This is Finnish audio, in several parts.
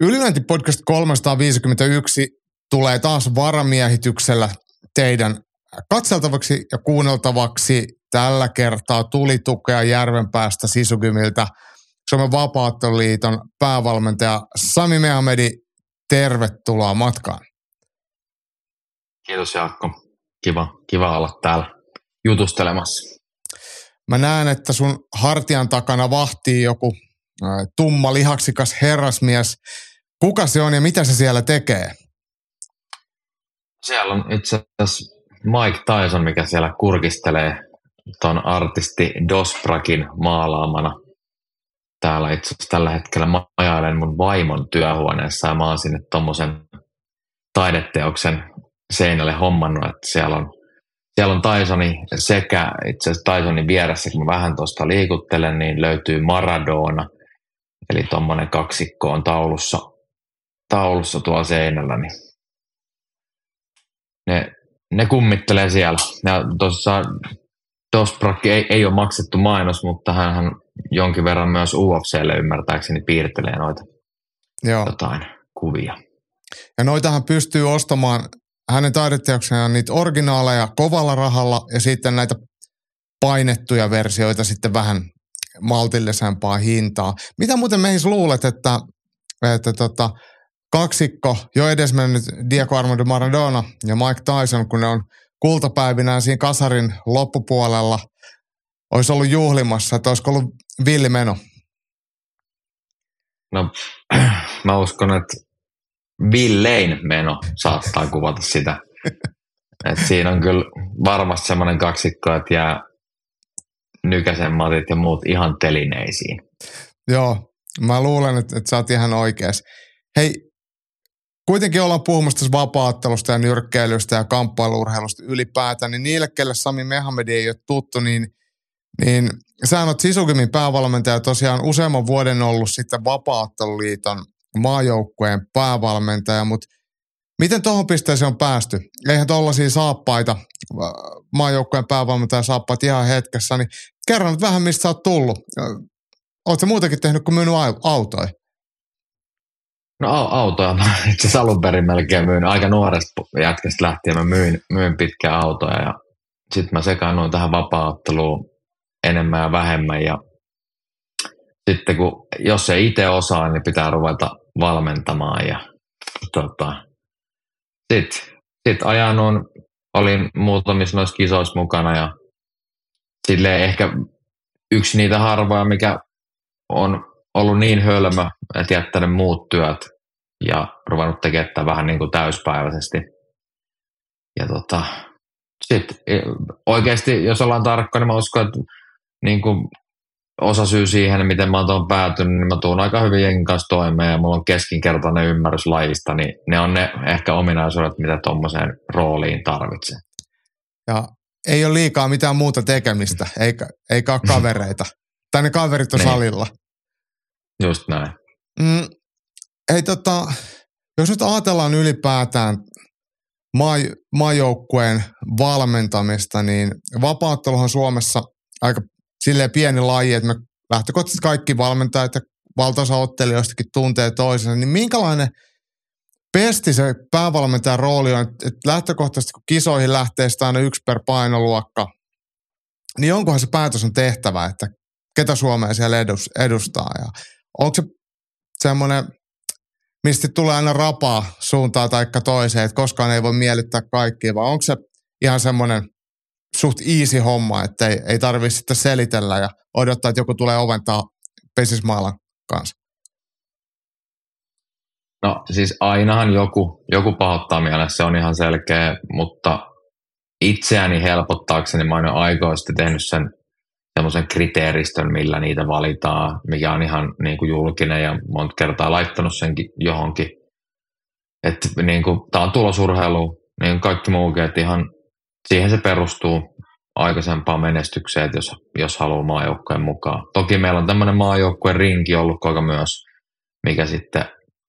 Ylilöinti podcast 351 tulee taas varamiehityksellä teidän katseltavaksi ja kuunneltavaksi. Tällä kertaa tuli tukea Järvenpäästä Sisukymiltä. Suomen vapaatteluliiton päävalmentaja Sami Mehamedi, tervetuloa matkaan. Kiitos Jaakko. Kiva, kiva olla täällä jutustelemassa. Mä näen, että sun hartian takana vahtii joku tumma lihaksikas herrasmies. Kuka se on ja mitä se siellä tekee? Siellä on itse asiassa Mike Tyson, mikä siellä kurkistelee tuon artisti Dosprakin maalaamana. Täällä itse asiassa tällä hetkellä majailen mun vaimon työhuoneessa ja mä oon sinne tommosen taideteoksen seinälle hommannut, että siellä on, siellä on Tysoni sekä itse asiassa Tysonin vieressä, kun mä vähän tuosta liikuttelen, niin löytyy Maradona, eli tuommoinen kaksikko on taulussa, taulussa tuolla seinällä, niin ne, ne kummittelee siellä. Ja tuossa Dosbrakki ei, ei ole maksettu mainos, mutta hän jonkin verran myös UFClle ymmärtääkseni piirtelee noita Joo. jotain kuvia. Ja noitahan pystyy ostamaan hänen taideteoksenaan niitä originaaleja kovalla rahalla ja sitten näitä painettuja versioita sitten vähän maltillisempaa hintaa. Mitä muuten meihin luulet, että, että tota, kaksikko, jo edesmennyt Diego Armando Maradona ja Mike Tyson, kun ne on kultapäivinään siinä kasarin loppupuolella, olisi ollut juhlimassa, että olisiko ollut villimeno? No, mä uskon, että villein meno saattaa kuvata sitä. Et siinä on kyllä varmasti semmoinen kaksikko, että jää Nykäsen Matit ja muut ihan telineisiin. Joo, mä luulen, että, että sä oot ihan oikeas. Hei, kuitenkin ollaan puhumassa tässä vapaattelusta ja nyrkkeilystä ja kamppailurheilusta ylipäätään, niin niille, kelle Sami Mehamedi ei ole tuttu, niin, niin sä oot Sisukimin päävalmentaja tosiaan useamman vuoden ollut sitten Vapaatteluliiton maajoukkueen päävalmentaja, mutta miten tuohon pisteeseen on päästy? Eihän tuollaisia saappaita, maajoukkueen päävalmentaja saappaat ihan hetkessä, niin kerro vähän, mistä sä oot tullut. Oletko muutenkin tehnyt kuin myynyt autoja? No autoja mä itse asiassa alun perin melkein myyn. Aika nuoresta jätkästä lähtien mä myin, myin pitkää autoja ja sitten mä sekaannuin tähän vapaa-otteluun enemmän ja vähemmän ja sitten kun, jos ei itse osaa, niin pitää ruveta valmentamaan ja tota, sitten sit ajanut, olin muutamissa noissa kisoissa mukana ja sille ehkä yksi niitä harvoja, mikä on ollut niin hölmö, että jättänyt muut työt ja ruvennut tekemään vähän niin kuin täyspäiväisesti. Ja tota, sitten e, oikeasti, jos ollaan tarkka, niin mä uskon, että niin kuin osa syy siihen, miten mä oon tuon päätynyt, niin mä tuun aika hyvin jengin kanssa toimeen ja mulla on keskinkertainen ymmärrys lajista, niin ne on ne ehkä ominaisuudet, mitä tuommoiseen rooliin tarvitsee. Ja ei ole liikaa mitään muuta tekemistä, eikä, eikä ole kavereita. tai ne kaverit on niin. salilla. Just näin. Mm, hei tota, jos nyt ajatellaan ylipäätään maa, maajoukkueen valmentamista, niin vapaatteluhan Suomessa aika silleen pieni laji, että me lähtökohtaisesti kaikki valmentajat ja valtaosa ottelijoistakin tuntee toisensa, niin minkälainen pesti se päävalmentajan rooli on, että lähtökohtaisesti kun kisoihin lähtee sitä aina yksi per painoluokka, niin onkohan se päätös on tehtävä, että ketä Suomea siellä edustaa ja onko se semmoinen, mistä tulee aina rapaa suuntaan tai toiseen, että koskaan ei voi miellyttää kaikkia, vai onko se ihan semmoinen suht easy homma, että ei, ei tarvitse sitten selitellä ja odottaa, että joku tulee oventaa pesismaalan kanssa? No siis ainahan joku, joku pahoittaa mielessä, se on ihan selkeä, mutta itseäni helpottaakseni mä oon aikoisesti tehnyt sen semmoisen kriteeristön, millä niitä valitaan, mikä on ihan niin kuin julkinen ja monta kertaa laittanut senkin johonkin että niin kuin, tämä on tulosurheilu, niin kaikki muukin, että ihan siihen se perustuu aikaisempaan menestykseen, että jos, jos haluaa maajoukkojen mukaan. Toki meillä on tämmöinen maajoukkueen rinki ollut koko myös, mikä sitten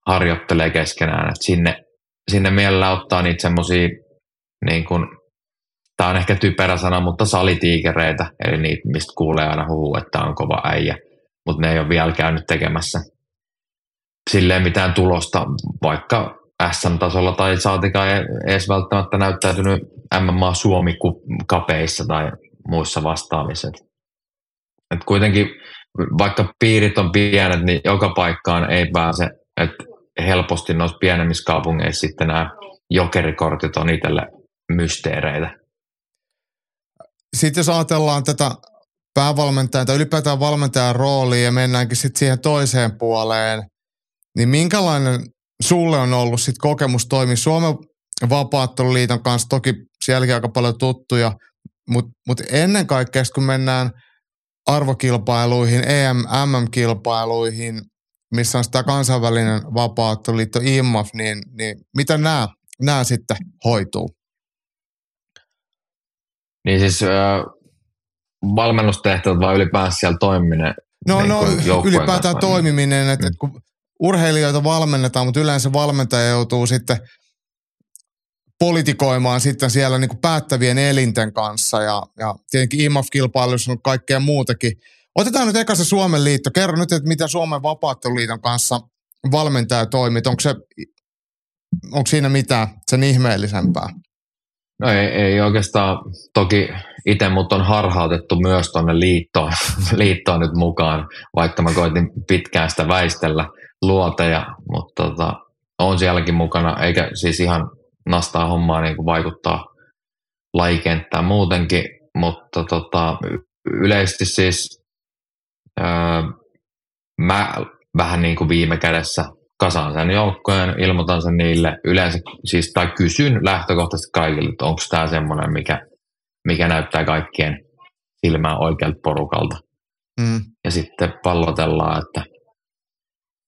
harjoittelee keskenään, että sinne, sinne mielellä ottaa niitä semmoisia, niin kuin, tämä on ehkä typerä sana, mutta salitiikereitä, eli niitä, mistä kuulee aina huhu, että on kova äijä, mutta ne ei ole vielä käynyt tekemässä silleen mitään tulosta, vaikka SM-tasolla tai saatikaan edes välttämättä näyttäytynyt MMA Suomi-kapeissa tai muissa vastaavissa. Et kuitenkin vaikka piirit on pienet, niin joka paikkaan ei pääse, että helposti noissa pienemmissä kaupungeissa sitten nämä jokerikortit on itselle mysteereitä. Sitten jos ajatellaan tätä päävalmentajan tai ylipäätään valmentajan roolia ja mennäänkin sitten siihen toiseen puoleen, niin minkälainen sulle on ollut sit kokemus toimia Suomen vapaatteluliiton kanssa, toki sielläkin aika paljon tuttuja, mutta mut ennen kaikkea kun mennään arvokilpailuihin, EM, MM-kilpailuihin, missä on sitä kansainvälinen vapaatteluliitto IMAF, niin, niin mitä nämä, nämä sitten hoituu? Niin siis äh, valmennustehtävät vai ylipäänsä siellä toimiminen? No, niin no ylipäätään kanssa, toimiminen, että mm. et kun urheilijoita valmennetaan, mutta yleensä valmentaja joutuu sitten politikoimaan sitten siellä niin kuin päättävien elinten kanssa ja, ja tietenkin IMAF-kilpailussa on kaikkea muutakin. Otetaan nyt eka se Suomen liitto. Kerro nyt, että mitä Suomen vapaatteluliiton kanssa valmentaja toimii. Onko, se, onko siinä mitään sen ihmeellisempää? No ei, ei oikeastaan. Toki itse mut on harhautettu myös tuonne liittoon, liittoon nyt mukaan, vaikka mä koitin pitkään sitä väistellä luoteja, mutta tota, on sielläkin mukana, eikä siis ihan nastaa hommaa niin kuin vaikuttaa lajikenttään muutenkin, mutta tota, yleisesti siis öö, mä vähän niin kuin viime kädessä kasaan sen joukkojen, ilmoitan sen niille yleensä, siis, tai kysyn lähtökohtaisesti kaikille, että onko tämä semmoinen, mikä, mikä näyttää kaikkien silmään oikealta porukalta. Mm. Ja sitten pallotellaan, että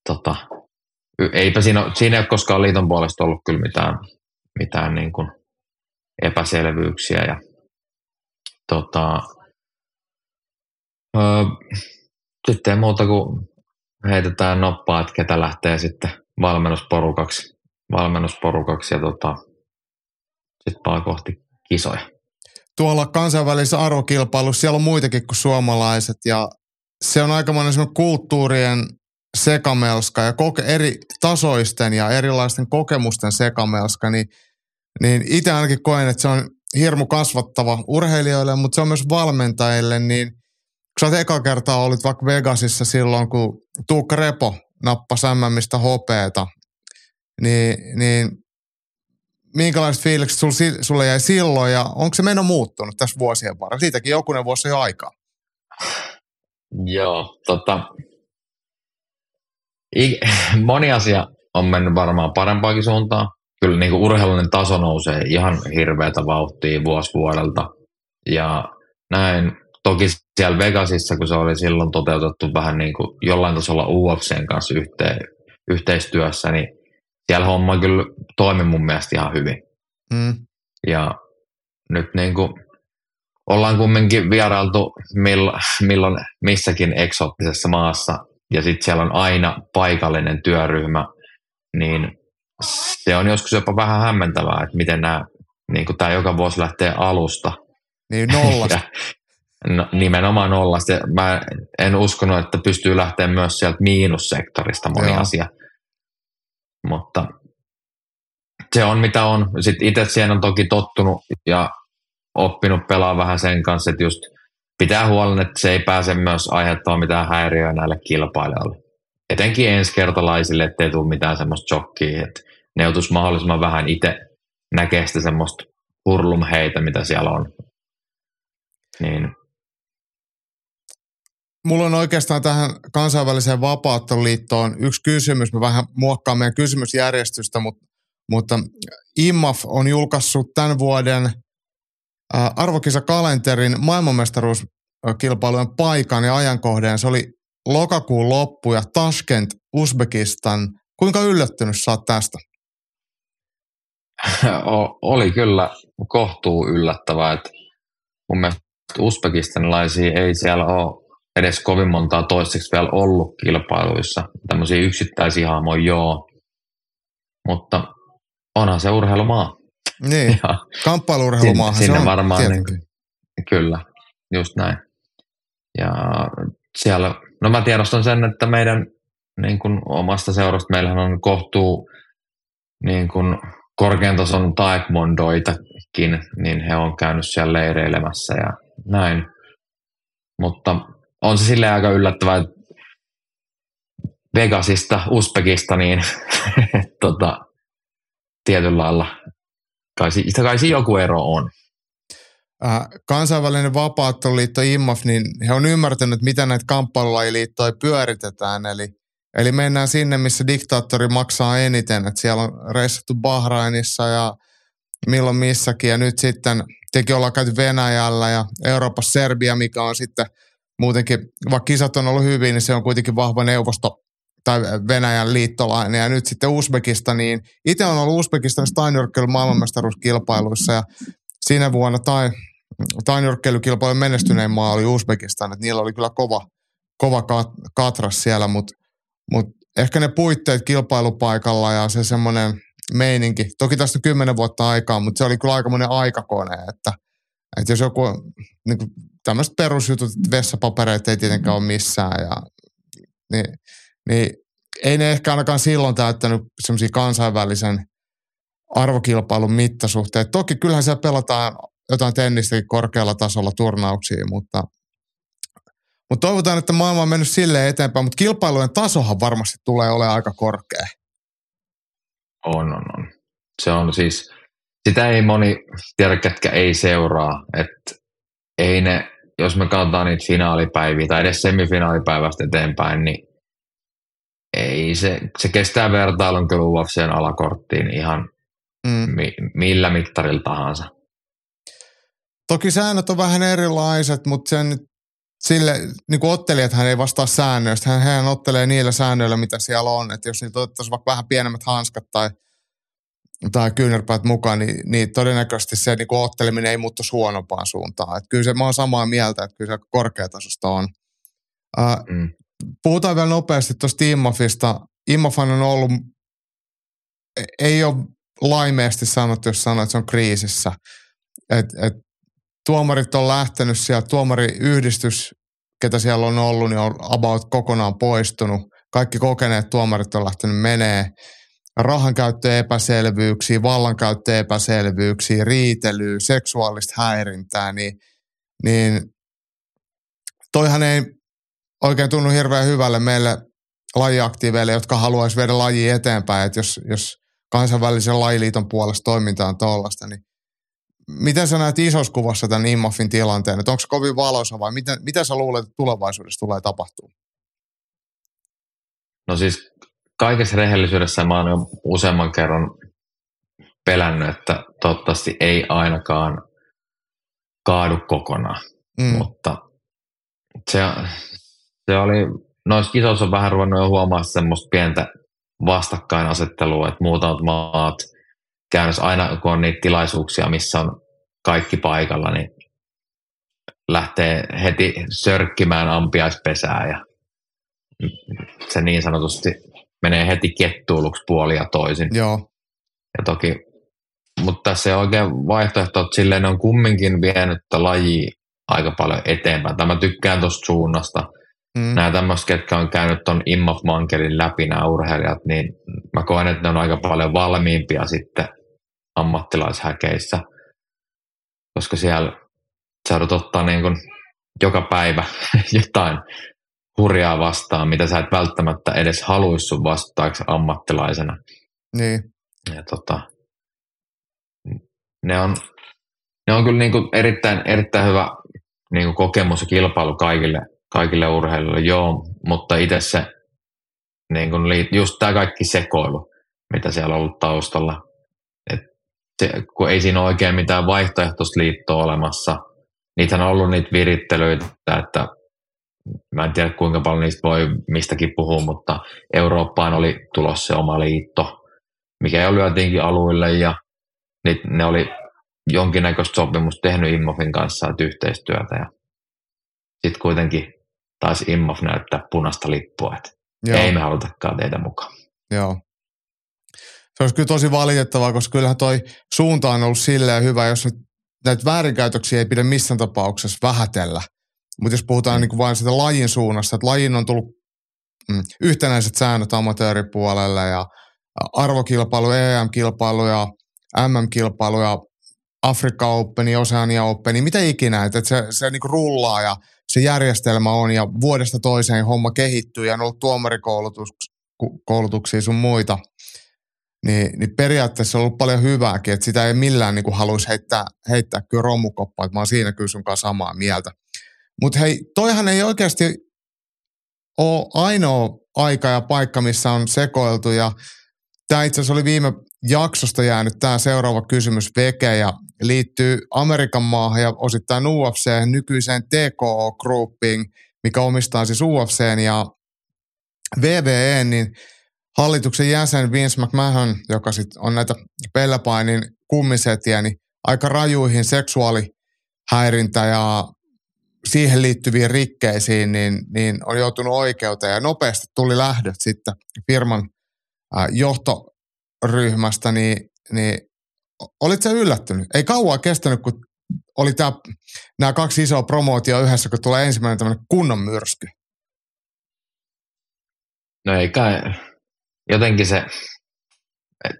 tota, eipä siinä, siinä ei ole koskaan liiton puolesta ollut kyllä mitään, mitään niin kuin epäselvyyksiä. Ja, tota, öö, sitten ei muuta kuin heitetään noppaa, että ketä lähtee sitten valmennusporukaksi, valmennusporukaksi ja tota, sitten vaan kohti kisoja. Tuolla kansainvälisessä arvokilpailussa siellä on muitakin kuin suomalaiset ja se on aikamoinen kulttuurien sekamelska ja koke, eri tasoisten ja erilaisten kokemusten sekamelska, niin, niin itse ainakin koen, että se on hirmu kasvattava urheilijoille, mutta se on myös valmentajille, niin kun sä eka kertaa olit vaikka Vegasissa silloin, kun Tuukka Repo nappasi MMistä hopeeta, niin, niin minkälaiset fiilikset sulle, sulle jäi silloin ja onko se meno muuttunut tässä vuosien varrella? Siitäkin jokunen vuosi jo aikaa. Joo, tota, moni asia on mennyt varmaan parempaakin suuntaan. Kyllä niin urheilullinen taso nousee ihan hirveätä vauhtia vuosi vuodelta. Ja näin, toki siellä Vegasissa, kun se oli silloin toteutettu vähän niin kuin jollain tasolla UFCn kanssa yhteen, yhteistyössä, niin siellä homma kyllä toimi mun mielestä ihan hyvin. Mm. Ja nyt niin kuin ollaan kumminkin vierailtu milloin, milloin missäkin eksoottisessa maassa ja sitten siellä on aina paikallinen työryhmä, niin se on joskus jopa vähän hämmentävää, että miten nämä, niin tämä joka vuosi lähtee alusta. Niin nollasta. no, nimenomaan nollasta. Mä en uskonut, että pystyy lähteä myös sieltä miinussektorista moni Joo. asia. Mutta se on mitä on. Sitten itse siihen on toki tottunut ja oppinut pelaa vähän sen kanssa, että just – pitää huolen, että se ei pääse myös aiheuttamaan mitään häiriöä näille kilpailijoille. Etenkin ensikertalaisille, ettei tule mitään semmoista shokkia, että ne joutuisi mahdollisimman vähän itse näkemään sitä semmoista hurlumheitä, mitä siellä on. Niin. Mulla on oikeastaan tähän kansainväliseen vapaatteluliittoon yksi kysymys. Mä vähän muokkaan meidän kysymysjärjestystä, mutta, mutta IMAF on julkaissut tämän vuoden – arvokisakalenterin maailmanmestaruuskilpailujen paikan ja ajankohden. Se oli lokakuun loppu ja Tashkent, Uzbekistan. Kuinka yllättynyt sä oot tästä? oli kyllä kohtuu yllättävää, että mun mielestä uzbekistanilaisia ei siellä ole edes kovin montaa toiseksi vielä ollut kilpailuissa. Tämmöisiä yksittäisiä hahmoja joo, mutta onhan se urheilumaa. Niin, kamppailurheilumaahan sinne se on varmaan, niin, kyllä, just näin. Ja siellä, no mä tiedostan sen, että meidän niin kuin omasta seurasta meillähän on kohtuu niin kuin korkean tason taekwondoitakin, niin he on käynyt siellä leireilemässä ja näin. Mutta on se silleen aika yllättävää, että Vegasista Uzbekistaniin tota, tietyllä lailla. Kai, kai siinä joku ero on. Äh, kansainvälinen vapaatteluliitto IMMAF, niin he on ymmärtänyt, miten näitä kamppailulajiliittoja pyöritetään. Eli, eli mennään sinne, missä diktaattori maksaa eniten. Et siellä on reissattu Bahrainissa ja milloin missäkin. Ja nyt sitten tietenkin ollaan käyty Venäjällä ja Euroopassa Serbia, mikä on sitten muutenkin, vaikka kisat on ollut hyvin, niin se on kuitenkin vahva neuvosto tai Venäjän liittolainen. Ja nyt sitten Uzbekistaniin. Itse on ollut Uzbekistanissa tainyrkkeily maailmanmestaruuskilpailuissa ja siinä vuonna tai tainyrkkeilykilpailujen menestyneen maa oli Uzbekistan, että niillä oli kyllä kova, kova kat- katras siellä, mutta mut ehkä ne puitteet kilpailupaikalla ja se semmoinen meininki, toki tästä kymmenen vuotta aikaa, mutta se oli kyllä aikamoinen aikakone, että, että jos joku, niin tämmöiset perusjutut, vessapapereita ei tietenkään ole missään ja niin, niin ei ne ehkä ainakaan silloin täyttänyt semmoisia kansainvälisen arvokilpailun mittasuhteet. Toki kyllähän siellä pelataan jotain tennistäkin korkealla tasolla turnauksia, mutta, mutta toivotaan, että maailma on mennyt silleen eteenpäin, mutta kilpailujen tasohan varmasti tulee olemaan aika korkea. On, on, on. Se on siis, sitä ei moni tiedä, ketkä ei seuraa, että ei ne, jos me katsotaan niitä finaalipäiviä tai edes semifinaalipäivästä eteenpäin, niin ei se, se kestää vertailun kyllä UFCn alakorttiin ihan mm. mi, millä mittarilla tahansa. Toki säännöt on vähän erilaiset, mutta sen sille, niin kuin ottelijathan ei vastaa säännöistä. Hän, hän ottelee niillä säännöillä, mitä siellä on. Että jos niitä otettaisiin vaikka vähän pienemmät hanskat tai, tai kyynärpäät mukaan, niin, niin todennäköisesti se niin otteleminen ei muuttuisi huonompaan suuntaan. Että kyllä se, mä oon samaa mieltä, että kyllä se korkeatasosta on. Uh, mm. Puhutaan vielä nopeasti tuosta Immafista. Immafan on ollut, e, ei ole laimeesti sanottu, jos sanoo, että se on kriisissä. Et, et tuomarit on lähtenyt sieltä, tuomariyhdistys, ketä siellä on ollut, niin on about kokonaan poistunut. Kaikki kokeneet tuomarit on lähtenyt menee. Rahan epäselvyyksiä, riitelyä, seksuaalista häirintää, niin, niin toihan ei oikein tunnu hirveän hyvälle meille lajiaktiiveille, jotka haluaisi viedä laji eteenpäin, että jos, jos kansainvälisen lajiliiton puolesta toiminta on tuollaista, niin miten sä näet isossa kuvassa tämän IMAFin tilanteen? Että onko se kovin valoisa vai miten, mitä sä luulet, että tulevaisuudessa tulee tapahtuu? No siis kaikessa rehellisyydessä mä oon jo useamman kerran pelännyt, että toivottavasti ei ainakaan kaadu kokonaan. Mm. Mutta se, se oli, noissa kisoissa on vähän ruvennut jo huomaa semmoista pientä vastakkainasettelua, että muutamat maat – käynyt aina, kun on niitä tilaisuuksia, missä on kaikki paikalla, niin lähtee heti sörkkimään ampiaispesää ja se niin sanotusti menee heti kettuiluksi puoli ja toisin. Joo. Ja toki, mutta tässä on oikein vaihtoehto, että silleen on kumminkin vienyt laji aika paljon eteenpäin. Tämä tykkään tuosta suunnasta. Mm. Nämä tämmöiset, ketkä on käynyt tuon Immof Mankelin läpi, nämä urheilijat, niin mä koen, että ne on aika paljon valmiimpia sitten ammattilaishäkeissä, koska siellä sä joudut ottaa niin kuin joka päivä jotain hurjaa vastaan, mitä sä et välttämättä edes haluaisi sun vastaaksi ammattilaisena. Niin. Ja tota, ne on, ne on kyllä niin kuin erittäin, erittäin hyvä niin kuin kokemus ja kilpailu kaikille, kaikille urheilijoille, joo, mutta itse se niin kuin, just tämä kaikki sekoilu, mitä siellä on ollut taustalla, se, kun ei siinä ole oikein mitään vaihtoehtoista liittoa olemassa. Niitä on ollut niitä virittelyitä, että mä en tiedä kuinka paljon niistä voi mistäkin puhua, mutta Eurooppaan oli tulossa se oma liitto, mikä jo lyötiinkin aluille ja niin ne oli jonkinnäköistä sopimusta tehnyt Immofin kanssa, että yhteistyötä ja sitten kuitenkin taisi Immof näyttää punaista lippua, että Joo. ei me halutakaan teitä mukaan. Joo. Se olisi kyllä tosi valitettavaa, koska kyllähän toi suunta on ollut silleen hyvä, jos nyt näitä väärinkäytöksiä ei pidä missään tapauksessa vähätellä. Mutta jos puhutaan mm. niin kuin vain sitä lajin suunnasta, että lajin on tullut mm, yhtenäiset säännöt amatööripuolelle ja arvokilpailu, EM-kilpailu ja MM-kilpailu ja Afrikka Open, Oceania Open, mitä ikinä, että se, se niin rullaa ja se järjestelmä on ja vuodesta toiseen homma kehittyy ja on ollut tuomarikoulutuksia sun muita, niin, niin periaatteessa on ollut paljon hyvääkin, että sitä ei millään niin kuin haluaisi heittää, heittää kyllä romukoppaa, että mä oon siinä kyllä sun kanssa samaa mieltä. Mutta hei, toihan ei oikeasti ole ainoa aika ja paikka, missä on sekoiltu ja tämä itse asiassa oli viime jaksosta jäänyt tämä seuraava kysymys veke ja liittyy Amerikan maahan ja osittain UFC nykyiseen TKO Groupiin, mikä omistaa siis UFCn ja VVE, niin hallituksen jäsen Vince McMahon, joka sitten on näitä pelläpainin kummisetiä, niin aika rajuihin seksuaalihäirintä ja siihen liittyviin rikkeisiin, niin, niin on joutunut oikeuteen ja nopeasti tuli lähdöt sitten firman johtoryhmästä, niin, niin olit se yllättynyt? Ei kauan kestänyt, kun oli tää, nämä kaksi isoa promootio yhdessä, kun tulee ensimmäinen tämmöinen kunnon myrsky. No ei kai, jotenkin se,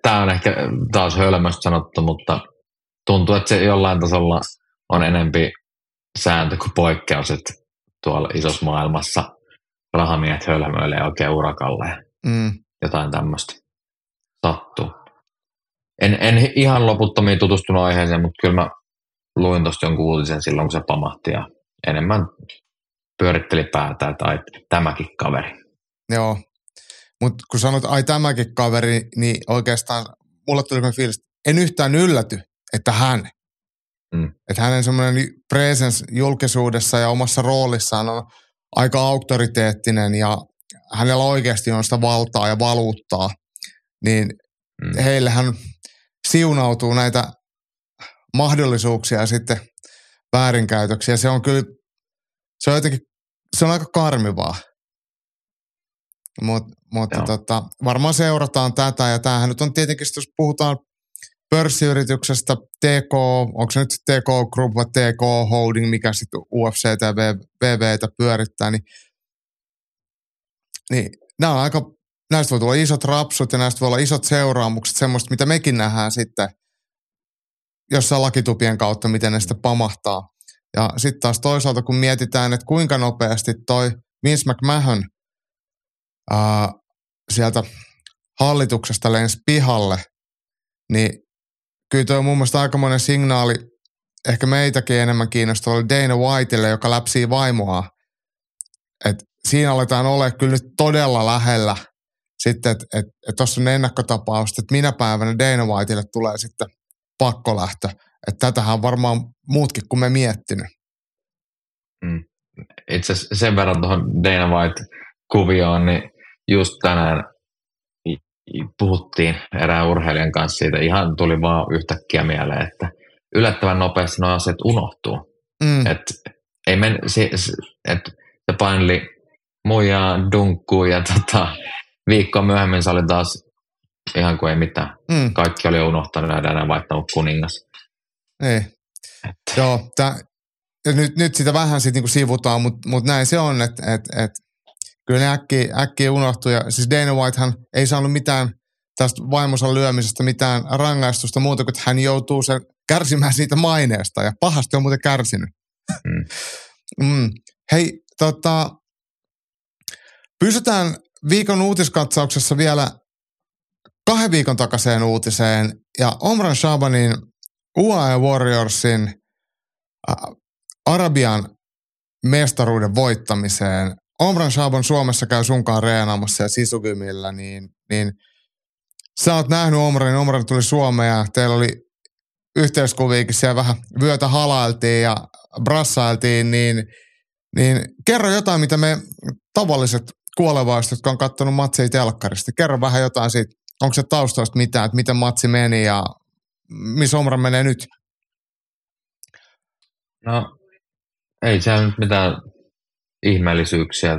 tämä on ehkä taas hölmöstä sanottu, mutta tuntuu, että se jollain tasolla on enempi sääntö kuin poikkeus, että tuolla isossa maailmassa rahamiehet hölmöilee oikein urakalle. Mm. Jotain tämmöistä sattuu. En, en ihan loputtomiin tutustunut aiheeseen, mutta kyllä mä luin tuosta jonkun uutisen silloin, kun se pamahti ja enemmän pyöritteli päätä, että ai, tämäkin kaveri. Joo, mutta kun sanot, ai tämäkin kaveri, niin oikeastaan mulle tuli fiilis, en yhtään ylläty, että hän. Mm. Että hänen semmoinen presence julkisuudessa ja omassa roolissaan on aika auktoriteettinen ja hänellä oikeasti on sitä valtaa ja valuuttaa, niin mm. heillehän siunautuu näitä mahdollisuuksia ja sitten väärinkäytöksiä. Se on kyllä, se on jotenkin, se on aika karmivaa. Mut, mutta tota, varmaan seurataan tätä ja tämähän nyt on tietenkin, jos puhutaan pörssiyrityksestä TK, onko se nyt TK Group vai TK Holding, mikä sitten UFC ja VVtä pyörittää, niin, niin nämä on aika, näistä voi tulla isot rapsut ja näistä voi olla isot seuraamukset, semmoista, mitä mekin nähdään sitten jossain lakitupien kautta, miten ne sitten pamahtaa. Ja sitten taas toisaalta, kun mietitään, että kuinka nopeasti toi Vince McMahon ää, sieltä hallituksesta lensi pihalle, niin kyllä tuo on mun mielestä aikamoinen signaali, ehkä meitäkin enemmän kiinnostava Dana Whiteille, joka läpsii vaimoa. Et siinä aletaan olla kyllä nyt todella lähellä sitten, että et, et tuossa on ennakkotapaus, että minä päivänä Dana Whiteille tulee sitten pakkolähtö. Että tätähän on varmaan muutkin kuin me miettinyt. Mm. Itse asiassa sen verran tuohon Dana White-kuvioon, niin just tänään puhuttiin erään urheilijan kanssa siitä, ihan tuli vaan yhtäkkiä mieleen, että yllättävän nopeasti nuo asiat unohtuu. Mm. Et, ei men, se, et, se paineli muijaa dunkkuun ja tota, viikkoa myöhemmin se oli taas ihan kuin ei mitään. Mm. Kaikki oli unohtanut ja enää vaihtanut kuningas. Ei. Et. Joo, tää, nyt, nyt sitä vähän sit niinku sivutaan, mutta mut näin se on, että et, et, kyllä ne äkkiä, äkkiä unohtuu. Ja siis Dana Whitehan ei saanut mitään tästä vaimonsa lyömisestä mitään rangaistusta muuta kuin, että hän joutuu sen kärsimään siitä maineesta ja pahasti on muuten kärsinyt. Mm. mm. Hei, tota, pysytään viikon uutiskatsauksessa vielä kahden viikon takaiseen uutiseen ja Omran Shabanin UAE Warriorsin äh, Arabian mestaruuden voittamiseen. Omran Shaban Suomessa käy sunkaan reenaamassa ja sisukymillä, niin, niin sä oot nähnyt Omran, Omran tuli Suomeen ja teillä oli yhteiskuviikin siellä vähän vyötä halailtiin ja brassailtiin, niin, niin kerro jotain, mitä me tavalliset kuolevaiset, jotka on katsonut matseja telkkarista. Kerro vähän jotain siitä, onko se taustasta mitään, että miten matsi meni ja missä Omra menee nyt? No, ei siellä nyt mitään ihmeellisyyksiä.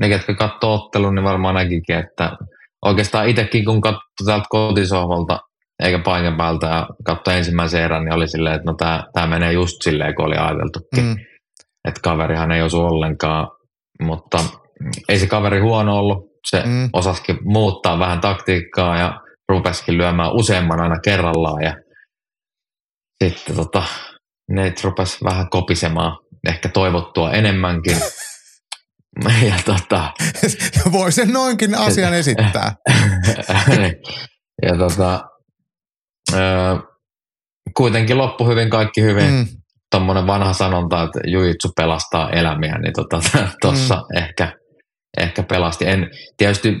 Ne, ketkä katsoo ottelun, niin varmaan näkikin, että oikeastaan itsekin kun katsoi täältä kotisohvalta eikä paikan päältä ja katsoi ensimmäisen erän, niin oli silleen, että no tämä menee just silleen, kun oli ajateltukin. Mm. Että kaverihan ei osu ollenkaan, mutta ei se kaveri huono ollut. Se mm. osasikin muuttaa vähän taktiikkaa ja rupesikin lyömään useamman aina kerrallaan ja sitten tota, ne rupesi vähän kopisemaan ehkä toivottua enemmänkin. ja tota, Voi sen noinkin asian esittää. ja tota, kuitenkin loppu hyvin, kaikki hyvin. Mm. Tuommoinen vanha sanonta, että jujitsu pelastaa elämiä, niin tuossa tota, mm. ehkä, ehkä pelasti. En, tietysti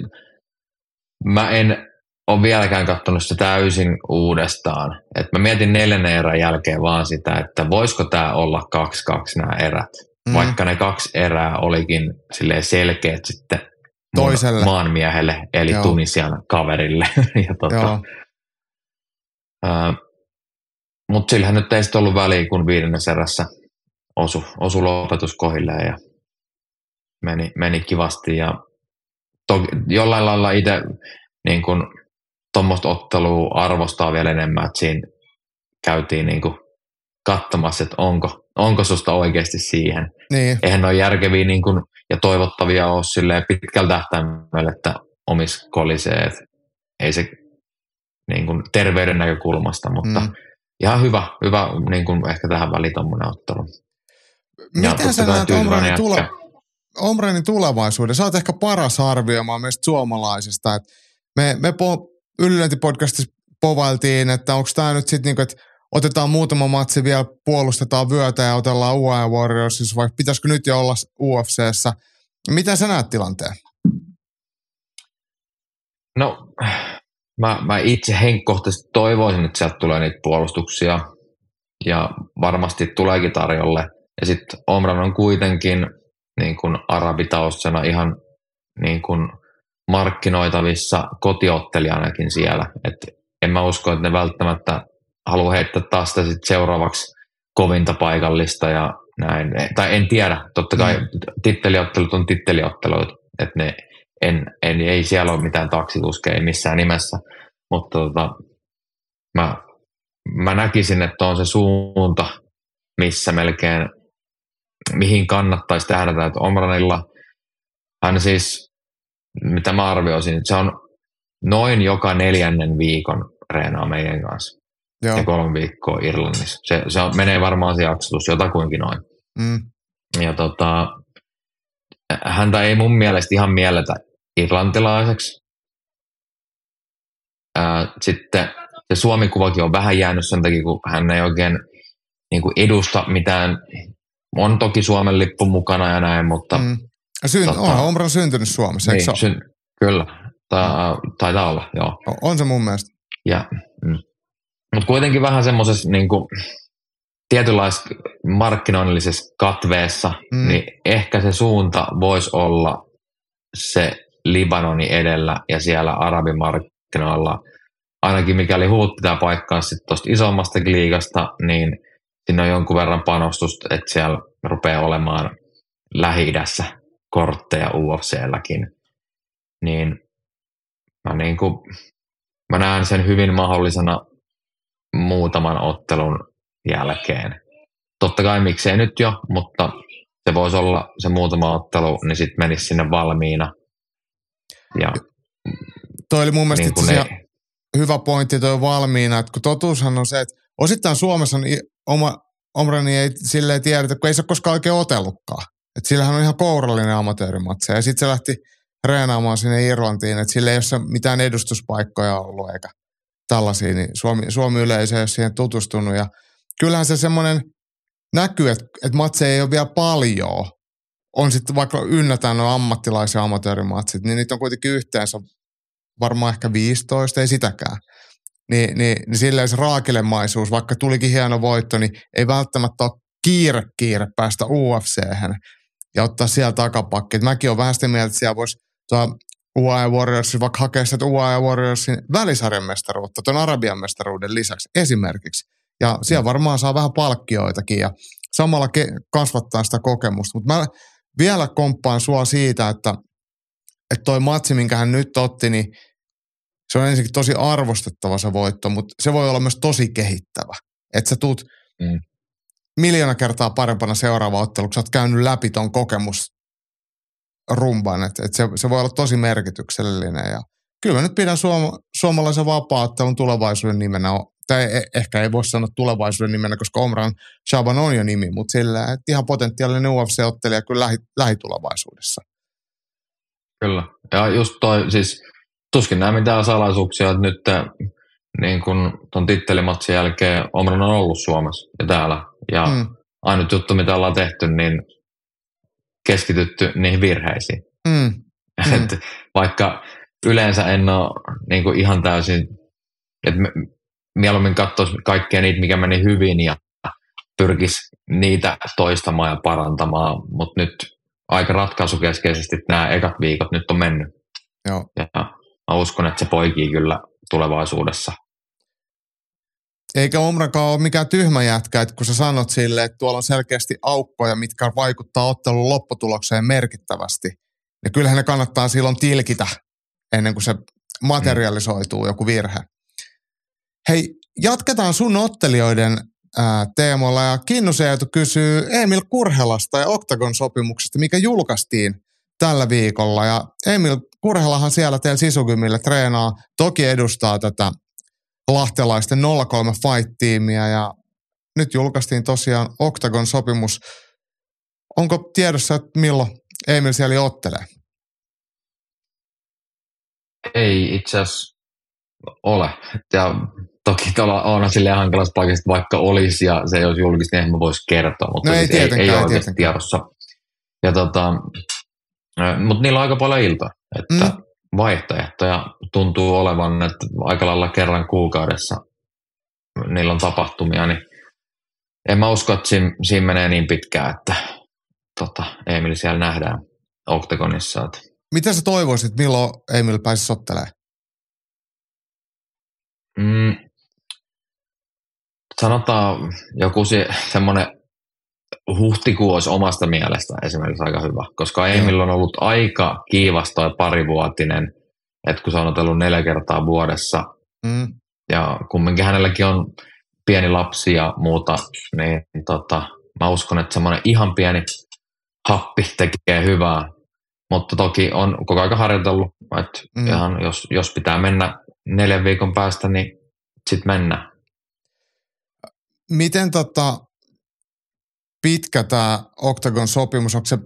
mä en ole vieläkään katsonut sitä täysin uudestaan. Et mä mietin neljännen erän jälkeen vaan sitä, että voisiko tämä olla kaksi kaksi nämä erät. Mm. Vaikka ne kaksi erää olikin selkeät sitten Toiselle. maanmiehelle, eli Joo. Tunisian kaverille. ja tota, mutta sillähän nyt ei sitten ollut väliä, kun viidennessä erässä osu, osu lopetus kohilleen ja meni, meni kivasti. Ja toki, jollain lailla itse niin kun, tuommoista ottelua arvostaa vielä enemmän, että siinä käytiin niin kuin katsomassa, että onko, onko susta oikeasti siihen. Niin. Eihän ne ole järkeviä niin kuin, ja toivottavia ole silleen pitkällä tähtäimellä, että omis kolisee. Että ei se niin kuin terveyden näkökulmasta, mutta mm. ihan hyvä, hyvä niin kuin ehkä tähän väliin tuommoinen ottelu. Miten sä näet Omranin, tule, Omranin tulevaisuuden? Sä oot ehkä paras arvioimaan meistä suomalaisista. Että me, me po, Ylilöintipodcastissa povailtiin, että onko tämä nyt sitten niinku, että otetaan muutama matsi vielä, puolustetaan vyötä ja otellaan UAE Warriorsissa, vai pitäisikö nyt jo olla UFCssä? Miten sä näet tilanteen? No, mä, mä itse henkkohtaisesti toivoisin, että sieltä tulee niitä puolustuksia, ja varmasti tuleekin tarjolle. Ja sitten Omran on kuitenkin niin kuin arabitaustana ihan niin kuin markkinoitavissa kotiottelijanakin siellä. Et en mä usko, että ne välttämättä haluaa heittää taas sitä sit seuraavaksi kovinta paikallista ja näin. Tai en tiedä, totta kai mm. titteliottelut on titteliottelut, että ne en, en, ei siellä ole mitään taksituskeja missään nimessä, mutta tota, mä, mä näkisin, että on se suunta, missä melkein, mihin kannattaisi tähdätä, että Omranilla hän siis mitä mä arvioisin, että se on noin joka neljännen viikon reenaa meidän kanssa. Joo. Ja kolme viikkoa Irlannissa. Se, se on, menee varmaan se jaksotus jotakuinkin noin. Mm. Ja tota, häntä ei mun mielestä ihan mielletä irlantilaiseksi. Ää, sitten se Suomi-kuvakin on vähän jäänyt sen takia, kun hän ei oikein niin kuin edusta mitään. On toki Suomen lippu mukana ja näin, mutta mm. Syn, tota, onhan Omran syntynyt Suomessa, niin, eikö syn, Kyllä, Ta, taitaa olla, joo. On se mun mielestä. Ja, mm. Mutta kuitenkin vähän semmoisessa niin tietynlaisessa markkinoinnillisessa katveessa, mm. niin ehkä se suunta voisi olla se Libanoni edellä ja siellä arabimarkkinoilla, ainakin mikäli huut pitää paikkaa sitten tuosta isommasta liigasta, niin siinä on jonkun verran panostusta, että siellä rupeaa olemaan lähi kortteja UFClläkin, niin mä, niin kuin, mä näen sen hyvin mahdollisena muutaman ottelun jälkeen. Totta kai miksei nyt jo, mutta se voisi olla se muutama ottelu, niin sitten menisi sinne valmiina. Ja, toi oli mun mielestä niin ne... hyvä pointti toi valmiina, että kun totuushan on se, että osittain Suomessa on oma, Omrani ei silleen tiedetä, kun ei se koskaan oikein otellutkaan. Et sillähän on ihan kourallinen amatöörimatse. Ja sitten se lähti reenaamaan sinne Irlantiin, että sillä ei ole mitään edustuspaikkoja ollut eikä tällaisia, niin Suomi, Suomi yleisö ei ole siihen tutustunut. Ja kyllähän se semmoinen näkyy, että, että matseja ei ole vielä paljon. On sitten vaikka ynnätään nuo ammattilaisia amatöörimatsit, niin niitä on kuitenkin yhteensä varmaan ehkä 15, ei sitäkään. Niin, niin, niin silleen se raakilemaisuus, vaikka tulikin hieno voitto, niin ei välttämättä ole kiire kiire päästä ufc ja ottaa siellä takapakki. Et mäkin olen vähän sitä mieltä, että siellä voisi tuo UAE Warriorsin, vaikka hakee sitä UAE Warriorsin välisarjan mestaruutta tuon Arabian mestaruuden lisäksi esimerkiksi. Ja siellä mm. varmaan saa vähän palkkioitakin ja samalla ke- kasvattaa sitä kokemusta. Mutta mä vielä komppaan sua siitä, että, että toi matsi, minkä hän nyt otti, niin se on ensinnäkin tosi arvostettava se voitto, mutta se voi olla myös tosi kehittävä. Että sä tuut mm. Miljoona kertaa parempana seuraava ottelu, kun sä oot käynyt läpi ton kokemus rumban, että et se, se voi olla tosi merkityksellinen ja kyllä mä nyt pidän suom- suomalaisen vapaattelun tulevaisuuden nimenä, tai e- ehkä ei voi sanoa tulevaisuuden nimenä, koska Omran Shaban on jo nimi, mutta sillä että ihan potentiaalinen UFC-ottelija kyllä lähi, lähitulevaisuudessa. Kyllä, ja just toi, siis tuskin nämä mitään salaisuuksia, että nyt niin kun ton tittelimatsin jälkeen Omran on ollut Suomessa ja täällä, ja mm. ainut juttu, mitä ollaan tehty, niin keskitytty niihin virheisiin. Mm. Mm. Vaikka yleensä en ole niin kuin ihan täysin, että mieluummin katsoisi kaikkea niitä, mikä meni hyvin ja pyrkisi niitä toistamaan ja parantamaan, mutta nyt aika ratkaisukeskeisesti nämä ekat viikot nyt on mennyt. Joo. Ja mä uskon, että se poikii kyllä tulevaisuudessa. Eikä Omrakaan ole mikään tyhmä jätkä, että kun sä sanot sille, että tuolla on selkeästi aukkoja, mitkä vaikuttaa ottelun lopputulokseen merkittävästi, niin kyllähän ne kannattaa silloin tilkitä ennen kuin se materialisoituu mm. joku virhe. Hei, jatketaan sun ottelijoiden ää, teemoilla ja Kinnusen kysyy Emil Kurhelasta ja Octagon-sopimuksesta, mikä julkaistiin tällä viikolla. Ja Emil Kurhelahan siellä teillä Sisugymille treenaa, toki edustaa tätä lahtelaisten 03 Fight-tiimiä ja nyt julkaistiin tosiaan Octagon-sopimus. Onko tiedossa, että milloin Emil siellä ottelee? Ei itse asiassa ole. Ja toki tuolla on silleen hankalassa paikassa, vaikka olisi ja se ei olisi julkista, niin en mä voisi kertoa, mutta no ei, siis ei, ei, ole oikeasti tiedossa. Ja tota, mutta niillä on aika paljon ilta, että mm. Vaihtoehtoja tuntuu olevan, että aika lailla kerran kuukaudessa niillä on tapahtumia, niin en mä usko, että siinä, siinä menee niin pitkään, että tota, Emil siellä nähdään Octagonissa. Että. Mitä sä toivoisit, milloin Emil pääsisi ottelemaan? Mm, sanotaan joku se, semmoinen huhtikuu olisi omasta mielestä esimerkiksi aika hyvä, koska Emil on ollut aika kiivas toi parivuotinen, että kun se on otellut neljä kertaa vuodessa, mm. ja kumminkin hänelläkin on pieni lapsi ja muuta, niin tota, mä uskon, että semmoinen ihan pieni happi tekee hyvää, mutta toki on koko ajan harjoitellut, että mm. ihan jos, jos pitää mennä neljän viikon päästä, niin sitten mennään. Miten tota, pitkä tämä Octagon-sopimus, onko se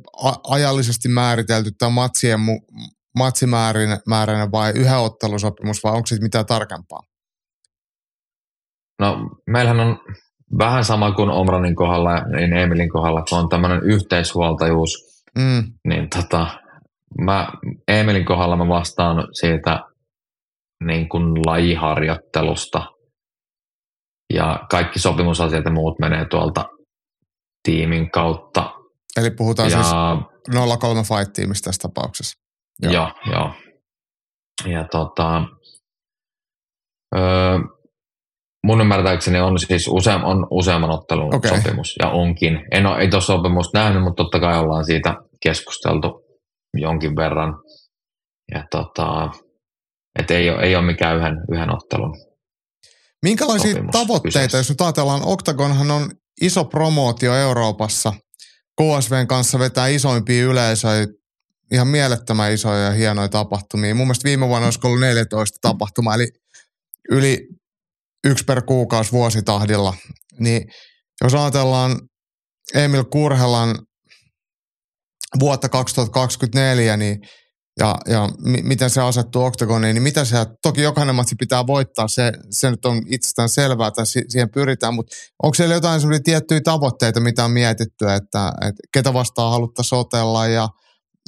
ajallisesti määritelty tämä matsien mu- matsimääräinen vai yhä ottelusopimus vai onko se mitään tarkempaa? No meillähän on vähän sama kuin Omranin kohdalla niin Emilin kohdalla, kun on tämmöinen yhteishuoltajuus, mm. niin tota, mä Emilin kohdalla mä vastaan siitä niin kuin lajiharjoittelusta ja kaikki sopimusasiat ja muut menee tuolta tiimin kautta. Eli puhutaan ja, siis 03 Fight-tiimistä tässä tapauksessa. Joo, joo. joo. Ja tota, öö, mun ymmärtääkseni on siis use, on useamman ottelun okay. sopimus, ja onkin. En ole, ei tuossa sopimusta nähnyt, mutta totta kai ollaan siitä keskusteltu jonkin verran. Ja tota, et ei, ole, ei ole mikään yhden, yhden ottelun Minkälaisia tavoitteita, kyseessä. jos nyt ajatellaan, Octagonhan on iso promootio Euroopassa. KSVn kanssa vetää isoimpia yleisöjä, ihan mielettömän isoja ja hienoja tapahtumia. Mun mielestä viime vuonna olisi ollut 14 tapahtumaa, eli yli yksi per kuukausi vuositahdilla. Niin jos ajatellaan Emil Kurhelan vuotta 2024, niin ja, ja m- miten se asettuu oktagoniin, niin mitä se, toki jokainen matsi pitää voittaa, se, se nyt on itsestään selvää, että si- siihen pyritään, mutta onko siellä jotain sellaisia tiettyjä tavoitteita, mitä on mietitty, että, että ketä vastaan haluttaa sotella ja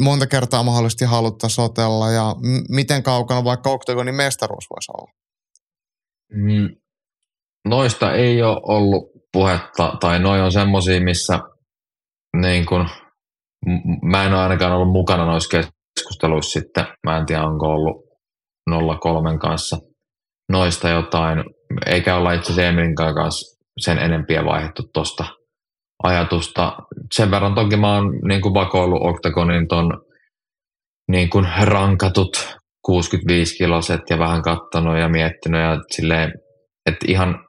monta kertaa mahdollisesti haluttaa sotella ja m- miten kaukana vaikka oktagonin mestaruus voisi olla? Mm, noista ei ole ollut puhetta, tai noin on semmoisia, missä niin kun, mä en ole ainakaan ollut mukana noissa keskusteluissa sitten, mä en tiedä onko ollut 03 kanssa noista jotain, eikä olla itse asiassa Emilin kanssa sen enempiä vaihdettu tuosta ajatusta. Sen verran toki mä oon niin kuin vakoillut Octagonin ton niin kuin rankatut 65 kiloset ja vähän kattonut ja miettinyt ja silleen, että ihan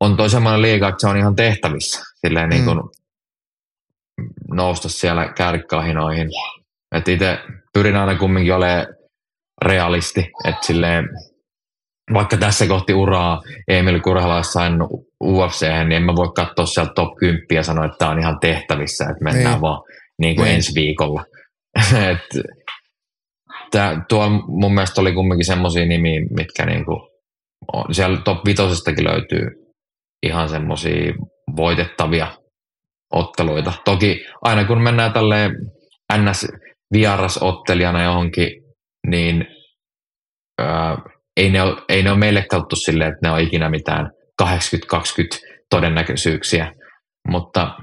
on toi semmoinen liiga, että se on ihan tehtävissä silleen niin kuin mm. nousta siellä kärkkahinoihin. Että itse pyrin aina kumminkin olemaan realisti, että silleen vaikka tässä kohti uraa Emil Kurhala sain UFC, niin en mä voi katsoa sieltä top 10 ja sanoa, että tämä on ihan tehtävissä, että mennään niin. vaan niin kuin niin. ensi viikolla. Et, tää, tuolla mun mielestä oli kumminkin semmoisia nimiä, mitkä niinku, on, siellä top vitosestakin löytyy ihan semmoisia voitettavia otteluita. Toki aina kun mennään tälleen ns vierasottelijana johonkin, niin ää, ei, ne ole, ei ne ole meille katsottu silleen, että ne on ikinä mitään 80-20 todennäköisyyksiä. Mutta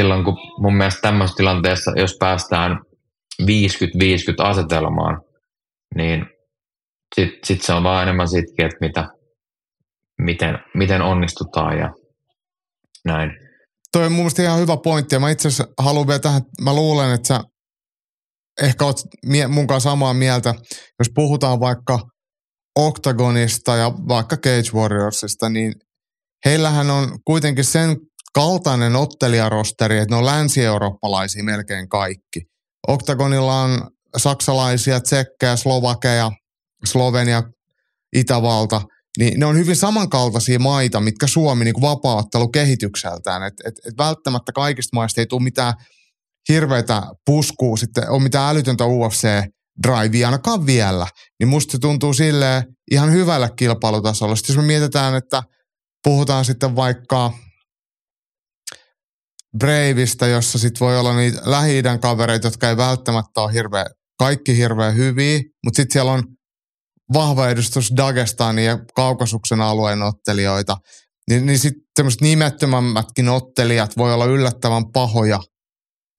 silloin kun mun mielestä tämmöisessä tilanteessa, jos päästään 50-50 asetelmaan, niin sitten sit se on vaan enemmän siitä, että mitä, miten, miten onnistutaan ja näin. Toi on mun mielestä ihan hyvä pointti ja mä itse asiassa haluan vielä tähän, mä luulen, että sä ehkä oot kanssa samaa mieltä, jos puhutaan vaikka Octagonista ja vaikka Cage Warriorsista, niin heillähän on kuitenkin sen kaltainen ottelijarosteri, että ne on länsi-eurooppalaisia melkein kaikki. Octagonilla on saksalaisia, tsekkejä, slovakeja, Slovenia, Itävalta, niin ne on hyvin samankaltaisia maita, mitkä Suomi niin vapaattelu kehitykseltään. Et, et, et välttämättä kaikista maista ei tule mitään hirveitä puskua, sitten on mitään älytöntä UFC-drivea ainakaan vielä. Niin musta se tuntuu silleen ihan hyvällä kilpailutasolla. Sitten jos me mietitään, että puhutaan sitten vaikka Braveista, jossa sit voi olla niitä lähi kavereita, jotka ei välttämättä ole hirveä, kaikki hirveän hyviä, mutta sitten siellä on vahva edustus Dagestanin ja Kaukasuksen alueen ottelijoita, niin, niin sitten tämmöiset nimettömämmätkin ottelijat voi olla yllättävän pahoja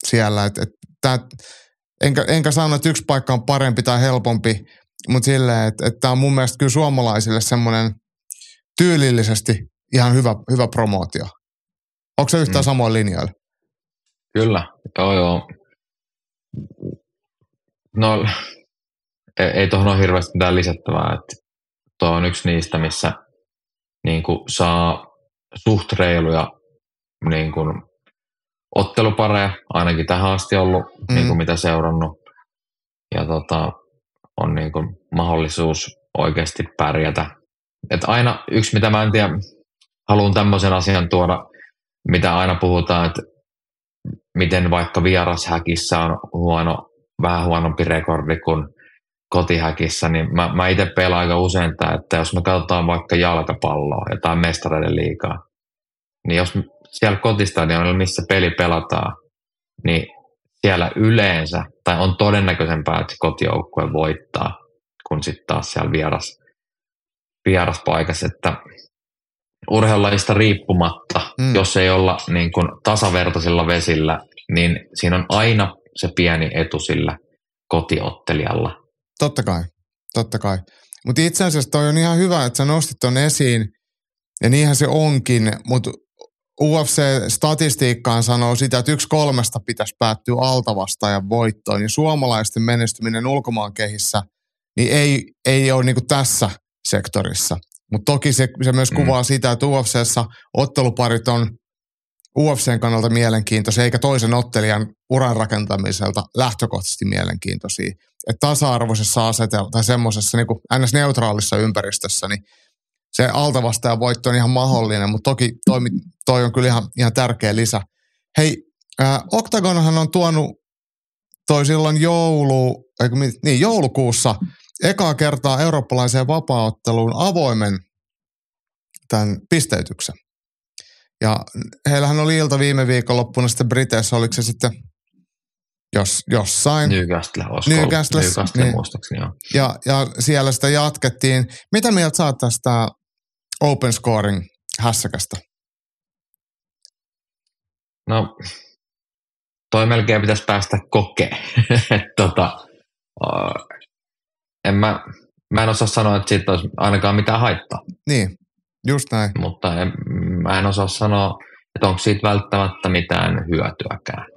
siellä. Et, et tää, enkä, enkä sano, että yksi paikka on parempi tai helpompi, mutta silleen, että et tämä on mun mielestä kyllä suomalaisille semmoinen tyylillisesti ihan hyvä, hyvä promootio. Onko se yhtään mm. samoin linjoilla? Kyllä, joo joo. No, ei, ei tuohon ole hirveästi mitään lisättävää. Että tuo on yksi niistä, missä niin kuin saa suht reiluja niin kuin, ottelupareja, ainakin tähän asti ollut, mm. niin kuin mitä seurannut. Ja tota, on niin kuin, mahdollisuus oikeasti pärjätä. Et aina yksi, mitä mä en tiedä, haluan tämmöisen asian tuoda mitä aina puhutaan, että miten vaikka vierashäkissä on huono, vähän huonompi rekordi kuin kotihäkissä, niin mä, mä itse pelaan aika usein tämä, että jos me katsotaan vaikka jalkapalloa, jotain mestareiden liikaa, niin jos siellä kotistadionilla, missä peli pelataan, niin siellä yleensä, tai on todennäköisempää, että kotijoukkue voittaa, kun sitten taas siellä vieras, vieraspaikassa, että urheilulajista riippumatta, mm. jos ei olla niin kuin tasavertaisilla vesillä, niin siinä on aina se pieni etu sillä kotiottelijalla. Totta kai, totta kai. Mutta itse asiassa toi on ihan hyvä, että sä nostit ton esiin, ja niinhän se onkin, mutta UFC-statistiikkaan sanoo sitä, että yksi kolmesta pitäisi päättyä altavastaajan voittoon, ja suomalaisten menestyminen ulkomaan kehissä niin ei, ei ole niin tässä sektorissa. Mutta toki se, se myös mm. kuvaa sitä, että UFCssä otteluparit on UFCn kannalta mielenkiintoisia, eikä toisen ottelijan uran rakentamiselta lähtökohtaisesti mielenkiintoisia. Että tasa-arvoisessa asetelma tai semmoisessa niin ns-neutraalissa ympäristössä, niin se altavastajan voitto on ihan mahdollinen, mutta toki toi, toi on kyllä ihan, ihan tärkeä lisä. Hei, äh, Octagonhan on tuonut toi silloin joulu, eikö, niin, joulukuussa ekaa kertaa eurooppalaiseen vapaaotteluun avoimen tämän pisteytyksen. Ja heillähän oli ilta viime viikonloppuna sitten Briteissä, oliko se sitten jos, jossain. Newcastle, Newcastle, Newcastle niin. muistaakseni, joo. Ja, ja siellä sitä jatkettiin. Mitä mieltä saat tästä open scoring hässäkästä? No, toi melkein pitäisi päästä kokeen. tota, en mä, mä en osaa sanoa, että siitä olisi ainakaan mitään haittaa. Niin, just näin. Mutta en, mä en osaa sanoa, että onko siitä välttämättä mitään hyötyäkään.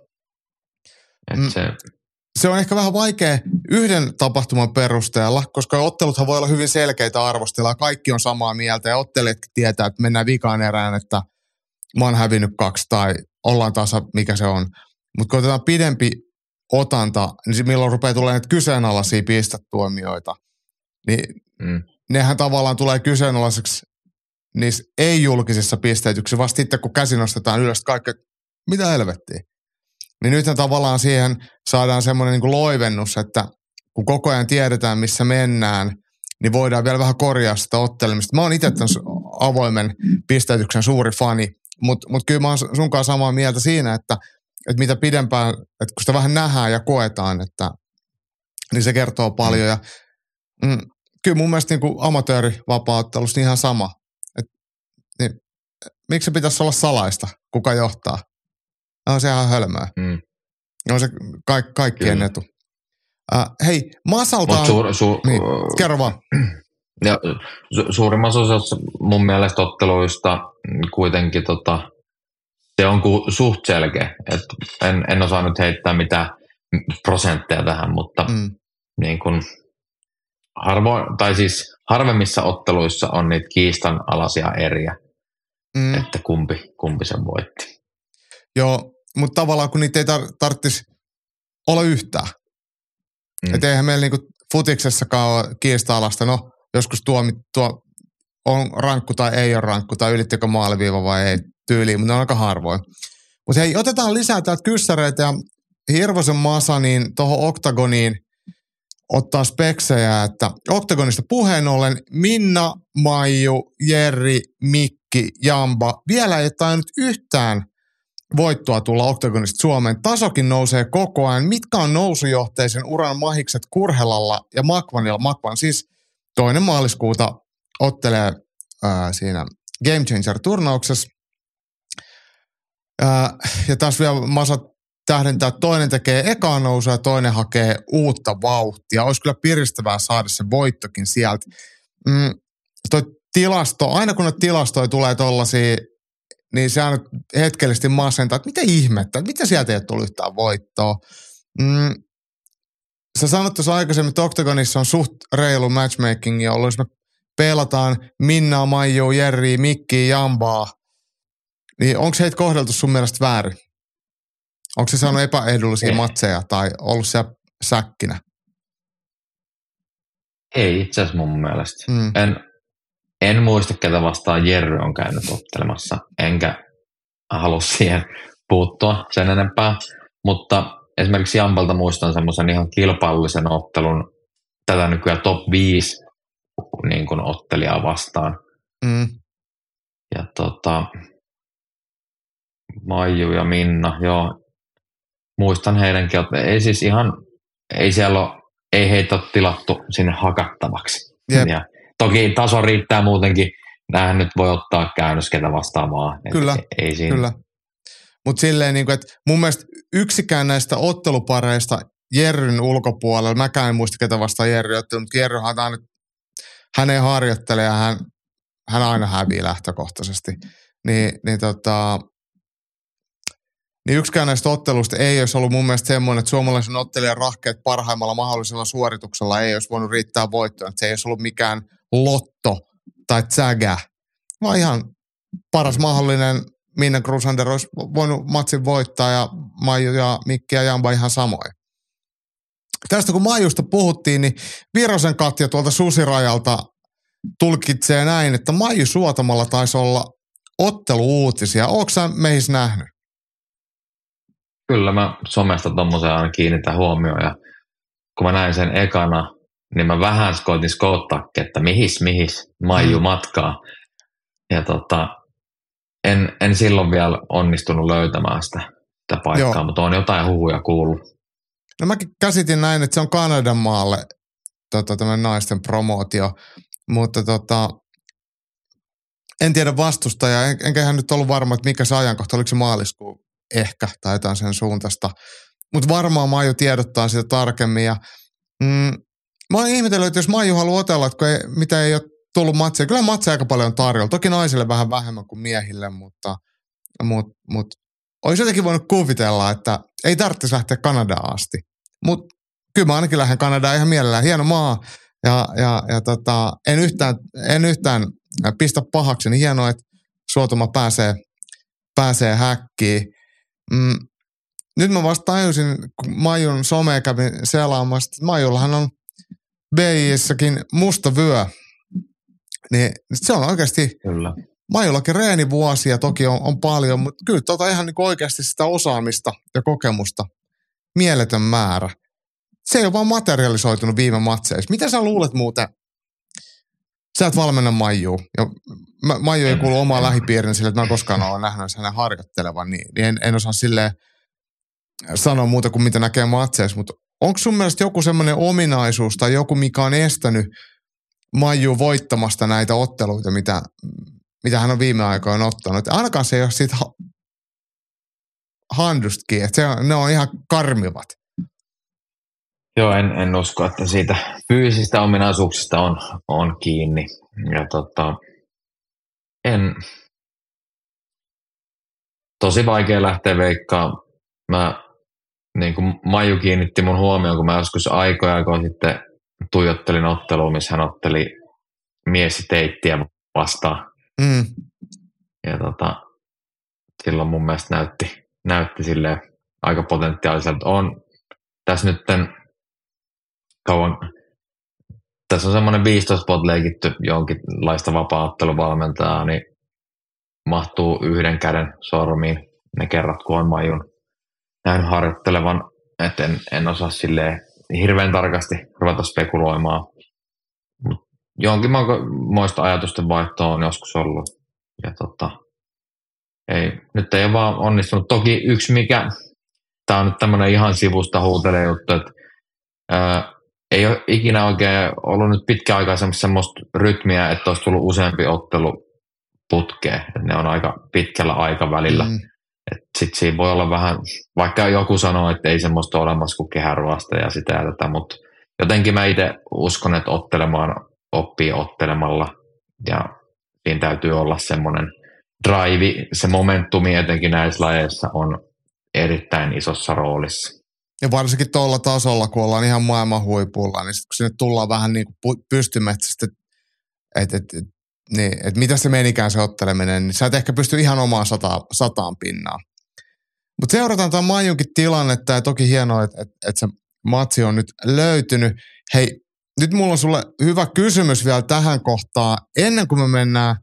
Et Mm. se, se on ehkä vähän vaikea yhden tapahtuman perusteella, koska otteluthan voi olla hyvin selkeitä arvostella. Kaikki on samaa mieltä ja ottelijatkin tietää, että mennään vikaan erään, että mä oon hävinnyt kaksi tai ollaan tasa, mikä se on. Mutta kun otetaan pidempi otanta, niin milloin rupeaa tulemaan näitä kyseenalaisia pistetuomioita, niin mm, nehän tavallaan tulee kyseenalaiseksi niissä ei-julkisissa pisteytyksissä vasta sitten, kun käsi nostetaan ylös kaikki, mitä helvettiä. Niin nythän tavallaan siihen saadaan semmoinen niin loivennus, että kun koko ajan tiedetään, missä mennään, niin voidaan vielä vähän korjaa sitä ottelemista. Mä oon itse tämän avoimen pisteytyksen suuri fani, mutta mut kyllä mä oon sunkaan samaa mieltä siinä, että, että mitä pidempään, että kun sitä vähän nähdään ja koetaan, että niin se kertoo paljon. Ja, mm, kyllä mun mielestä niin amatöörivapaa-ottelussa niin ihan sama. Et, niin, miksi se pitäisi olla salaista, kuka johtaa? On se ihan hölmöä. mm. On se ka- kaikkien Kyllä. etu. Äh, hei, Masalta on... suur, su, Niin, kerro vaan. ja, su, suurimmassa osassa mun mielestä otteluista kuitenkin tota, se on ku, suht selkeä. Et en, en osaa nyt heittää mitään prosentteja tähän, mutta mm. Mm, niin kun harvo, tai siis harvemmissa otteluissa on niitä kiistanalaisia eriä, mm, että kumpi, kumpi sen voitti. joo, mutta tavallaan kun niitä ei tar- tarvitsisi olla yhtään. Mm. Että eihän meillä niinku futiksessakaan ole kiista-alasta, no joskus tuomi, tuo on rankku tai ei ole rankku tai ylittikö maaliviiva vai ei tyyliin, mutta ne on aika harvoin. Mutta hei, otetaan lisää täältä kyssäreitä ja Hirvosen Masa niin tuohon Oktagoniin ottaa speksejä, että Oktagonista puheen ollen Minna, Maiju, Jerri, Mikki, Jamba vielä ei tainnut yhtään voittoa tulla Oktagonista Suomeen. Tasokin nousee koko ajan. Mitkä on nousujohteisen uran mahikset Kurhelalla ja Makvanilla? Makvan siis toinen maaliskuuta ottelee ää, siinä Game Changer-turnauksessa. Ää, ja tässä vielä Masa tähdentää, että toinen tekee ekaa nousua ja toinen hakee uutta vauhtia. Olisi kyllä piristävää saada se voittokin sieltä. Mm, toi tilasto, aina kun noita tilastoja tulee tollasia, niin se aina hetkellisesti masentaa, että mitä ihmettä, että mitä sieltä ei ole tullut yhtään voittoa. Mm, sä sanoit tuossa aikaisemmin, että Octagonissa on suht reilu matchmaking ja ollut, jos me pelataan Minna, Maiju, Jerri, Mikki, Jambaa, niin onko heitä kohdeltu sun mielestä väärin? Onko se saanut epäehdollisia Ei. matseja tai ollut siellä säkkinä? Ei itse asiassa mun mielestä. Mm. En, en muista, ketä vastaan Jerry on käynyt ottelemassa, enkä halua siihen puuttua sen enempää. Mutta esimerkiksi Jampalta muistan semmoisen ihan kilpailullisen ottelun tätä nykyään top 5 niin kuin ottelijaa vastaan. Mm. Ja tota, Maiju ja Minna, joo, muistan heidänkin, että ei siis ihan, ei siellä ole, ei heitä ole tilattu sinne hakattavaksi. Jep. Ja toki taso riittää muutenkin, näähän nyt voi ottaa käännös ketä vastaan vaan. Et Kyllä, ei, siinä, Kyllä. Mutta silleen, niin kuin, että mun mielestä yksikään näistä ottelupareista Jerryn ulkopuolella, mäkään en muista ketä vastaan Jerry ottelu, mutta Jerryhän on aina, hän ei harjoittele ja hän, hän aina hävii lähtökohtaisesti. Niin, niin, tota, niin yksikään näistä otteluista ei olisi ollut mun mielestä semmoinen, että suomalaisen ottelijan rahkeet parhaimmalla mahdollisella suorituksella ei olisi voinut riittää voittoon. Että se ei olisi ollut mikään lotto tai tsägä, vaan ihan paras mahdollinen Minna Crusander olisi voinut matsin voittaa ja Maiju ja Mikki ja Jamba ihan samoin. Tästä kun Maijusta puhuttiin, niin Virosen Katja tuolta Susirajalta tulkitsee näin, että Maiju Suotamalla taisi olla otteluuutisia. Oletko sä meissä nähnyt? Kyllä mä somesta tommoseen aina kiinnitän huomioon ja kun mä näin sen ekana, niin mä vähän koitin skoottaa, että mihis, mihis, Maiju Mm. matkaa. Ja tota, en, en silloin vielä onnistunut löytämään sitä, sitä paikkaa, Joo. mutta on jotain huhuja kuullut. No mäkin käsitin näin, että se on Kanadan maalle tota, tämä naisten promootio, mutta tota, en tiedä vastustajaa, en, enkä hän nyt ollut varma, että mikä se ajankohta, oliko se maaliskuu ehkä tai jotain sen suuntaista. Mutta varmaan Maiju tiedottaa sitä tarkemmin ja mm, mä oon ihmetellyt, että jos Maiju haluaa otella, että ei, mitä ei ole tullut matseja. Kyllä matseja aika paljon tarjolla. Toki naisille vähän vähemmän kuin miehille, mutta, mutta, mutta olisi jotenkin voinut kuvitella, että ei tarvitsisi lähteä Kanadaan asti. Mutta kyllä mä ainakin lähden Kanadaan ihan mielellään. Hieno maa ja, ja, ja tota, en, yhtään, en yhtään pistä pahaksi. Niin hienoa, että Suotuma pääsee, pääsee häkkiin. Mm, nyt mä vasta tajusin, kun Majun somea kävin selaamassa, että Majullahan on BIissäkin musta vyö. Niin se on oikeasti, Kyllä. Majullakin reenivuosia toki on, on paljon, mutta kyllä tota ihan niin oikeasti sitä osaamista ja kokemusta mieletön määrä. Se ei ole vaan materialisoitunut viime matseissa. Mitä sä luulet muuten? Sä et valmenna Maiju. Ja Maiju ei kuulu omaan lähipiirin sille, että mä koskaan ole nähnyt hänen harjoittelevan, niin, niin en, en osaa silleen sanoa muuta kuin mitä näkee matseissa, mutta onko sun mielestä joku semmoinen ominaisuus tai joku, mikä on estänyt Maiju voittamasta näitä otteluita, mitä, mitä hän on viime aikoina ottanut. Ainakaan se ei ole siitä handustkin, että se ne on ihan karmivat. Joo, en, en usko, että siitä fyysistä ominaisuuksista on, on kiinni. Ja tota, en, tosi vaikea lähteä veikkaa. Mä, niin kuin Maju kiinnitti mun huomioon, kun mä joskus aikoja kun sitten tuijottelin ottelua, missä hän otteli mies teittiä vastaan. Mm. Ja tota, silloin mun mielestä näytti, näytti sille aika potentiaaliselta. On tässä nyt kauan, tässä on semmoinen 15 spot leikitty jonkinlaista vapaa-otteluvalmentajaa, niin mahtuu yhden käden sormiin ne kerrat, kun on majun näin harjoittelevan, että en, en osaa silleen hirveän tarkasti ruveta spekuloimaan. Mut jonkinmoista ajatusten vaihtoa on joskus ollut. Ja tota, ei, nyt ei ole vaan onnistunut. Toki yksi mikä, tämä on nyt tämmöinen ihan sivusta huutele juttu, että ää, ei ole ikinä oikein ollut nyt pitkä aikaa semmoista rytmiä, että olisi tullut useampi ottelu putkeen. Ne on aika pitkällä aikavälillä. Mm. Sitten siinä voi olla vähän, vaikka joku sanoo, että ei semmoista ole olemassa kuin kehäruoasta ja sitä ja tätä, mutta jotenkin mä itse uskon, että ottelemaan oppii ottelemalla ja siinä täytyy olla semmoinen drive, se momentumi etenkin näissä lajeissa on erittäin isossa roolissa. Ja varsinkin tuolla tasolla, kun ollaan ihan maailman huipulla, niin kun sinne tullaan vähän niin kuin pystymetsästä, että et, et, niin, et mitä se menikään se otteleminen, niin sä et ehkä pysty ihan omaan sata, sataan pinnaan. Mutta seurataan tämän Majunkin tilannetta ja toki hienoa, että et, et se matsi on nyt löytynyt. Hei, nyt mulla on sulle hyvä kysymys vielä tähän kohtaan. Ennen kuin me mennään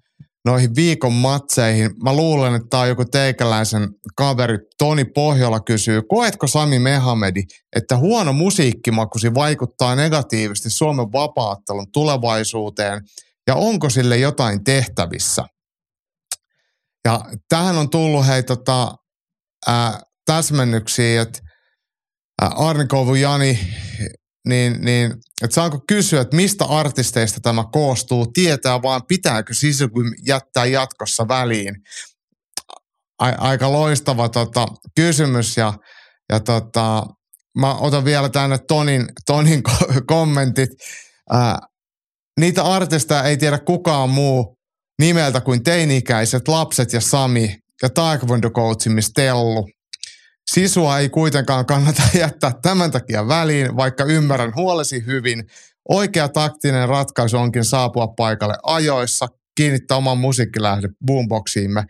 noihin viikon matseihin. Mä luulen, että tämä on joku teikäläisen kaveri. Toni Pohjola kysyy, koetko Sami Mehamedi, että huono musiikkimakusi vaikuttaa negatiivisesti Suomen vapaattelun tulevaisuuteen ja onko sille jotain tehtävissä? Ja tähän on tullut hei tota, ää, täsmennyksiä, että Arni Kovu Jani niin, niin että saanko kysyä, että mistä artisteista tämä koostuu, tietää vaan pitääkö sisukym jättää jatkossa väliin. Aika loistava tota, kysymys ja, ja tota, mä otan vielä tänne Tonin, Tonin kommentit. Ää, niitä artisteja ei tiedä kukaan muu nimeltä kuin teini-ikäiset lapset ja Sami ja taekwondo coachimis Tellu. Sisua ei kuitenkaan kannata jättää tämän takia väliin, vaikka ymmärrän huolesi hyvin. Oikea taktinen ratkaisu onkin saapua paikalle ajoissa, kiinnittää oman musiikkilähde boomboxiimme.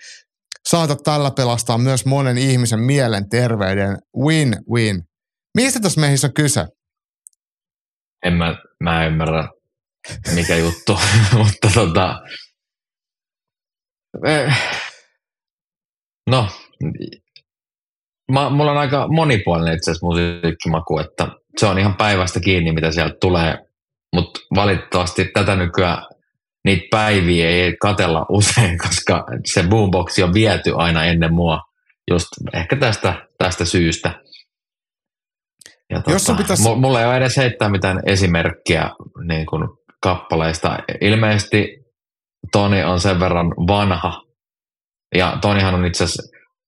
Saatat tällä pelastaa myös monen ihmisen mielen terveyden. Win-win. Mistä tässä meissä on kyse? En mä, mä ymmärrä, mikä juttu, mutta tota, eh, no, mä, mulla on aika monipuolinen itse asiassa musiikkimaku, että se on ihan päivästä kiinni, mitä sieltä tulee. Mutta valitettavasti tätä nykyään niitä päiviä ei katella usein, koska se boomboxi on viety aina ennen mua. Just ehkä tästä, tästä syystä. Ja Jos tota, pitäisi... Mulla ei ole edes heittää mitään esimerkkiä niin kuin kappaleista. Ilmeisesti Toni on sen verran vanha. Ja Tonihan on itse asiassa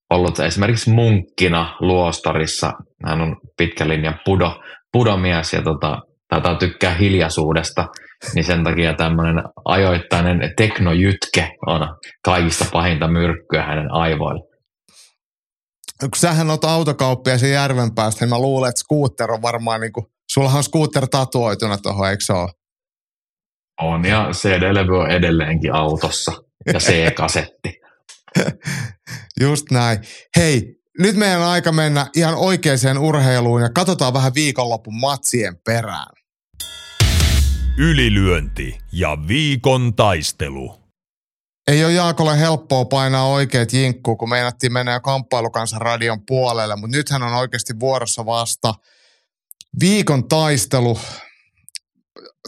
ollut esimerkiksi munkkina luostarissa. Hän on pitkä linja pudo, pudomies ja tota, taitaa tykkää hiljaisuudesta, niin sen takia tämmöinen ajoittainen teknojytke on kaikista pahinta myrkkyä hänen aivoille. Kun sähän oot autokauppia sen järven päästä, niin mä luulen, että scooter on varmaan niin kuin, sullahan on scooter tatuoituna tuohon, eikö se ole? On ja CD-levy on edelleenkin autossa ja C-kasetti. Just näin. Hei, nyt meidän on aika mennä ihan oikeaan urheiluun ja katsotaan vähän viikonlopun matsien perään. Ylilyönti ja viikon taistelu. Ei ole Jaakolle helppoa painaa oikeat jinkkuu, kun meinattiin mennä jo kamppailukansan radion puolelle, mutta nythän on oikeasti vuorossa vasta viikon taistelu.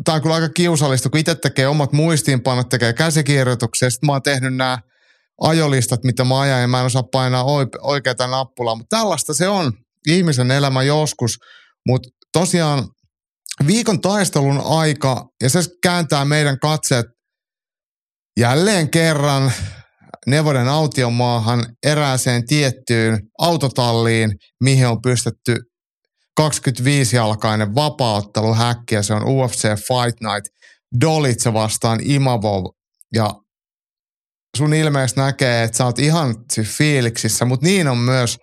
Tämä on kyllä aika kiusallista, kun itse tekee omat muistiinpanot, tekee käsikirjoituksia. Sitten mä oon tehnyt nämä ajolistat, mitä mä ajan, ja mä en osaa painaa oikeita nappulaa. Mutta tällaista se on ihmisen elämä joskus. Mutta tosiaan viikon taistelun aika, ja se kääntää meidän katseet jälleen kerran Nevoden autiomaahan erääseen tiettyyn autotalliin, mihin on pystytty 25-jalkainen vapauttelu häkkiä. Se on UFC Fight Night Dolitse vastaan Imavov. Ja sun ilmeisesti näkee, että sä oot ihan fiiliksissä, mutta niin on myös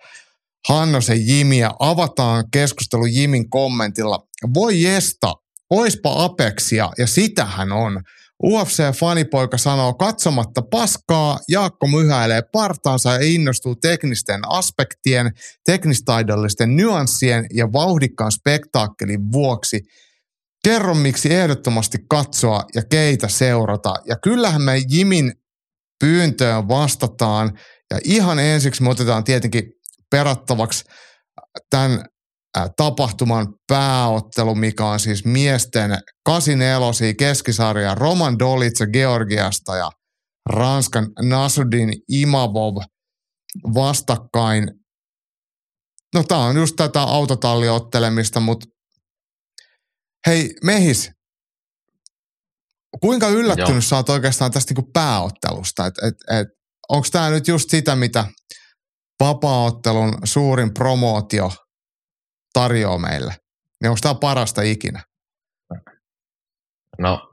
Hannosen Jimi ja avataan keskustelu Jimin kommentilla. Voi jesta, oispa Apexia ja sitähän on. UFC-fanipoika sanoo katsomatta paskaa, Jaakko myhäilee partaansa ja innostuu teknisten aspektien, teknistaidollisten nyanssien ja vauhdikkaan spektaakkelin vuoksi. Kerro miksi ehdottomasti katsoa ja keitä seurata. Ja kyllähän me Jimin pyyntöön vastataan ja ihan ensiksi me otetaan tietenkin perattavaksi tämän tapahtuman pääottelu, mikä on siis miesten 84 keskisarja Roman Dolitse Georgiasta ja Ranskan Nasruddin Imavov vastakkain. No tää on just tätä autotalliottelemista, mutta hei Mehis, kuinka yllättynyt Joo. sä oot oikeastaan tästä niinku pääottelusta? Et, et, et, Onko tämä nyt just sitä, mitä vapaaottelun suurin promootio – tarjoaa meille, niin onko tämä parasta ikinä? No,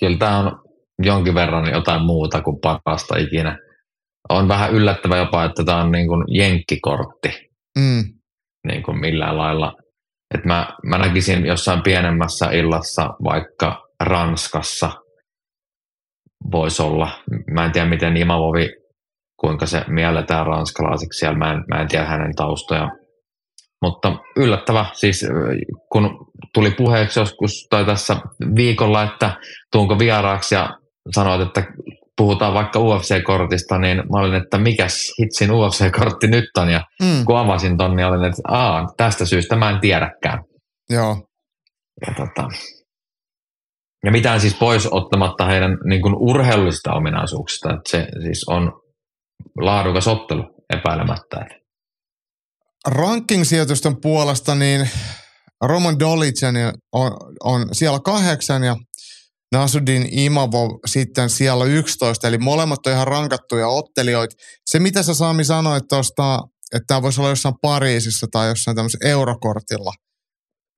kyllä tämä on jonkin verran jotain muuta kuin parasta ikinä. On vähän yllättävä jopa, että tämä on niin kuin jenkkikortti mm. niin kuin millään lailla. Et mä, mä näkisin jossain pienemmässä illassa vaikka Ranskassa voisi olla. Mä en tiedä, miten Imavovi, kuinka se mielletään ranskalaiseksi siellä. Mä en, mä en tiedä hänen taustoja mutta yllättävä, siis kun tuli puheeksi joskus tai tässä viikolla, että tuunko vieraaksi ja sanoit, että puhutaan vaikka UFC-kortista, niin mä olin, että mikäs hitsin UFC-kortti nyt on. Ja mm. kun avasin ton, niin olin, että Aa, tästä syystä mä en tiedäkään. Joo. Ja, tota, ja mitään siis pois ottamatta heidän niin kuin urheilullisista ominaisuuksista. Että se siis on laadukas ottelu epäilemättä ranking-sijoitusten puolesta niin Roman Dolitsen on, on siellä kahdeksan ja Nasudin Imavov sitten siellä 11, eli molemmat on ihan rankattuja ottelijoita. Se, mitä sä Saami sanoit tuosta, että tämä voisi olla jossain Pariisissa tai jossain tämmöisessä eurokortilla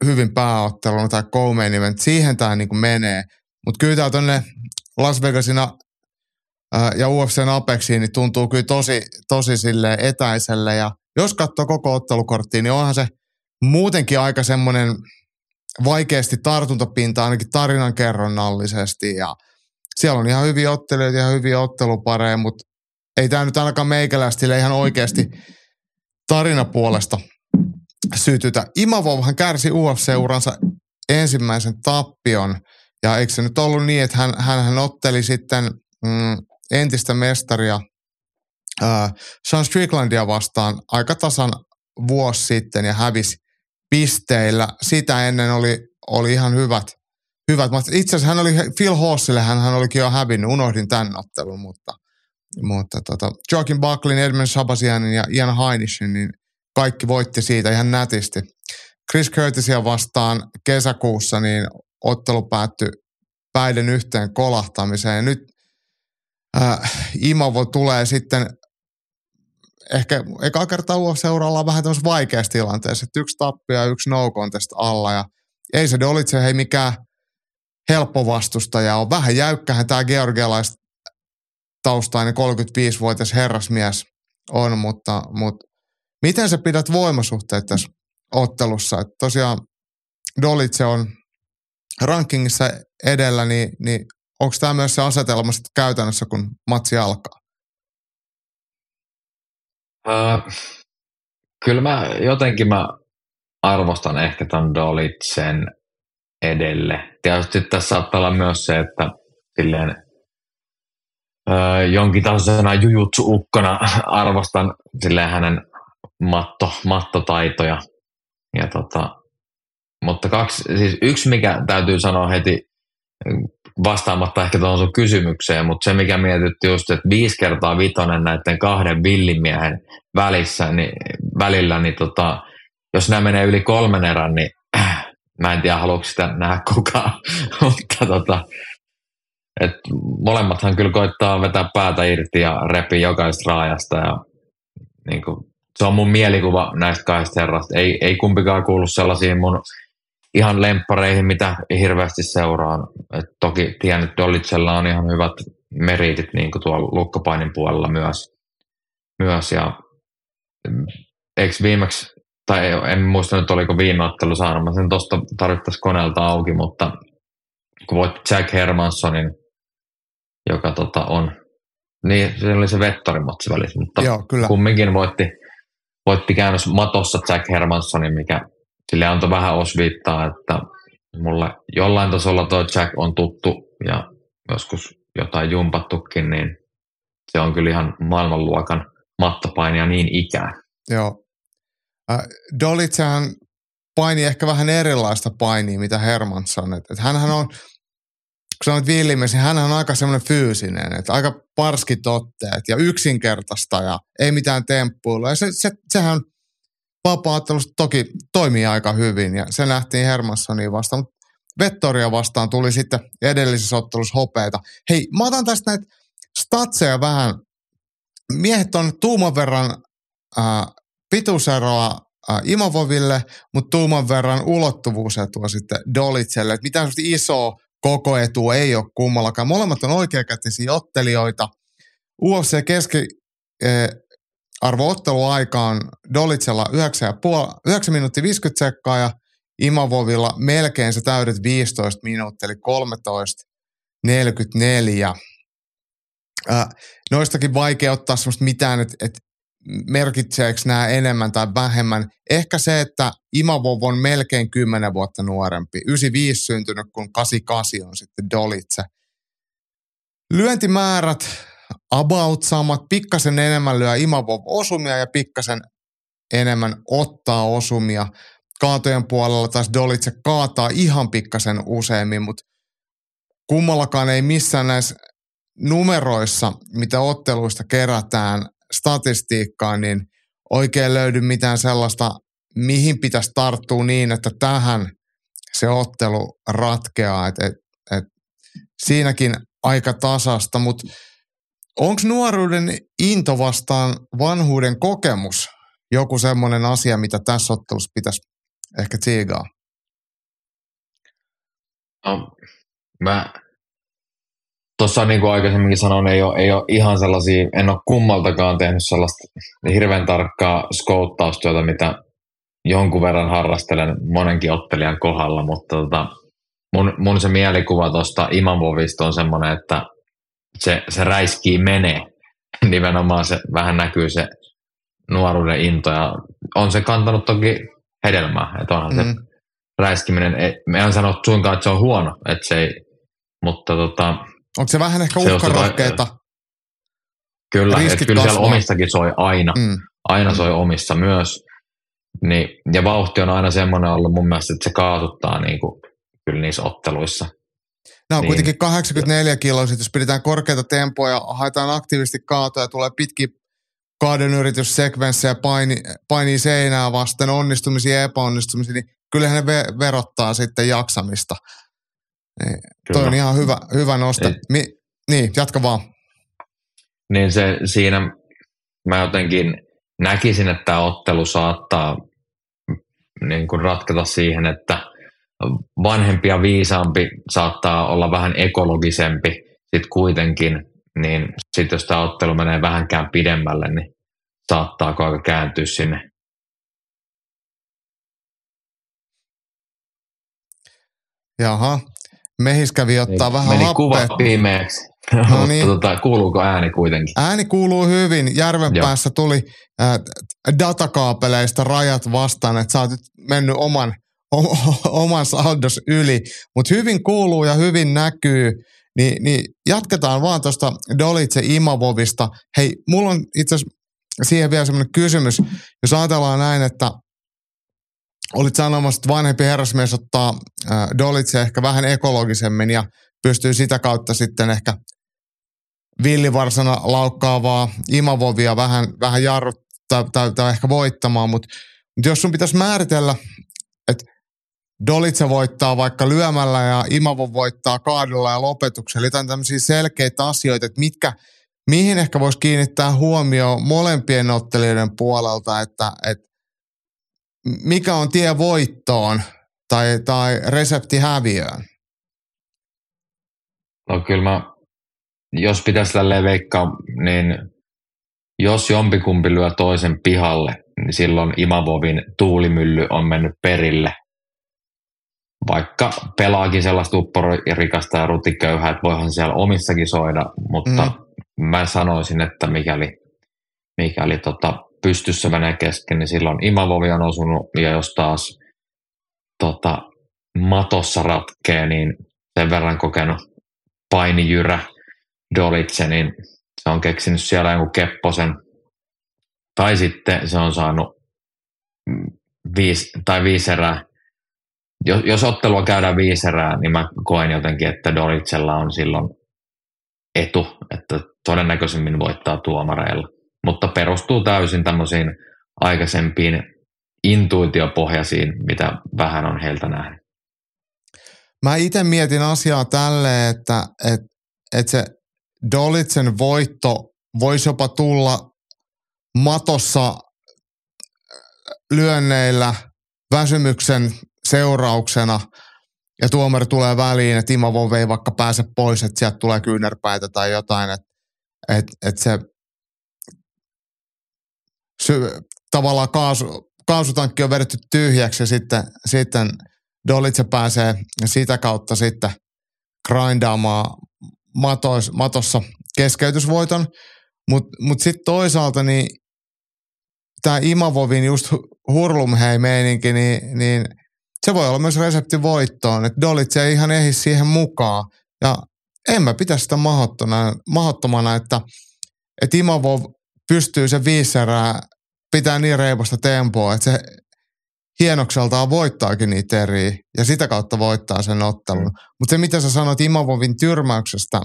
hyvin pääotteluna tai co event, siihen tämä niin menee. Mutta kyllä tämä tuonne Las Vegasina ää, ja UFCn Apexiin niin tuntuu kyllä tosi, tosi sille etäiselle ja – jos katsoo koko ottelukorttia, niin onhan se muutenkin aika semmoinen vaikeasti tartuntapinta ainakin tarinankerronnallisesti ja siellä on ihan hyviä ottelijoita ja hyviä ottelupareja, mutta ei tämä nyt ainakaan meikäläistille ihan oikeasti tarinapuolesta sytytä. Imavovhan kärsi UFC-uransa ensimmäisen tappion ja eikö se nyt ollut niin, että hän, hän otteli sitten mm, entistä mestaria äh, Sean Stricklandia vastaan aika tasan vuosi sitten ja hävisi pisteillä. Sitä ennen oli, oli ihan hyvät, hyvät. Itse asiassa hän oli Phil Hossille, hän, hän olikin jo hävinnyt, unohdin tämän ottelun, mutta, mutta tota, Joakim Bucklin, Edmund Sabasianin ja Ian Heinishin, niin kaikki voitti siitä ihan nätisti. Chris Curtisia vastaan kesäkuussa, niin ottelu päättyi päiden yhteen kolahtamiseen. Nyt äh, Imavo tulee sitten ehkä eka kertaa UFC-ura ollaan vähän tämmöisessä vaikeassa tilanteessa, että yksi tappia ja yksi no contest alla ja ei se Dolitse hei mikään helppo vastustaja on. Vähän jäykkähän tämä georgialais taustainen 35-vuotias herrasmies on, mutta, mutta miten sä pidät voimasuhteet tässä ottelussa? Et tosiaan Dolitse on rankingissa edellä, niin, niin onko tämä myös se asetelma käytännössä, kun matsi alkaa? Uh, kyllä mä jotenkin mä arvostan ehkä ton Dolitsen edelle. Tietysti tässä saattaa olla myös se, että silleen uh, jonkin tasoisena jujutsu-ukkona arvostan silleen hänen matto, mattotaitoja. Ja tota, mutta kaksi, siis yksi mikä täytyy sanoa heti vastaamatta ehkä tuohon sun kysymykseen, mutta se mikä mietitti just, että viisi kertaa vitonen näiden kahden villimiehen välissä, niin, välillä, niin tota, jos nämä menee yli kolmen erän, niin äh, mä en tiedä haluatko sitä nähdä kukaan, mutta tota, et molemmathan kyllä koittaa vetää päätä irti ja repi jokaista raajasta ja niin kuin, se on mun mielikuva näistä kahdesta herrasta. Ei, ei kumpikaan kuulu sellaisiin mun ihan lemppareihin, mitä hirveästi seuraan. Et toki tiedän, että Dolitsella on ihan hyvät meritit niin kuin tuolla lukkopainin puolella myös. myös ja mm, eikö viimeksi, tai en muista nyt oliko viime ottelu saanut, mä sen tuosta tarvittaisiin koneelta auki, mutta kun voit Jack Hermanssonin, joka tota on, niin se oli se vettorimatsi välissä, mutta Joo, kyllä. kumminkin voitti, voitti käännös matossa Jack Hermanssonin, mikä sille antoi vähän osviittaa, että mulle jollain tasolla tuo Jack on tuttu ja joskus jotain jumpattukin, niin se on kyllä ihan maailmanluokan mattopainia niin ikään. Joo. Äh, Dolitsehän paini ehkä vähän erilaista painia, mitä Hermansson. Et, et hänhän on, kun sanoit Villimes, niin hänhän on aika semmoinen fyysinen, että aika parskit otteet ja yksinkertaista ja ei mitään temppuilua. Ja se, se, sehän vapaa-ottelusta toki toimii aika hyvin ja se nähtiin Hermanssoniin vastaan, mutta Vettoria vastaan tuli sitten edellisessä ottelussa hopeita. Hei, mä otan tästä näitä statseja vähän. Miehet on tuuman verran äh, pituuseroa äh, Imovoville, mutta tuuman verran ulottuvuusetua sitten Dolitselle. Että mitään isoa koko etu ei ole kummallakaan. Molemmat on oikeakätisiä ottelijoita. UFC keski, eh, arvootteluaikaan Dolitsella 9, 9 minuuttia 50 sekkaa ja Imavovilla melkein se täydet 15 minuuttia, eli 13.44. Äh, noistakin vaikea ottaa semmoista mitään, että et merkitseekö nämä enemmän tai vähemmän. Ehkä se, että Imavov on melkein 10 vuotta nuorempi, 95 syntynyt, kun 88 on sitten Dolitse. Lyöntimäärät about samat, pikkasen enemmän lyö Imavov osumia ja pikkasen enemmän ottaa osumia. Kaatojen puolella taas Dolitse kaataa ihan pikkasen useammin, mutta kummallakaan ei missään näissä numeroissa, mitä otteluista kerätään statistiikkaan, niin oikein löydy mitään sellaista, mihin pitäisi tarttua niin, että tähän se ottelu ratkeaa. Et, et, et siinäkin aika tasasta, mutta Onko nuoruuden into vastaan vanhuuden kokemus joku semmoinen asia, mitä tässä ottelussa pitäisi ehkä tsiigaa? No, mä tuossa niin kuin aikaisemminkin sanoin, ei ole, ei ole ihan sellaisia, en ole kummaltakaan tehnyt sellaista hirveän tarkkaa skouttaustyötä, mitä jonkun verran harrastelen monenkin ottelijan kohdalla, mutta tota, mun, mun se mielikuva tuosta Imamovista on semmoinen, että se, se räiskii menee. Nimenomaan se vähän näkyy se nuoruuden into ja on se kantanut toki hedelmää, että onhan mm. se räiskiminen, me en sano suinkaan, että se on huono, että se ei, mutta tota, Onko se vähän ehkä uhkarohkeita? Kyllä, että kyllä siellä omissakin soi aina, mm. aina mm. soi omissa myös. Niin, ja vauhti on aina semmoinen ollut mun mielestä, että se kaasuttaa niin kuin, kyllä niissä otteluissa. Nämä on niin. kuitenkin 84 kiloa, jos pidetään korkeita tempoja, haetaan aktiivisesti kaatoja, tulee pitki kaadon yrityssekvenssejä, paini, painii seinää vasten, onnistumisia ja epäonnistumisia, niin kyllähän ne ve- verottaa sitten jaksamista. Niin, toi on ihan hyvä, hyvä nosto. Niin. Mi- niin, jatka vaan. Niin se siinä, mä jotenkin näkisin, että tämä ottelu saattaa niin kuin ratketa siihen, että vanhempi ja viisaampi saattaa olla vähän ekologisempi sitten kuitenkin, niin sitten jos tämä ottelu menee vähänkään pidemmälle, niin saattaa aika kääntyä sinne Jaha, mehis kävi ottaa Meni vähän Meni kuva happea. pimeäksi. No niin. Tota, kuuluuko ääni kuitenkin? Ääni kuuluu hyvin. Järven Joo. päässä tuli äh, datakaapeleista rajat vastaan, että sä oot nyt mennyt oman, o, oman saldos yli. Mutta hyvin kuuluu ja hyvin näkyy. Ni, niin jatketaan vaan tuosta Dolitse Imavovista. Hei, mulla on itse asiassa siihen vielä semmoinen kysymys. Jos ajatellaan näin, että olit sanomassa, että vanhempi herrasmies ottaa äh, Dolitse ehkä vähän ekologisemmin ja pystyy sitä kautta sitten ehkä villivarsana laukkaavaa imavovia vähän, vähän jarruttaa tai, tai, tai ehkä voittamaan, mutta mut jos sun pitäisi määritellä, että Dolitse voittaa vaikka lyömällä ja Imavo voittaa kaadulla ja lopetuksella, jotain tämmöisiä selkeitä asioita, että mitkä, mihin ehkä voisi kiinnittää huomioon molempien ottelijoiden puolelta, että, että mikä on tie voittoon tai, tai resepti häviöön. No kyllä mä, jos pitäisi tälleen veikkaa, niin jos jompikumpi lyö toisen pihalle, niin silloin Imavovin tuulimylly on mennyt perille. Vaikka pelaakin sellaista upporikasta ja rutiköyhää, että voihan siellä omissakin soida, mutta mm. mä sanoisin, että mikäli, mikäli tota pystyssä menee kesken, niin silloin Imavovi on osunut, ja jos taas tota, matossa ratkee, niin sen verran kokenut painijyrä Dolitse, niin se on keksinyt siellä jonkun kepposen. Tai sitten se on saanut viisi, tai viisi erää. Jos, jos ottelua käydään viisi erää, niin mä koen jotenkin, että Dolitsella on silloin etu, että todennäköisemmin voittaa tuomareilla. Mutta perustuu täysin tämmöisiin aikaisempiin intuitiopohjaisiin, mitä vähän on heiltä nähnyt. Mä itse mietin asiaa tälleen, että, että, että se Dolitsen voitto voisi jopa tulla matossa lyönneillä väsymyksen seurauksena ja tuomari tulee väliin, että Imavov ei vaikka pääse pois, että sieltä tulee kyynärpäitä tai jotain, että, että, että se sy, tavallaan kaasu, kaasutankki on vedetty tyhjäksi ja sitten, sitten Dolitse pääsee sitä kautta sitten grindaamaan matos, matossa keskeytysvoiton, mutta mut sitten toisaalta niin tämä Imavovin just hurlumhei meininki, niin, niin se voi olla myös resepti voittoon, että Dolitse ei ihan ehdi siihen mukaan. Ja en mä pitä sitä mahdottomana, mahdottomana että, että Imavov pystyy se viisi erää pitää niin reipasta tempoa, että se hienokseltaan voittaakin niitä eri ja sitä kautta voittaa sen ottelun. Mm. Mutta se, mitä sä sanoit Imavovin tyrmäyksestä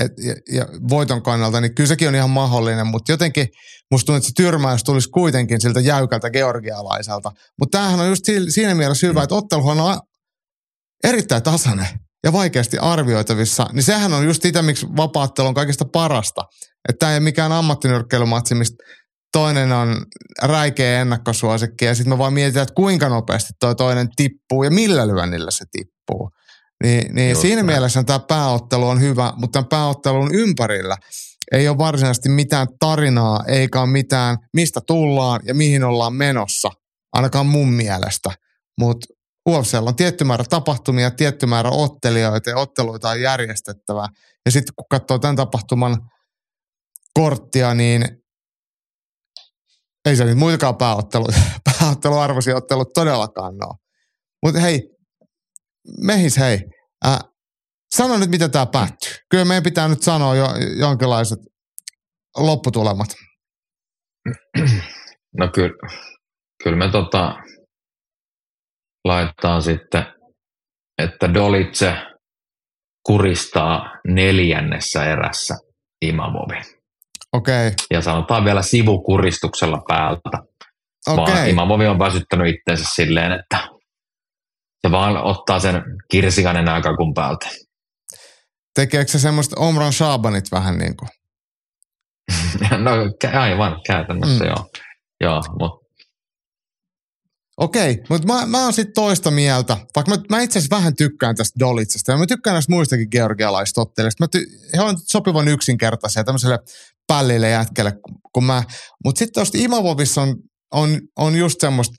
et, ja, ja voiton kannalta, niin kyllä sekin on ihan mahdollinen, mutta jotenkin musta tuntuu, että se tyrmäys tulisi kuitenkin siltä jäykältä georgialaiselta. Mutta tämähän on just siinä mielessä hyvä, että otteluhan on erittäin tasainen ja vaikeasti arvioitavissa, niin sehän on just sitä, miksi vapaattelu on kaikista parasta. Että tämä ei ole mikään ammattinyrkkeilymatsi, mistä toinen on räikeä ennakkosuosikki ja sitten me vaan mietitään, että kuinka nopeasti toi toinen tippuu ja millä lyönnillä se tippuu. Niin, niin siinä näin. mielessä tämä pääottelu on hyvä, mutta tämän pääottelun ympärillä ei ole varsinaisesti mitään tarinaa, eikä ole mitään, mistä tullaan ja mihin ollaan menossa, ainakaan mun mielestä. Mutta UFCllä on tietty määrä tapahtumia, tietty määrä ottelijoita ja otteluita on järjestettävä. Ja sitten kun katsoo tämän tapahtuman korttia, niin ei se nyt muitakaan pääottelu, pääotteluarvoisia ottelut todellakaan ole. Mutta hei, mehis hei, äh, sano nyt miten tämä päättyy. Kyllä meidän pitää nyt sanoa jo jonkinlaiset lopputulemat. No kyllä, kyllä me tota, laittaa sitten, että Dolitse kuristaa neljännessä erässä Imavovin. Okay. Ja sanotaan vielä sivukuristuksella päältä. Okay. Imavovi on väsyttänyt itseensä silleen, että se vaan ottaa sen kirsikanen aikakun päältä. Tekeekö se semmoista Omran Shabanit vähän niin kuin? no aivan, käytännössä mm. joo. Joo, mutta Okei, mutta mä, mä oon sitten toista mieltä, vaikka mä, mä itse asiassa vähän tykkään tästä Dolitsesta ja mä tykkään näistä muistakin georgialaisista ottelijoista. Ty- he on sopivan yksinkertaisia tämmöiselle pällille jätkelle kun mä, mutta sitten tuosta Imovovissa on, on, on just semmoista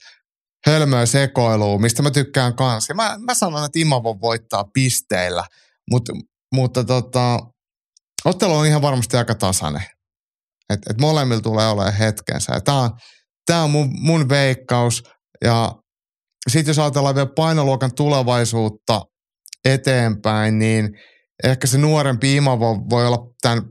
hölmöä sekoilua, mistä mä tykkään kanssa. Mä, mä sanon, että Imavov voittaa pisteillä, mutta, mutta tota, ottelu on ihan varmasti aika tasainen. Et, et molemmilla tulee olemaan hetkensä. Tämä on, tää on mun, mun veikkaus. Ja sitten jos ajatellaan vielä painoluokan tulevaisuutta eteenpäin, niin ehkä se nuorempi Imavo voi olla tämän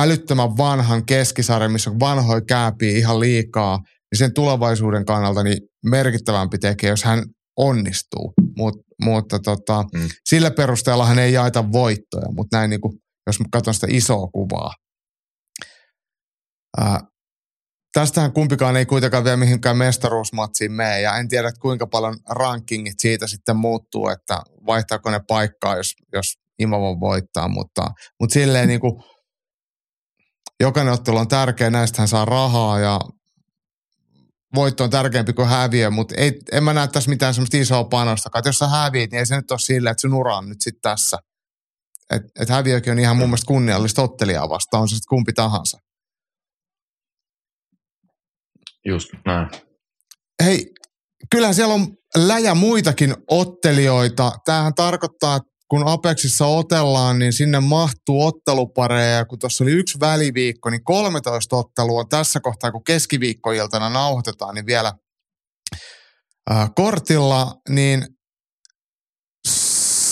älyttömän vanhan keskisarjan, missä on vanhoja kääpiä ihan liikaa, niin sen tulevaisuuden kannalta niin merkittävämpi tekee, jos hän onnistuu. Mut, mutta tota, mm. sillä perusteella hän ei jaeta voittoja, mutta näin niin kuin, jos katson sitä isoa kuvaa. Ää, tästähän kumpikaan ei kuitenkaan vielä mihinkään mestaruusmatsiin mene, ja en tiedä kuinka paljon rankingit siitä sitten muuttuu, että vaihtaako ne paikkaa, jos, jos Imavo voittaa, mutta, mutta silleen niin kuin, jokainen ottelu on tärkeä, näistähän saa rahaa ja voitto on tärkeämpi kuin häviö, mutta ei, en mä näe tässä mitään semmoista isoa panosta. Että jos sä häviit, niin ei se nyt ole silleen, että sun ura on nyt sitten tässä. Että et häviökin on ihan mun mielestä kunniallista ottelijaa vastaan, on se sitten kumpi tahansa. Just näin. Hei, kyllähän siellä on läjä muitakin ottelijoita. Tämähän tarkoittaa, että kun Apexissa otellaan, niin sinne mahtuu ottelupareja. kun tuossa oli yksi väliviikko, niin 13 ottelua on tässä kohtaa, kun keskiviikkoiltana nauhoitetaan, niin vielä äh, kortilla. Niin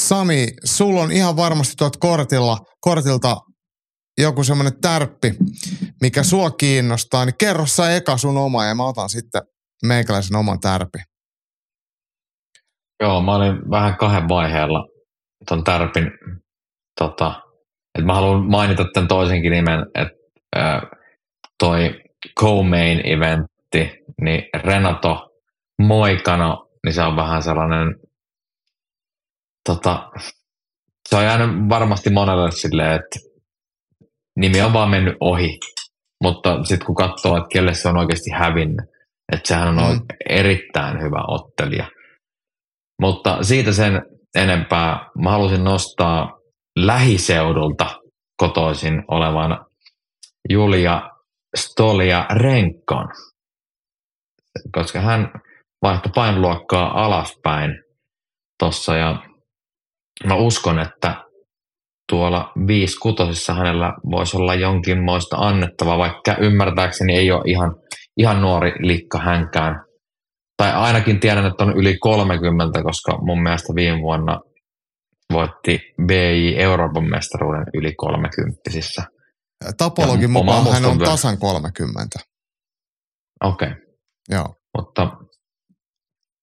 Sami, sulla on ihan varmasti tuot kortilla, kortilta joku semmoinen tärppi, mikä sua kiinnostaa, niin kerro sä eka sun oma ja mä otan sitten meikäläisen oman tärpi. Joo, mä olin vähän kahden vaiheella ton tärpin, tota, että mä haluan mainita tämän toisenkin nimen, että äh, toi co-main eventti, niin Renato Moikano, niin se on vähän sellainen, tota, se on jäänyt varmasti monelle silleen, että nimi on vaan mennyt ohi. Mutta sitten kun katsoo, että kelle se on oikeasti hävinnyt, että sehän on mm. erittäin hyvä ottelija. Mutta siitä sen enempää. Mä halusin nostaa lähiseudulta kotoisin olevan Julia Stolia Renkon, koska hän vaihtoi painoluokkaa alaspäin tuossa ja mä uskon, että tuolla 5 kutosissa hänellä voisi olla jonkinmoista annettavaa, vaikka ymmärtääkseni ei ole ihan, ihan nuori likka hänkään tai ainakin tiedän, että on yli 30, koska mun mielestä viime vuonna voitti BI Euroopan mestaruuden yli 30 Tapologin mukaan hän on tasan 30. Okei. Okay. Joo. Mutta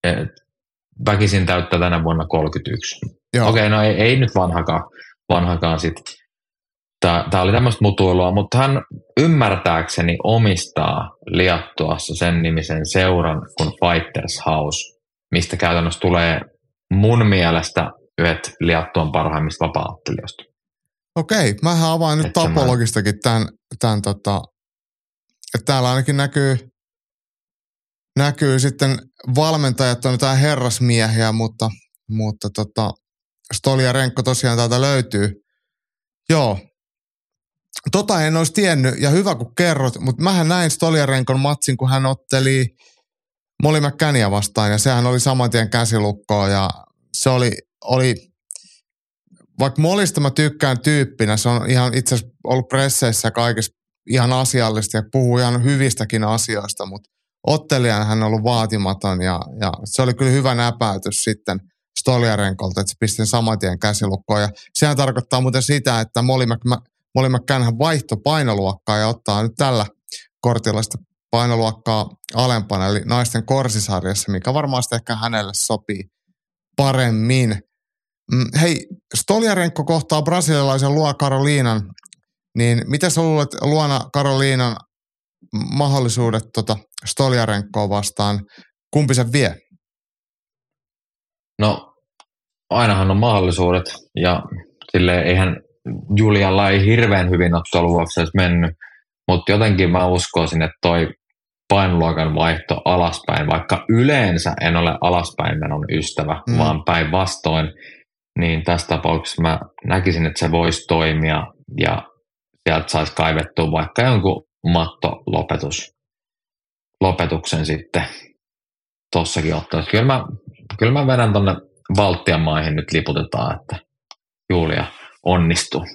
et, väkisin täyttää tänä vuonna 31. Okei, okay, no ei, ei nyt vanhakaan, vanhakaan sitten Tämä oli tämmöistä mutuilua, mutta hän ymmärtääkseni omistaa Liattuassa sen nimisen seuran kuin Fighters House, mistä käytännössä tulee mun mielestä yhdet Liattuan parhaimmista vapaattelijoista. Okei, mä avaan nyt tapologistakin tämän, tämän tota, että täällä ainakin näkyy, näkyy sitten valmentajat on jotain herrasmiehiä, mutta, mutta tota, Stoli ja Renkko tosiaan täältä löytyy. Joo, Tota en olisi tiennyt, ja hyvä kun kerrot, mutta mähän näin Stoliarenkon matsin, kun hän otteli Molly McCannia vastaan, ja sehän oli saman tien käsilukkoa, ja se oli, oli vaikka Molista mä tykkään tyyppinä, se on ihan itse asiassa ollut presseissä kaikissa ihan asiallista ja puhuu ihan hyvistäkin asioista, mutta ottelijan hän on ollut vaatimaton ja, ja se oli kyllä hyvä näpäytys sitten Stoliarenkolta, että se pisti saman tien käsilukkoon. Ja sehän tarkoittaa muuten sitä, että Molly Molly McCann vaihto painoluokkaa ja ottaa nyt tällä kortilla sitä painoluokkaa alempana, eli naisten korsisarjassa, mikä varmasti ehkä hänelle sopii paremmin. Mm, hei, Stoliarenko kohtaa brasilialaisen Luo Karoliinan, niin miten sä luulet Luona Karoliinan mahdollisuudet tota Stoliarenkoa vastaan, kumpi se vie? No, ainahan on mahdollisuudet ja sille eihän Julialla ei hirveän hyvin UFCssä mennyt, mutta jotenkin mä uskoisin, että toi painoluokan vaihto alaspäin, vaikka yleensä en ole alaspäin menon ystävä, mm. vaan päinvastoin, niin tässä tapauksessa mä näkisin, että se voisi toimia ja sieltä saisi kaivettua vaikka jonkun mattolopetus, lopetuksen sitten tossakin ottaa. Kyllä mä, kyllä mä vedän tuonne Valtian maihin nyt liputetaan, että Julia onnistuu.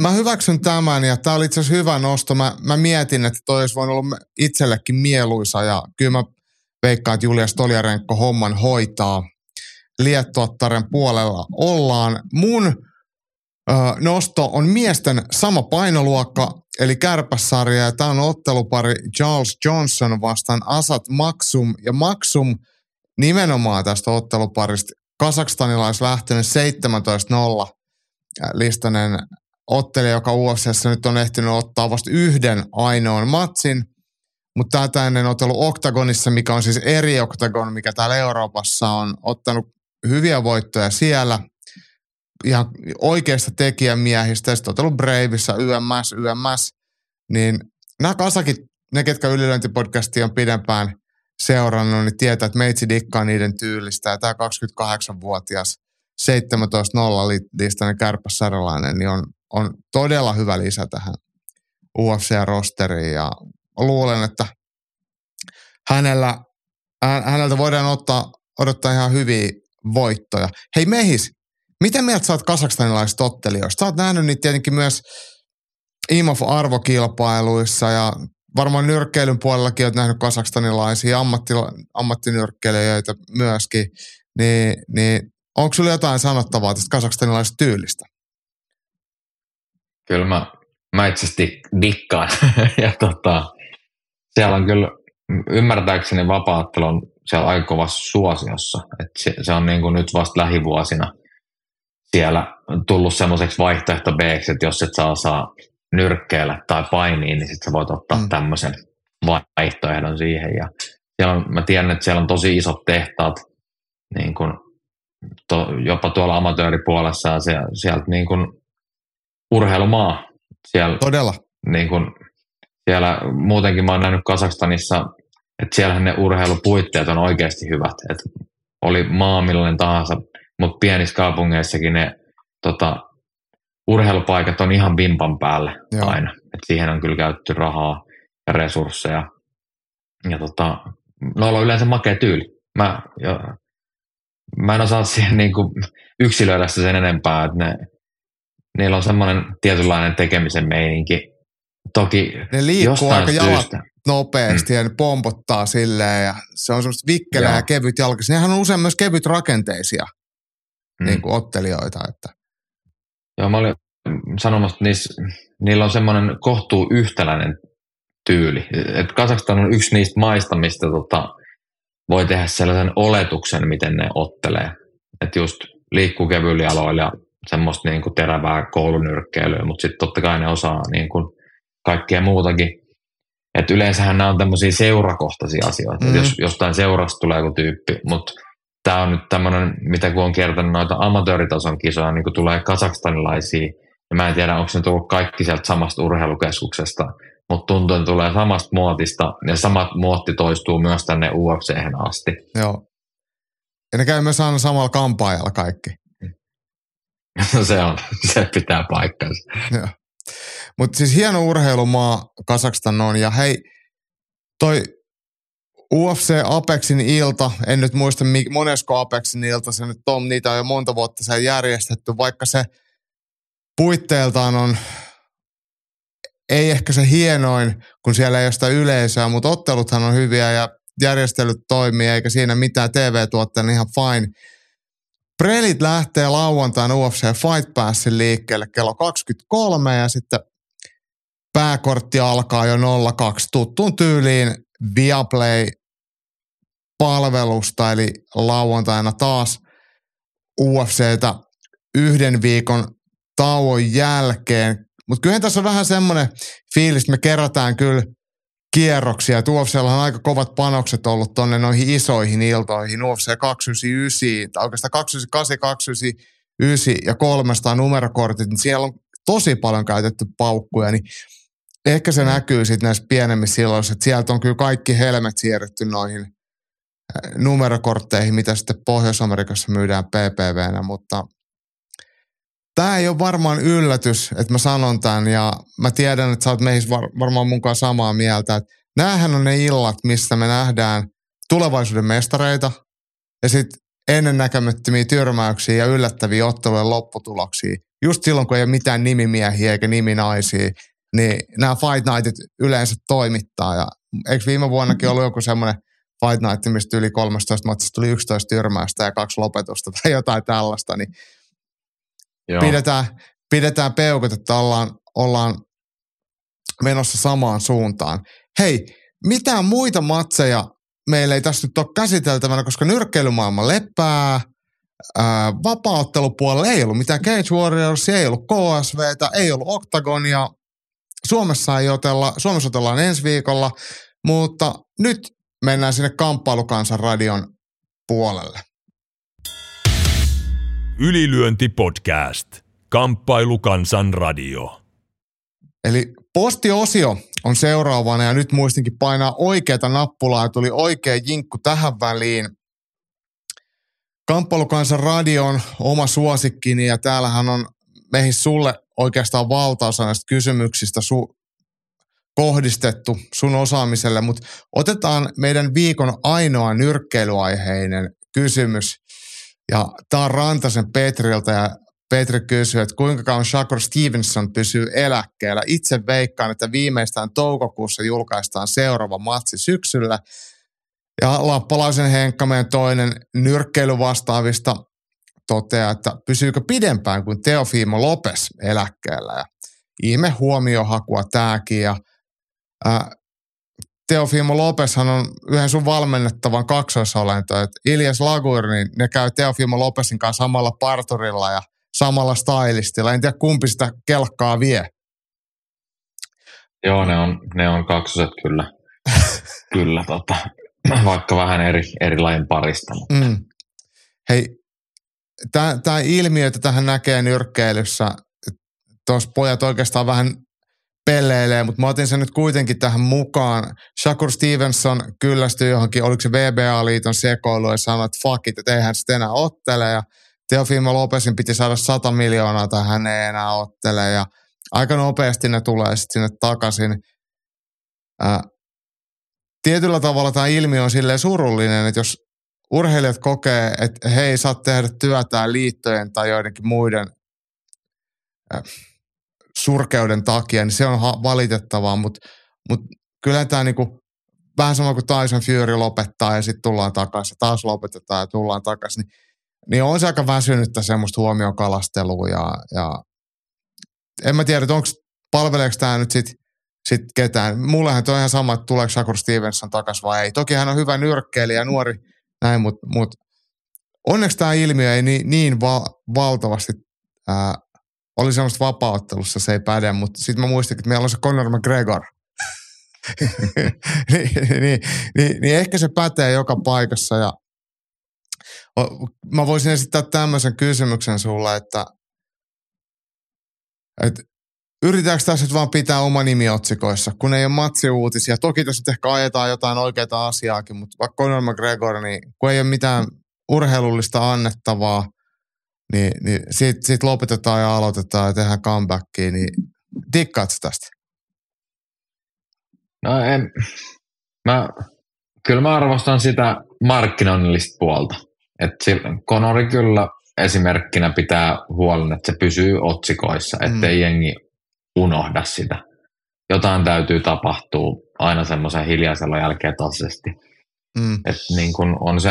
Mä hyväksyn tämän ja tämä oli itse asiassa hyvä nosto. Mä, mä mietin, että toi olisi voinut olla itsellekin mieluisa ja kyllä mä veikkaan, että Julia Stoliarenko homman hoitaa. Liettuattaren puolella ollaan. Mun ö, nosto on miesten sama painoluokka, eli kärpässarja, ja tämä on ottelupari Charles Johnson vastaan Asat Maksum, ja Maksum nimenomaan tästä otteluparista kasakstanilais lähtenyt 17-0 listanen ottelija, joka UFCssä nyt on ehtinyt ottaa vasta yhden ainoan matsin, mutta tätä ennen ottelu Octagonissa, mikä on siis eri Octagon, mikä täällä Euroopassa on ottanut hyviä voittoja siellä, ihan oikeista tekijämiehistä, sitten ottelu Braveissa, YMS, YMS, niin nämä kasakit, ne ketkä ylilöintipodcastia on pidempään seurannut, niin tietää, että meitsi dikkaa niiden tyylistä, ja tämä 28-vuotias 17-0 listainen kärpäsarjalainen, niin on on todella hyvä lisä tähän UFC-rosteriin ja luulen, että hänellä, häneltä voidaan ottaa, odottaa ihan hyviä voittoja. Hei Mehis, miten mieltä sä oot kasakstanilaisista ottelijoista? Sä oot nähnyt niitä tietenkin myös IMOF-arvokilpailuissa ja varmaan nyrkkeilyn puolellakin oot nähnyt kasakstanilaisia ammatti, ammattinyrkkeilijöitä myöskin. Niin, niin onko sulla jotain sanottavaa tästä kasakstanilaisesta tyylistä? kyllä mä, mä itse dikkaan. ja tota, siellä on kyllä, ymmärtääkseni vapaattelu on siellä aika kovassa suosiossa. Et se, se, on niin kuin nyt vasta lähivuosina siellä tullut semmoiseksi vaihtoehto b että jos et saa, saa nyrkkeellä tai painiin, niin sitten sä voit ottaa mm. tämmöisen vaihtoehdon siihen. Ja siellä on, mä tiedän, että siellä on tosi isot tehtaat, niin kuin to, jopa tuolla amatööripuolessa ja siellä, sieltä niin kuin urheilumaa. Siellä, Todella. Niin kun, siellä muutenkin mä oon nähnyt Kasakstanissa, että siellähän ne urheilupuitteet on oikeasti hyvät. Et oli maa millainen tahansa, mutta pienissä kaupungeissakin ne tota, urheilupaikat on ihan vimpan päällä Joo. aina. Et siihen on kyllä käytetty rahaa ja resursseja. Ja tota, noilla on yleensä makea tyyli. Mä, jo, mä en osaa siihen niin kuin yksilöidä sen enempää, että ne niillä on semmoinen tietynlainen tekemisen meininki. Toki ne liikkuu aika syystä. jalat nopeasti mm. ja ne pompottaa silleen ja se on semmoista vikkelää ja kevyt jalkas. Nehän on usein myös kevyt rakenteisia mm. niin kuin ottelijoita. Että. Joo, mä olin sanomassa, että niissä, niillä on semmoinen kohtuu yhtäläinen tyyli. Et Kazakstan on yksi niistä maista, mistä tota, voi tehdä sellaisen oletuksen, miten ne ottelee. Että just liikkuu kevyillä jaloilla ja semmoista niin kuin terävää koulunyrkkeilyä, mutta sitten totta kai ne osaa niin kuin kaikkea muutakin. Et yleensähän nämä on tämmöisiä seurakohtaisia asioita, mm. jos jostain seurasta tulee joku tyyppi, mutta tämä on nyt tämmöinen, mitä kun on kiertänyt noita amatööritason kisoja, niin kun tulee kasakstanilaisia, ja mä en tiedä, onko ne tullut kaikki sieltä samasta urheilukeskuksesta, mutta tuntuu, että tulee samasta muotista, ja samat muotti toistuu myös tänne ufc asti. Joo. Ja ne käy myös aina samalla kampaajalla kaikki. se on, se pitää paikkansa. Mutta siis hieno urheilumaa Kasakstan on ja hei, toi UFC Apexin ilta, en nyt muista monesko Apexin ilta se nyt on, niitä on jo monta vuotta se järjestetty, vaikka se puitteeltaan on ei ehkä se hienoin, kun siellä ei ole sitä yleisöä, mutta otteluthan on hyviä ja järjestelyt toimii, eikä siinä mitään TV-tuotteena ihan fine. Prelit lähtee lauantaina UFC Fight Passin liikkeelle kello 23 ja sitten pääkortti alkaa jo 02 tuttuun tyyliin Viaplay palvelusta, eli lauantaina taas UFCtä yhden viikon tauon jälkeen. Mutta kyllä tässä on vähän semmoinen fiilis, että me kerätään kyllä kierroksia. UFCllä on aika kovat panokset ollut tonne noihin isoihin iltoihin. UFC 299, tai oikeastaan 298, 299, 9 ja 300 numerokortit, niin siellä on tosi paljon käytetty paukkuja, niin ehkä se näkyy sitten näissä pienemmissä silloissa, että sieltä on kyllä kaikki helmet siirretty noihin numerokortteihin, mitä sitten Pohjois-Amerikassa myydään PPVnä, mutta tämä ei ole varmaan yllätys, että mä sanon tämän ja mä tiedän, että sä oot meihin var- varmaan mukaan samaa mieltä, että näähän on ne illat, missä me nähdään tulevaisuuden mestareita ja sitten ennennäkemättömiä tyrmäyksiä ja yllättäviä ottelujen lopputuloksia. Just silloin, kun ei ole mitään nimimiehiä eikä niminaisia, niin nämä Fight Nightit yleensä toimittaa. Ja eikö viime vuonnakin ollut joku semmoinen Fight Night, mistä yli 13 matsista tuli 11 tyrmäystä ja kaksi lopetusta tai jotain tällaista, niin Joo. pidetään, pidetään peukut, että ollaan, ollaan menossa samaan suuntaan. Hei, mitään muita matseja meillä ei tässä nyt ole käsiteltävänä, koska nyrkkeilymaailma leppää, ää, vapauttelupuolella ei ollut mitään Cage Warriors, ei ollut KSVtä, ei ollut Octagonia, Suomessa ei otella, Suomessa otellaan ensi viikolla, mutta nyt mennään sinne Kamppailukansan radion puolelle. Ylilyöntipodcast. Kamppailukansan radio. Eli postiosio on seuraavana ja nyt muistinkin painaa oikeata nappulaa ja tuli oikea jinkku tähän väliin. Kamppailukansan radion oma suosikkini ja täällähän on meihin sulle oikeastaan valtaosa näistä kysymyksistä su- kohdistettu sun osaamiselle, mutta otetaan meidän viikon ainoa nyrkkeilyaiheinen kysymys. Ja tämä on Rantasen Petriltä ja Petri kysyy, että kuinka kauan Shakur Stevenson pysyy eläkkeellä. Itse veikkaan, että viimeistään toukokuussa julkaistaan seuraava matsi syksyllä. Ja Lappalaisen Henkka, meidän toinen nyrkkeilyvastaavista, toteaa, että pysyykö pidempään kuin Teofimo Lopes eläkkeellä. Ja ihme huomiohakua tämäkin. Ja, ää, Teofimo Lopeshan on yhden sun valmennettavan kaksoisolento. Että Ilias Lagur, niin ne käy Teofimo Lopesin kanssa samalla parturilla ja samalla stylistilla. En tiedä kumpi sitä kelkkaa vie. Joo, ne on, ne on kaksoset kyllä. kyllä, tota, vaikka vähän eri, eri lajin parista. Mutta. Mm. Hei, tämä ilmiö, että tähän näkee nyrkkeilyssä, tuossa pojat oikeastaan vähän pelleilee, mutta mä otin sen nyt kuitenkin tähän mukaan. Shakur Stevenson kyllästyi johonkin, oliko se VBA-liiton sekoilu ja sanoi, että fuck it, että eihän sitten enää ottele. Ja Teofimo Lopesin piti saada 100 miljoonaa tai hän ei enää ottele. Ja aika nopeasti ne tulee sitten sinne takaisin. Ää, tietyllä tavalla tämä ilmiö on silleen surullinen, että jos urheilijat kokee, että he ei saa tehdä työtään liittojen tai joidenkin muiden äh, surkeuden takia, niin se on valitettavaa, mutta mut kyllä tämä niinku, vähän sama kuin Tyson Fury lopettaa ja sitten tullaan takaisin, taas lopetetaan ja tullaan takaisin, niin, niin on se aika väsynyttä semmoista huomiokalastelua ja, ja en mä tiedä, onko palveleeko tämä nyt sitten sit ketään. Mullehan toi ihan sama, että tuleeko Shakur Stevenson takaisin vai ei. Toki hän on hyvä nyrkkeilijä, nuori näin, mutta mut, onneksi tämä ilmiö ei niin, niin va, valtavasti ää, oli semmoista vapauttelussa, se ei päde, mutta sitten mä muistin, että meillä on se Conor McGregor. niin, niin, niin, niin, ehkä se pätee joka paikassa ja mä voisin esittää tämmöisen kysymyksen sulle, että, että yritetäänkö tässä nyt vaan pitää oma nimi otsikoissa, kun ei ole matsiuutisia. Toki tässä nyt ehkä ajetaan jotain oikeaa asiaakin, mutta vaikka Conor McGregor, niin kun ei ole mitään urheilullista annettavaa, niin, niin siitä, siitä lopetetaan ja aloitetaan ja tehdään comebackia, niin dikkaat tästä? No en, mä, kyllä mä arvostan sitä markkinoinnillista puolta. Että Conori kyllä esimerkkinä pitää huolen, että se pysyy otsikoissa, ettei mm. jengi unohda sitä. Jotain täytyy tapahtua aina semmoisen hiljaisella jälkeen Mm. Että niin kun on se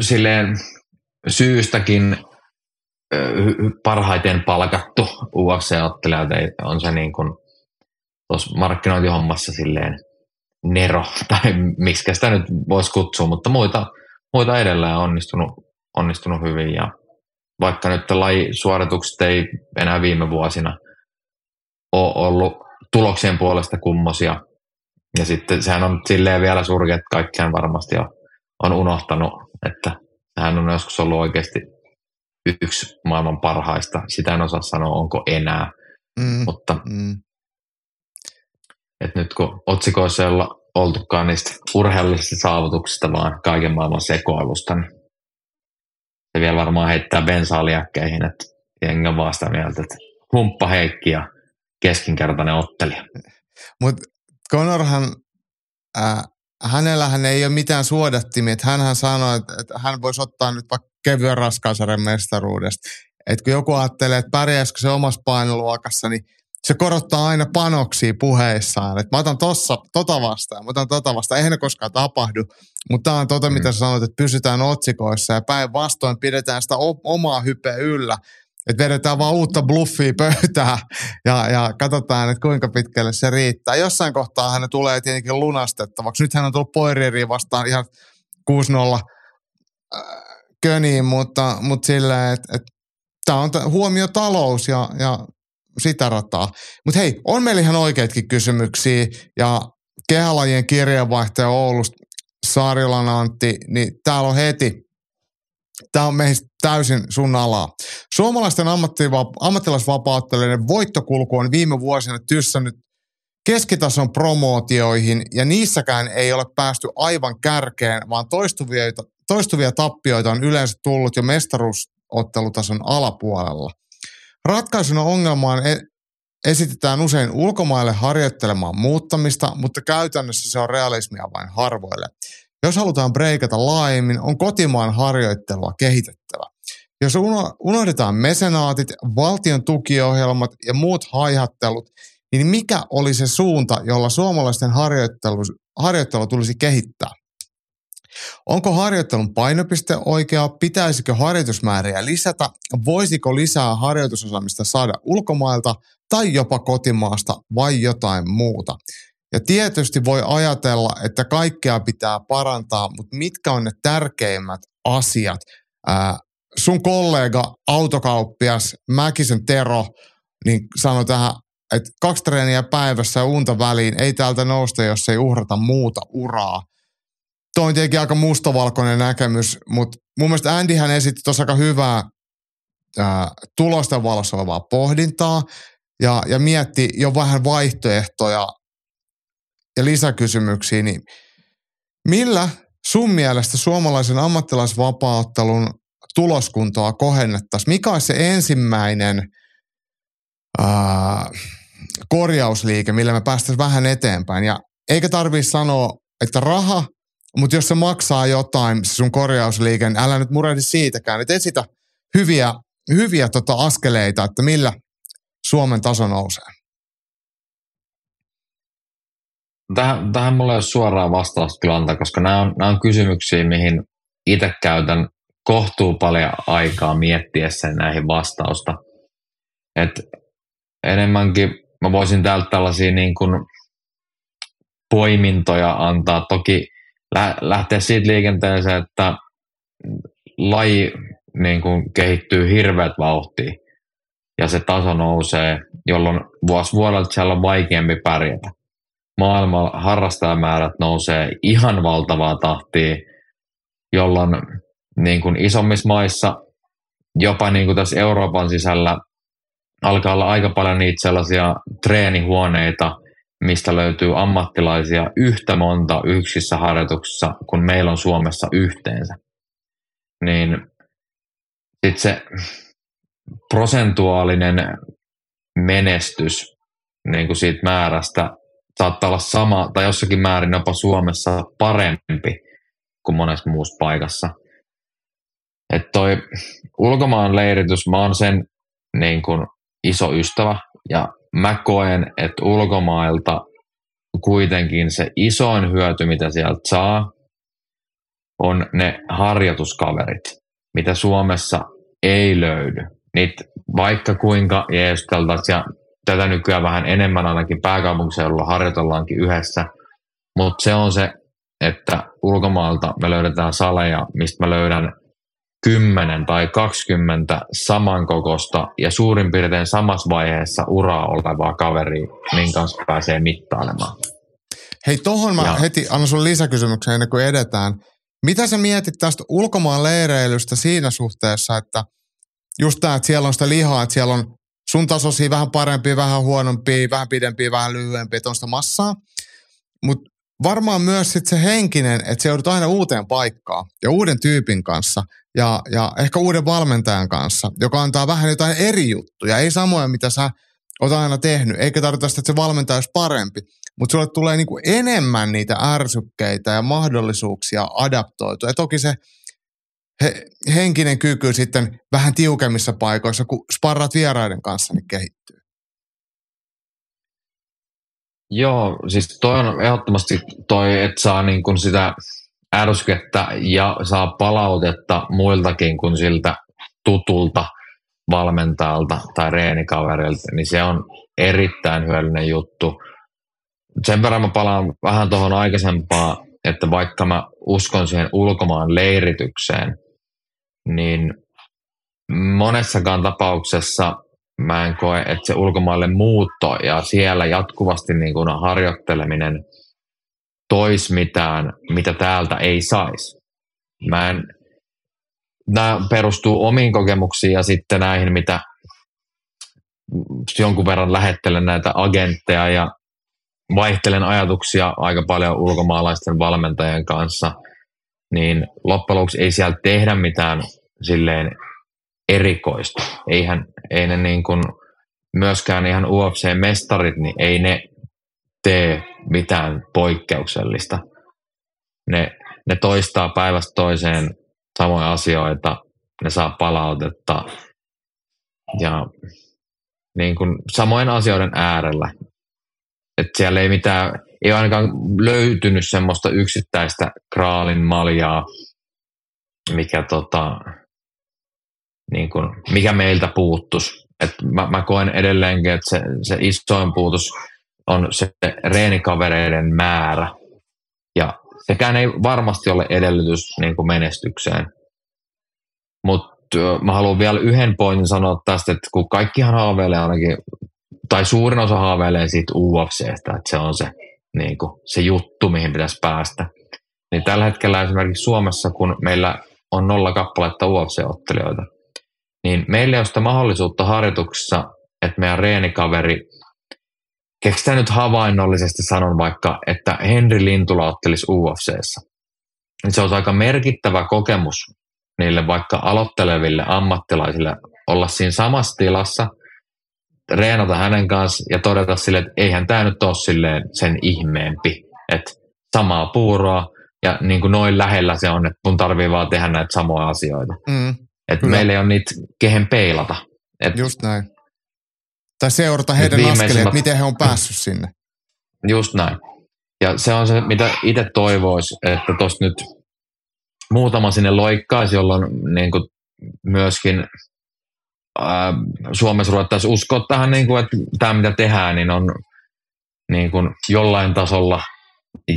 silleen syystäkin parhaiten palkattu UFC-ottelija, on se niin kuin tuossa markkinointihommassa silleen nero, tai miksi sitä nyt voisi kutsua, mutta muita, muita edelleen on onnistunut, onnistunut hyvin ja vaikka nyt lajisuoritukset ei enää viime vuosina ole ollut tuloksien puolesta kummosia. Ja sitten sehän on silleen vielä surkea, että kaikkiaan varmasti on, on unohtanut, että hän on joskus ollut oikeasti yksi maailman parhaista. Sitä en osaa sanoa, onko enää, Mm, mutta mm. et nyt kun otsikoissa ei olla oltukaan niistä urheilullisista saavutuksista, vaan kaiken maailman sekoilusta, niin se vielä varmaan heittää bensaa liäkkeihin, että jengi on vaan sitä mieltä, että humppa Heikki ja keskinkertainen ottelija. Mutta Conorhan, äh, hänellähän ei ole mitään suodattimia. Että hänhän sanoi, että, että hän voisi ottaa nyt vaikka kevyen raskausarjan mestaruudesta. Että kun joku ajattelee, että pärjäisikö se omassa painoluokassa, niin se korottaa aina panoksia puheissaan. Että mä otan tossa, tota vastaan, mä otan tota vastaan. Eihän ne koskaan tapahdu. Mutta tämä on tota, mm. mitä sä sanoit, että pysytään otsikoissa ja päinvastoin pidetään sitä omaa hypeä yllä. Että vedetään vaan uutta bluffia pöytään ja, ja katsotaan, että kuinka pitkälle se riittää. Jossain kohtaa hän tulee tietenkin lunastettavaksi. Nyt hän on tullut Poirieriin vastaan ihan 6-0 äh, köniin, mutta, mutta silleen, että, että tämä on huomio talous ja, ja sitä rataa. Mutta hei, on meillä ihan oikeitkin kysymyksiä ja kehälajien kirjeenvaihtaja Oulusta Saarilan Antti, niin täällä on heti Tämä on meistä täysin sun alaa. Suomalaisten ammattiva- ammattilaisvapauttelijoiden voittokulku on viime vuosina tyssännyt keskitason promootioihin ja niissäkään ei ole päästy aivan kärkeen, vaan toistuvia, toistuvia tappioita on yleensä tullut jo mestaruusottelutason alapuolella. Ratkaisuna ongelmaan e- esitetään usein ulkomaille harjoittelemaan muuttamista, mutta käytännössä se on realismia vain harvoille. Jos halutaan breikata laajemmin, on kotimaan harjoittelua kehitettävä. Jos uno- unohdetaan mesenaatit, valtion tukiohjelmat ja muut haihattelut, niin mikä oli se suunta, jolla suomalaisten harjoittelu, harjoittelu tulisi kehittää? Onko harjoittelun painopiste oikea? Pitäisikö harjoitusmääriä lisätä? Voisiko lisää harjoitusosaamista saada ulkomailta tai jopa kotimaasta vai jotain muuta? Ja tietysti voi ajatella, että kaikkea pitää parantaa, mutta mitkä on ne tärkeimmät asiat? Ää, sun kollega, autokauppias Mäkisen Tero, niin sanoi tähän, että kaksi treeniä päivässä ja unta väliin ei täältä nousta, jos ei uhrata muuta uraa. Tuo on tietenkin aika mustavalkoinen näkemys, mutta mun mielestä Andyhän esitti tuossa aika hyvää ää, tulosten valossa olevaa pohdintaa ja, ja mietti jo vähän vaihtoehtoja ja lisäkysymyksiä, niin millä sun mielestä suomalaisen ammattilaisvapauttelun tuloskuntoa kohennettaisiin? Mikä olisi se ensimmäinen ää, korjausliike, millä me päästäisiin vähän eteenpäin? Ja eikä tarvitse sanoa, että raha, mutta jos se maksaa jotain, se sun korjausliike, niin älä nyt murehdi siitäkään. Et esitä hyviä, hyviä tota askeleita, että millä Suomen taso nousee. Tähän, tähän mulla ei ole suoraa antaa, koska nämä on, nämä on kysymyksiä, mihin itse käytän kohtuu paljon aikaa miettiessä näihin vastausta. Et enemmänkin mä voisin täältä tällaisia niin kuin poimintoja antaa. Toki lä- lähteä siitä liikenteeseen, että laji niin kuin kehittyy hirveät vauhtia ja se taso nousee, jolloin vuosi vuodelta siellä on vaikeampi pärjätä maailmalla harrastajamäärät nousee ihan valtavaa tahtia, jolloin niin kuin isommissa maissa, jopa niin kuin tässä Euroopan sisällä, alkaa olla aika paljon niitä sellaisia treenihuoneita, mistä löytyy ammattilaisia yhtä monta yksissä harjoituksissa, kun meillä on Suomessa yhteensä. Niin sitten se prosentuaalinen menestys niin kuin siitä määrästä saattaa olla sama tai jossakin määrin jopa Suomessa parempi kuin monessa muussa paikassa. Että toi ulkomaan leiritys, mä oon sen niin kuin iso ystävä ja mä koen, että ulkomailta kuitenkin se isoin hyöty, mitä sieltä saa, on ne harjoituskaverit, mitä Suomessa ei löydy. Niitä vaikka kuinka jeesteltaisiin ja tätä nykyään vähän enemmän ainakin pääkaupunkiseudulla harjoitellaankin yhdessä, mutta se on se, että ulkomailta me löydetään saleja, mistä mä löydän 10 tai 20 samankokosta ja suurin piirtein samassa vaiheessa uraa olevaa kaveria, minkä kanssa pääsee mittailemaan. Hei, tohon mä ja. heti annan sun lisäkysymyksen ennen kuin edetään. Mitä sä mietit tästä ulkomaan leireilystä siinä suhteessa, että just tämä, että siellä on sitä lihaa, että siellä on sun tasoisia vähän parempia, vähän huonompia, vähän pidempiä, vähän lyhyempiä, että on sitä massaa. Mutta varmaan myös sit se henkinen, että se joudut aina uuteen paikkaan ja uuden tyypin kanssa ja, ja ehkä uuden valmentajan kanssa, joka antaa vähän jotain eri juttuja, ei samoja, mitä sä oot aina tehnyt, eikä tarvita sitä, että se valmentaja olisi parempi, mutta sulle tulee niinku enemmän niitä ärsykkeitä ja mahdollisuuksia adaptoitua. Ja toki se he, henkinen kyky sitten vähän tiukemmissa paikoissa, kun sparrat vieraiden kanssa, niin kehittyy. Joo, siis toi on ehdottomasti toi, että saa niin kuin sitä ärskettä ja saa palautetta muiltakin kuin siltä tutulta valmentajalta tai reenikaverilta, niin se on erittäin hyödyllinen juttu. Sen verran mä palaan vähän tuohon aikaisempaan, että vaikka mä uskon siihen ulkomaan leiritykseen, niin monessakaan tapauksessa mä en koe, että se ulkomaille muutto ja siellä jatkuvasti niin kuin harjoitteleminen tois mitään, mitä täältä ei saisi. Mä en, nämä perustuu omiin kokemuksiin ja sitten näihin, mitä jonkun verran lähettelen näitä agentteja ja vaihtelen ajatuksia aika paljon ulkomaalaisten valmentajien kanssa, niin loppujen lopuksi ei siellä tehdä mitään silleen erikoista. Eihän, ei ne niin kuin, myöskään ihan UFC-mestarit, niin ei ne tee mitään poikkeuksellista. Ne, ne toistaa päivästä toiseen samoja asioita, ne saa palautetta ja niin kuin samojen asioiden äärellä. Et siellä ei mitään, ei ainakaan löytynyt semmoista yksittäistä kraalin maljaa, mikä tota, niin kuin, mikä meiltä puuttus. Et mä, mä koen edelleenkin, että se, se isoin puutus on se reenikavereiden määrä. Ja sekään ei varmasti ole edellytys niin kuin menestykseen. Mutta mä haluan vielä yhden pointin sanoa tästä, että kun kaikkihan haaveilee ainakin, tai suurin osa haaveilee siitä UFCstä, että se on se, niin kuin, se juttu, mihin pitäisi päästä. Niin tällä hetkellä esimerkiksi Suomessa, kun meillä on nolla kappaletta UFC-ottelijoita, niin meillä ei ole sitä mahdollisuutta harjoituksessa, että meidän reenikaveri, keksitään nyt havainnollisesti sanon vaikka, että Henri Lintula ottelisi UFCssä. Niin se olisi aika merkittävä kokemus niille vaikka aloitteleville ammattilaisille olla siinä samassa tilassa, reenata hänen kanssa ja todeta sille, että eihän tämä nyt ole silleen sen ihmeempi. Että samaa puuroa ja niin kuin noin lähellä se on, että mun tarvii vaan tehdä näitä samoja asioita. Mm. Että meillä ei ole niitä kehen peilata. Et Just näin. Tai seurata heidän askeleet, että miten he on päässyt sinne. Just näin. Ja se on se, mitä itse toivoisi, että tuossa nyt muutama sinne loikkaisi, jolloin niin kuin myöskin Suomessa ruvettaisiin uskoa tähän, niin kuin, että tämä mitä tehdään, niin on niin kuin jollain tasolla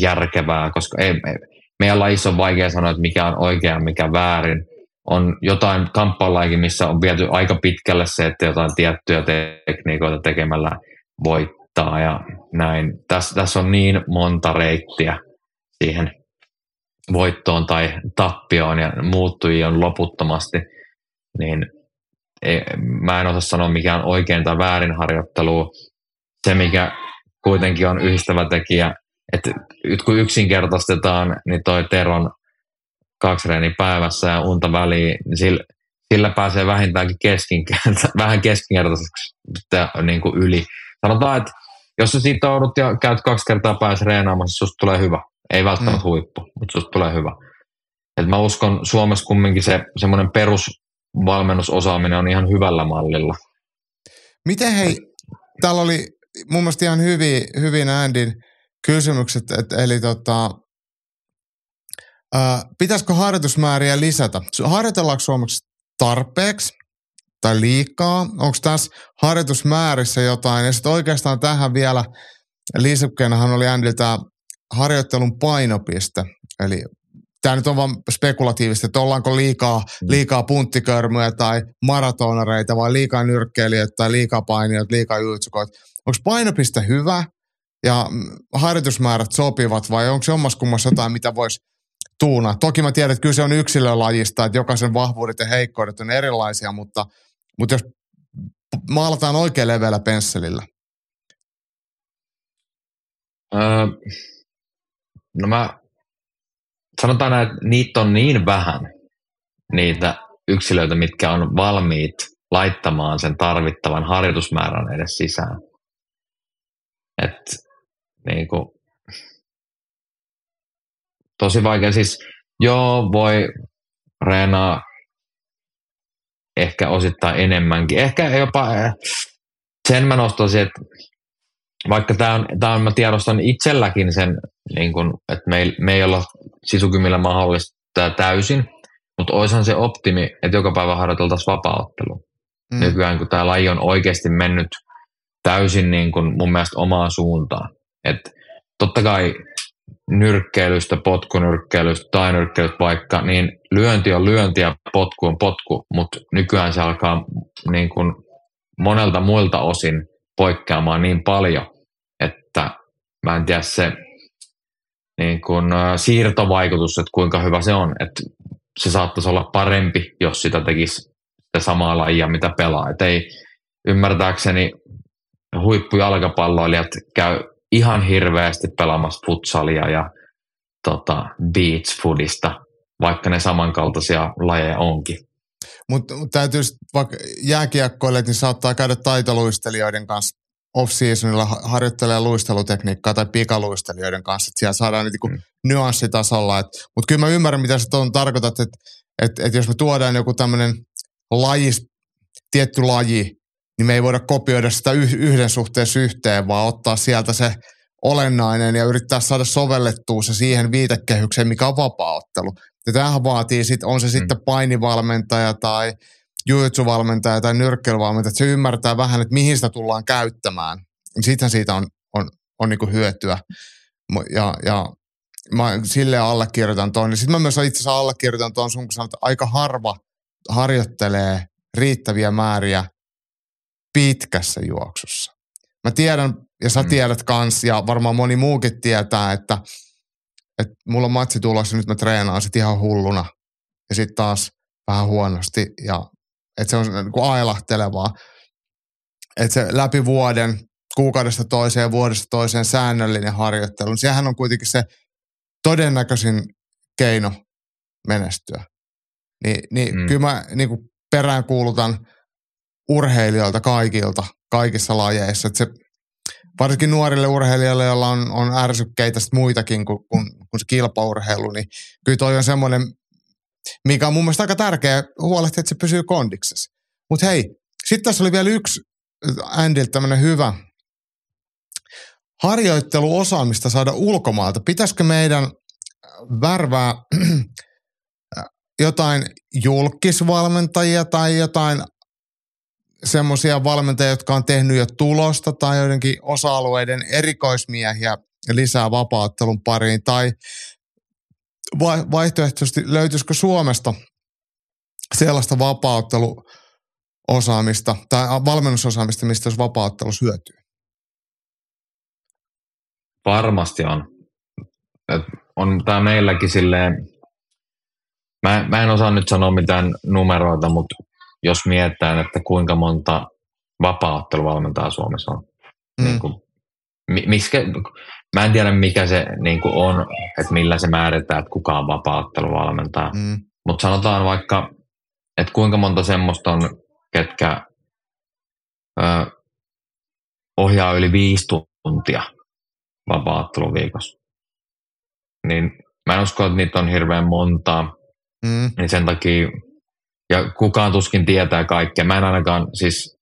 järkevää, koska ei, ei, meidän lajissa on vaikea sanoa, että mikä on oikea mikä väärin on jotain kamppailaikin, missä on viety aika pitkälle se, että jotain tiettyjä tekniikoita tekemällä voittaa ja näin. Tässä, tässä on niin monta reittiä siihen voittoon tai tappioon ja muuttujia on loputtomasti, niin ei, mä en osaa sanoa mikä on oikein tai väärin harjoittelu. Se, mikä kuitenkin on yhdistävä tekijä, että kun yksinkertaistetaan, niin toi Teron kaksi reeniä päivässä ja unta väliin, niin sillä, sillä pääsee vähintäänkin keskinkerta, vähän keskinkertaiseksi niin kuin yli. Sanotaan, että jos sä sitoudut ja käyt kaksi kertaa päässä reenaamassa, susta tulee hyvä. Ei välttämättä mm. huippu, mutta susta tulee hyvä. Et mä uskon Suomessa kumminkin se semmoinen perusvalmennusosaaminen on ihan hyvällä mallilla. Miten hei, täällä oli mun mielestä ihan hyvin, hyvin Andin kysymykset, et, eli tota, Äh, pitäisikö harjoitusmääriä lisätä? Harjoitellaanko suomeksi tarpeeksi tai liikaa? Onko tässä harjoitusmäärissä jotain? Ja sitten oikeastaan tähän vielä lisäkkeenähän oli Andiltä harjoittelun painopiste. Eli tämä nyt on vain spekulatiivista, että ollaanko liikaa, mm. liikaa punttikörmyjä tai maratonareita vai liikaa nyrkkeilijöitä tai liikaa painijoita, liikaa juitsukoita. Onko painopiste hyvä ja harjoitusmäärät sopivat vai onko se kummassa jotain, mitä voisi tuuna. Toki mä tiedän, että kyse on yksilölajista, että jokaisen vahvuudet ja heikkoudet on erilaisia, mutta Mutta jos maalataan oikein leveällä pensselillä. Öö, no mä sanotaan näin, että niitä on niin vähän, niitä yksilöitä, mitkä on valmiit laittamaan sen tarvittavan harjoitusmäärän edes sisään. Et, niin kuin, tosi vaikea. Siis joo, voi reenaa ehkä osittain enemmänkin. Ehkä jopa eh, sen mä nostaisin, että vaikka tämä on, tää on, mä tiedostan itselläkin sen, niin kun, että me me ei olla sisukymillä mahdollista täysin, mutta olisihan se optimi, että joka päivä harjoiteltaisiin vapaaottelu. Mm. Nykyään kun tämä laji on oikeasti mennyt täysin niin kun mun mielestä omaan suuntaan. Et totta kai nyrkkeilystä, potkunyrkkeilystä tai nyrkkeilystä vaikka, niin lyönti on lyönti ja potku on potku, mutta nykyään se alkaa niin kuin monelta muilta osin poikkeamaan niin paljon, että mä en tiedä se niin kuin, siirtovaikutus, että kuinka hyvä se on, että se saattaisi olla parempi, jos sitä tekisi sitä samaa lajia, mitä pelaa. Et ei ymmärtääkseni huippujalkapalloilijat käy ihan hirveästi pelaamassa futsalia ja tota, beach foodista, vaikka ne samankaltaisia lajeja onkin. Mutta mut täytyy vaikka jääkiekkoilijat, niin saattaa käydä taitoluistelijoiden kanssa off-seasonilla harjoittelee luistelutekniikkaa tai pikaluistelijoiden kanssa, että siellä saadaan niinku mm. nyanssitasolla. Mutta kyllä mä ymmärrän, mitä sä tuon tarkoitat, että et, et jos me tuodaan joku tämmöinen lajis, tietty laji, niin me ei voida kopioida sitä yhden suhteessa yhteen, vaan ottaa sieltä se olennainen ja yrittää saada sovellettua se siihen viitekehykseen, mikä on vapaaottelu. Ja tämähän vaatii, sit, on se mm. sitten painivalmentaja tai jujutsuvalmentaja tai nyrkkeilyvalmentaja, että se ymmärtää vähän, että mihin sitä tullaan käyttämään. Sittenhän siitä on, on, on niin hyötyä. Ja, ja mä sille allekirjoitan tuon. Sitten mä myös itse asiassa allekirjoitan tuon sun, kun sanot, että aika harva harjoittelee riittäviä määriä pitkässä juoksussa. Mä tiedän, ja sä mm. tiedät kans, ja varmaan moni muukin tietää, että, että mulla on matsi tulossa, nyt mä treenaan sit ihan hulluna. Ja sitten taas vähän huonosti, ja että se on niin kuin ailahtelevaa. Että se läpi vuoden, kuukaudesta toiseen, vuodesta toiseen säännöllinen harjoittelu, niin sehän on kuitenkin se todennäköisin keino menestyä. Ni, niin mm. kyllä mä niin kuin peräänkuulutan urheilijoilta kaikilta, kaikissa lajeissa. Että se, varsinkin nuorille urheilijoille, joilla on, on ärsykkeitä muitakin kuin, kuin, kuin se kilpaurheilu, niin kyllä toi on semmoinen, mikä on mun mielestä aika tärkeä huolehtia, että se pysyy kondiksessa. Mutta hei, sitten tässä oli vielä yksi Andiltä tämmöinen hyvä harjoitteluosaamista saada ulkomaalta. Pitäisikö meidän värvää jotain julkisvalmentajia tai jotain semmoisia valmentajia, jotka on tehnyt jo tulosta tai joidenkin osa-alueiden erikoismiehiä lisää vapaattelun pariin tai vaihtoehtoisesti löytyisikö Suomesta sellaista vapautteluosaamista tai valmennusosaamista, mistä jos vapauttelus hyötyy? Varmasti on. Et on tämä meilläkin silleen, mä, mä en osaa nyt sanoa mitään numeroita, mutta jos mietitään, että kuinka monta vapaa-otteluvalmentajaa Suomessa on. Mm. Niin kuin, miskä, mä en tiedä, mikä se niin kuin on, että millä se määritetään, että kuka on vapaa-otteluvalmentaja. Mm. Mutta sanotaan vaikka, että kuinka monta semmoista on, ketkä ö, ohjaa yli viisi tuntia vapaa viikossa. Niin mä en usko, että niitä on hirveän montaa. Mm. Niin sen takia ja kukaan tuskin tietää kaikkea. Mä en ainakaan siis,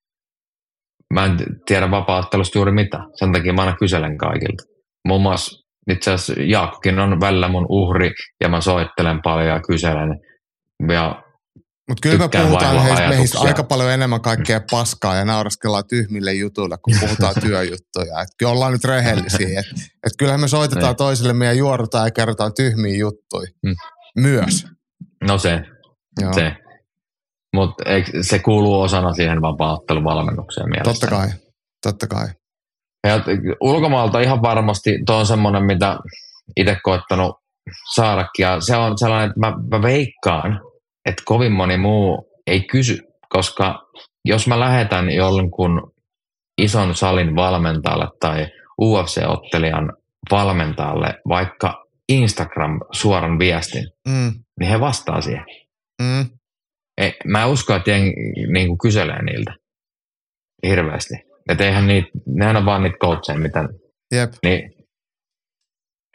mä en tiedä vapaattelusta juuri mitään. Sen takia mä aina kyselen kaikilta. Muun muassa itse asiassa Jaakkokin on välillä mun uhri ja mä soittelen paljon ja kyselen. Ja mutta kyllä me puhutaan heistä, meistä aika paljon enemmän kaikkea paskaa ja nauraskellaan tyhmille jutuille, kun puhutaan työjuttuja. Et kyllä ollaan nyt rehellisiä. Et, et kyllähän me soitetaan niin. toisille ja juorutaan ja kerrotaan tyhmiä juttuja mm. myös. No se, Joo. se. Mutta se kuuluu osana siihen vapaatteluvalmennukseen mielestäni. Totta kai, totta kai. Ja ulkomaalta ihan varmasti tuo on semmoinen, mitä itse koettanut saadakin. Ja se on sellainen, että mä, mä veikkaan, että kovin moni muu ei kysy, koska jos mä lähetän jonkun ison salin valmentajalle tai UFC-ottelijan valmentajalle vaikka Instagram suoran viestin, Mm, niin he vastaa siihen. mm, Ei, mä uskon, että jengi niin kyselee niiltä hirveästi. Että eihän niitä, nehän on vaan niitä coacheja, mitä, jep. niin,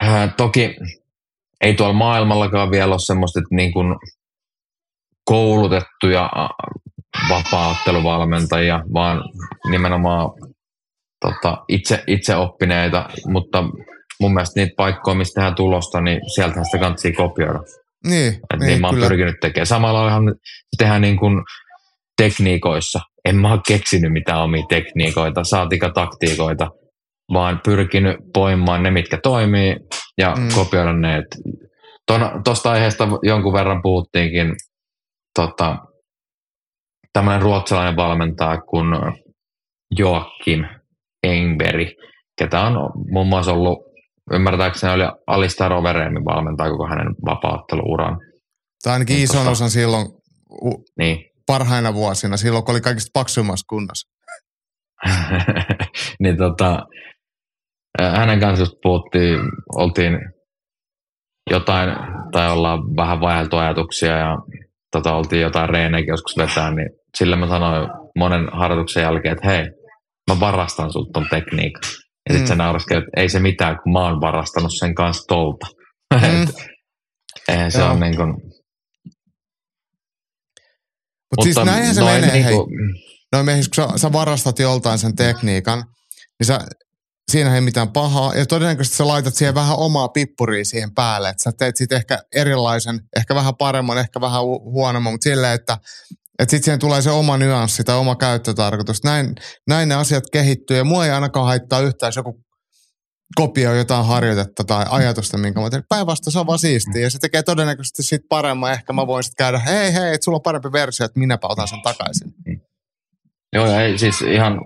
ää, toki ei tuolla maailmallakaan vielä ole semmoista, että niin kuin koulutettuja ä, vapaa-otteluvalmentajia, vaan nimenomaan tota, itse, itse oppineita, mutta mun mielestä niitä paikkoja, mistä tehdään tulosta, niin sieltähän sitä kannattaa kopioida. Niin, Et niin, niin mä oon kyllä. pyrkinyt tekemään. Samalla laillahan tehdään niin kuin tekniikoissa. En mä ole keksinyt mitään omia tekniikoita, saatika taktiikoita, vaan pyrkinyt poimaan ne, mitkä toimii ja Mm. kopioida ne. Tuosta aiheesta jonkun verran puhuttiinkin tota, tämmöinen ruotsalainen valmentaja kuin Joakim Engberg, ketä on muun muassa ollut, ymmärtääkseni oli Alistair Overeemin valmentaja koko hänen vapaatteluuran. Tai ainakin Niin, ison tota- osan silloin u- Niin, parhaina vuosina, silloin kun oli kaikista paksuimmassa kunnossa. niin tota, hänen kanssa just puhuttiin, oltiin jotain, tai ollaan vähän vaihdeltu ajatuksia ja tota, oltiin jotain reeneikin joskus vetää, niin sillä mä sanoin monen harjoituksen jälkeen, että hei, mä varastan sulta ton tekniikan. Ja sitten Mm. se nauraskeli, että ei se mitään, kun mä oon varastanut sen kanssa tolta. Mm. Eihän se Joo. on niin kuin, Mutta siis näinhän se noin menee, hei. niinku- No miehis, kun sä, sä varastat joltain sen tekniikan, niin sä, siinä ei mitään pahaa. Ja todennäköisesti sä laitat siihen vähän omaa pippuria siihen päälle. Että sä teet siitä ehkä erilaisen, ehkä vähän paremman, ehkä vähän hu- huonomman, mutta silleen, että että sitten siihen tulee se oma nyanssi tai oma käyttötarkoitus. Näin, näin ne asiat kehittyy ja mua ei ainakaan haittaa yhtään, jos joku kopioi jotain harjoitetta tai ajatusta, minkä mä teen. Päinvastoin se on vaan siistiä ja se tekee todennäköisesti siitä paremman. Ehkä mä voin sitten käydä, hei hei, että sulla on parempi versio, että minäpä otan sen takaisin. Joo, ja ei, siis ihan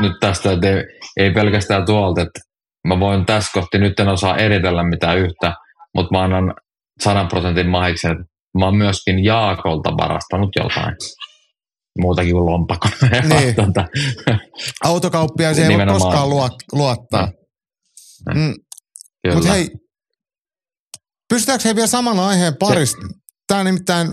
nyt tästä, että ei, ei pelkästään tuolta, että mä voin tässä kohti, nyt en osaa eritellä mitään yhtä, mutta mä annan sadan prosentin mahiksen, että mä oon myöskin Jaakolta varastanut jotain. Muutakin kuin lompakon. Niin. Autokauppia ei voi koskaan luo, luottaa. Mm. Mm. Mutta hei, pystytäänkö he vielä saman aiheen parista? Tämä nimittäin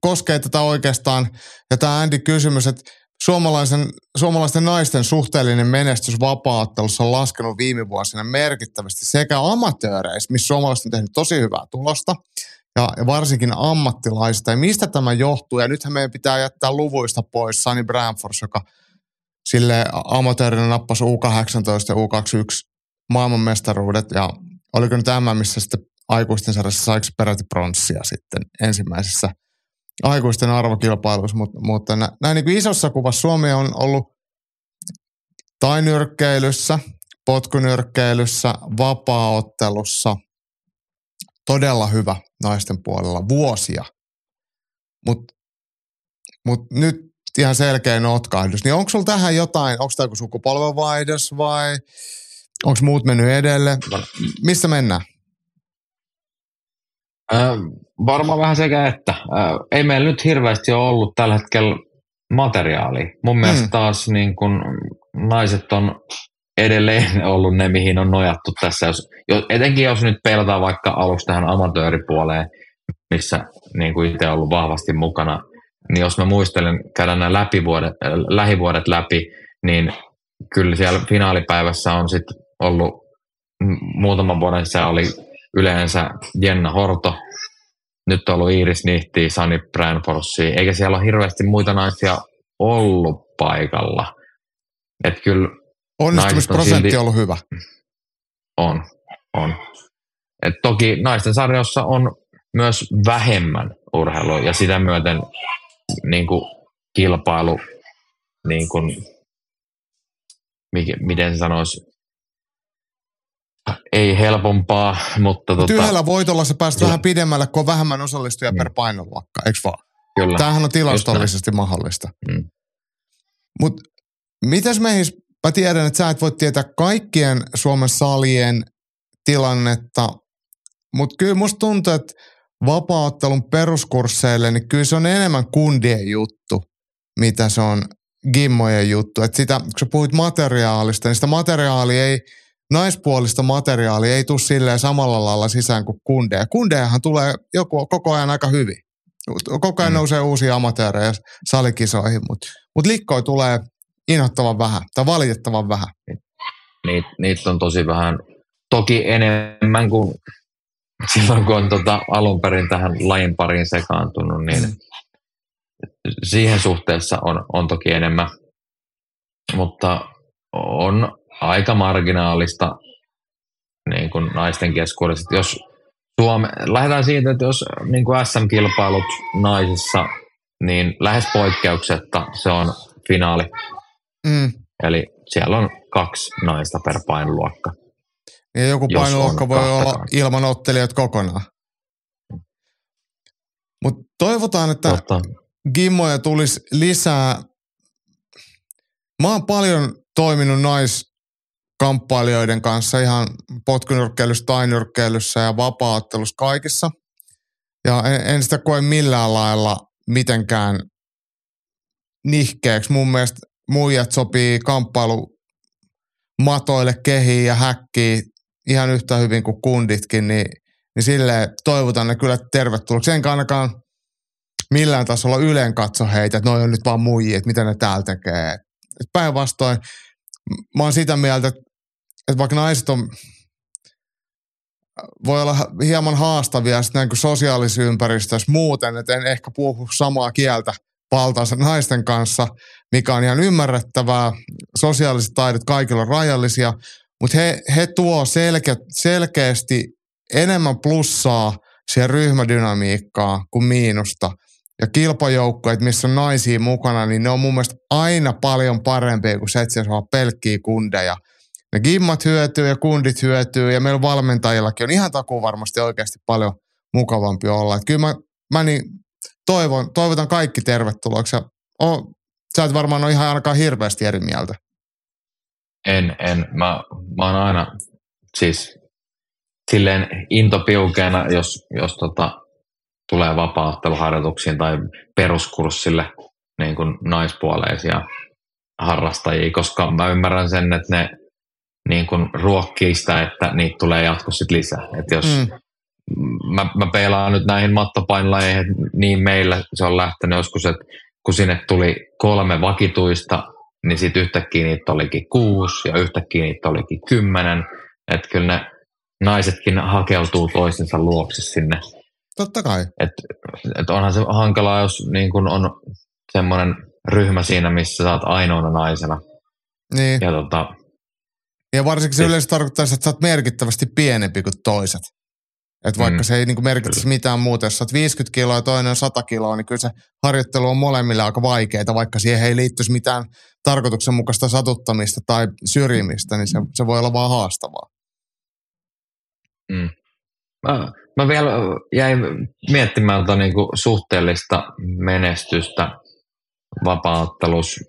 koskee tätä oikeastaan, ja tämä Andy kysymys, että suomalaisen, suomalaisten naisten suhteellinen menestys vapaaottelussa on laskenut viime vuosina merkittävästi sekä amatööreissä, missä suomalaiset on tehnyt tosi hyvää tulosta, ja, ja varsinkin ammattilaisista. Ja mistä tämä johtuu? Ja nythän meidän pitää jättää luvuista pois Sunny Bramfors, joka sille amatöörinä nappasi U18 ja U21 maailmanmestaruudet. Ja oliko nyt tämä, missä sitten aikuisten sarjassa saiko peräti pronssia sitten ensimmäisessä aikuisten arvokilpailuissa, mutta, mutta nä, näin niin kuin isossa kuvassa Suomi on ollut tainyrkkeilyssä, potkunyrkkeilyssä, vapaaottelussa todella hyvä naisten puolella vuosia. Mutta mut nyt ihan selkeä notkahdus. Niin onko sulla tähän jotain, onko tämä joku sukupolvenvaihdos vai onko muut mennyt edelle? Missä mennään? Äh, varmaan vähän sekä että. Äh, ei meillä nyt hirveästi ole ollut tällä hetkellä materiaalia. Mun mielestä Mm. taas niin kun, naiset on edelleen ollut ne, mihin on nojattu tässä. Jos, jo, etenkin jos nyt pelataan vaikka aluksi tähän amatööripuoleen, missä niin kuin itse ollut vahvasti mukana, niin jos mä muistelen, käydään nämä läpivuodet, äh, lähivuodet läpi, niin kyllä siellä finaalipäivässä on sitten ollut muutaman vuoden sisään oli yleensä Jenna Horto, nyt on ollut Iiris Nihti, Sani Bränforsi, eikä siellä ole hirveästi muita naisia ollut paikalla. Et kyllä Onnistumisprosentti silti- on ollut hyvä. on, on. Et toki naisten sarjoissa on myös vähemmän urheilua ja sitä myöten niin kuin kilpailu, niin kuin, mikä, miten se sanoisi, ei helpompaa, mutta Tota, tota, Yhdellä voitolla sä pääst Kyllä. vähän pidemmälle, kun on vähemmän osallistujia Mm. per painoluokka, eikö vaan? kyllä. Tämähän on tilastollisesti mahdollista. Mm. Mutta mitäs meihin, mä tiedän, että sä et voi tietää kaikkien Suomen salien tilannetta, mutta kyllä musta tuntuu, että vapaaottelun peruskursseille, niin kyllä se on enemmän kundien juttu. mitä se on gimmojen juttu. Että sitä, kun sä puhuit materiaalista, niin sitä materiaalia ei, naispuolista materiaalia ei tule silleen samalla lailla sisään kuin kundeja. Kundejahan tulee joku, koko ajan aika hyvin. Koko ajan mm. nousee uusia amatöörejä salikisoihin, mutta mut likkoi tulee inhottavan vähän tai valitettavan vähän. Niitä, niitä on tosi vähän. Toki enemmän kuin silloin, kun on tota alun perin tähän lajin pariin sekaantunut, niin mm. siihen suhteessa on, on toki enemmän. Mutta on aika marginaalista niin kuin naisten keskuudessa. Jos Suome, lähdetään siitä, että jos niin kuin SM-kilpailut naisissa, niin lähes poikkeuksetta se on finaali. Mm. Eli siellä on kaksi naista per painoluokka. Ja joku painoluokka voi olla ilman ottelijat kokonaan. Mutta toivotaan, että Totta. gimmoja tulisi lisää. Mä oon paljon toiminut naiskamppailuiden kanssa ihan potkunyrkkeilyssä, tainyrkkeilyssä ja vapaattelussa kaikissa. Ja en, en sitä koe millään lailla mitenkään nihkeeksi. Mun mielestä muijat sopii kamppailu matoille, kehiin ja häkkiin ihan yhtä hyvin kuin kunditkin, niin, niin sille toivotan ne kyllä tervetulleeksi. Enkä ainakaan millään tasolla yleen katso heitä, että noi on nyt vaan muijia, että mitä ne täällä tekee. Päinvastoin mä oon sitä mieltä, että, vaikka naiset on, voi olla hieman haastavia sitten näin sosiaalisessa ympäristössä muuten, että en ehkä puhu samaa kieltä valtaansa naisten kanssa, mikä on ihan ymmärrettävää. Sosiaaliset taidot kaikilla on rajallisia, mutta he, he tuo selke, selkeästi enemmän plussaa siihen ryhmädynamiikkaan kuin miinusta. Ja kilpajoukkueet, missä on naisia mukana, niin ne on mun mielestä aina paljon parempia kuin se, että siellä on pelkkiä kundeja. Ne gimmat hyötyy ja kundit hyötyy ja meillä valmentajillakin on ihan takuu varmasti oikeasti paljon mukavampi olla. Et kyllä mä, mä niin toivon, toivotan kaikki tervetulleeksi. Oh, sä et varmaan ole ihan ainakaan hirveästi eri mieltä. En, en. Mä, mä oon aina siis silleen intopiukeena, jos, jos tota, tulee vapaatteluharjoituksiin tai peruskurssille niin kuin naispuoleisia harrastajia, koska mä ymmärrän sen, että ne niin kuin ruokkii sitä, että niitä tulee jatkossa lisää. Että jos mm. mä, mä peilaan nyt näihin mattopainilajeihin, niin meillä se on lähtenyt joskus, että kun sinne tuli kolme vakituista niin sitten yhtäkkiä niitä olikin kuusi ja yhtäkkiä niitä olikin kymmenen. Että kyllä ne naisetkin hakeutuu toisensa luokse sinne. Totta kai. Et, et onhan se hankalaa, jos niin kun on semmoinen ryhmä siinä, missä sä oot ainoana naisena. Niin. Ja, tota, ja varsinkin se yleensä tarkoittaa, että sä oot merkittävästi pienempi kuin toiset. Että vaikka mm. se ei niinku merkitsisi mitään muuta, jos olet 50 kiloa ja toinen on 100 kiloa, niin kyllä se harjoittelu on molemmille aika vaikeaa, vaikka siihen ei liittyisi mitään tarkoituksenmukaista satuttamista tai syrjimistä, niin se, se voi olla vaan haastavaa. Mm. Mä, mä vielä jäin miettimään tuota niinku suhteellista menestystä vapaattelus.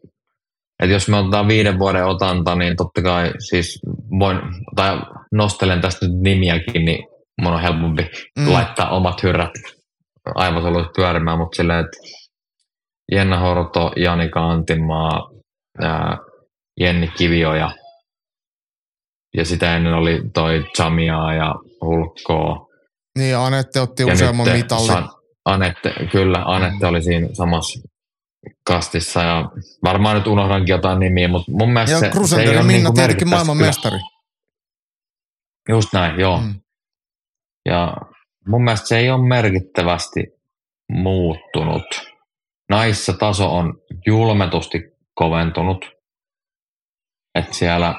Et jos me otetaan viiden vuoden otanta, niin totta kai siis voin, tai nostelen tästä nyt nimiäkin, niin mun on helpompi mm. laittaa omat hyrrät aivosoluissa pyörimään, mutta silleen, että Jenna Horto, Jani Kantimaa, ää, Jenni Kivioja ja sitä ennen oli toi Jamia ja Hulkkoa. Niin, Anette otti ja useamman mitallin. San, Anette, kyllä, Anette mm. oli siinä samassa kastissa ja varmaan nyt unohdankin jotain nimiä, mutta mun mielestä ja se, se ei ole Minna niin tietenkin maailman kyllä. mestari. Just näin, joo. Mm. Ja mun mielestä se ei ole merkittävästi muuttunut. Naissa taso on julmetusti koventunut. Että siellä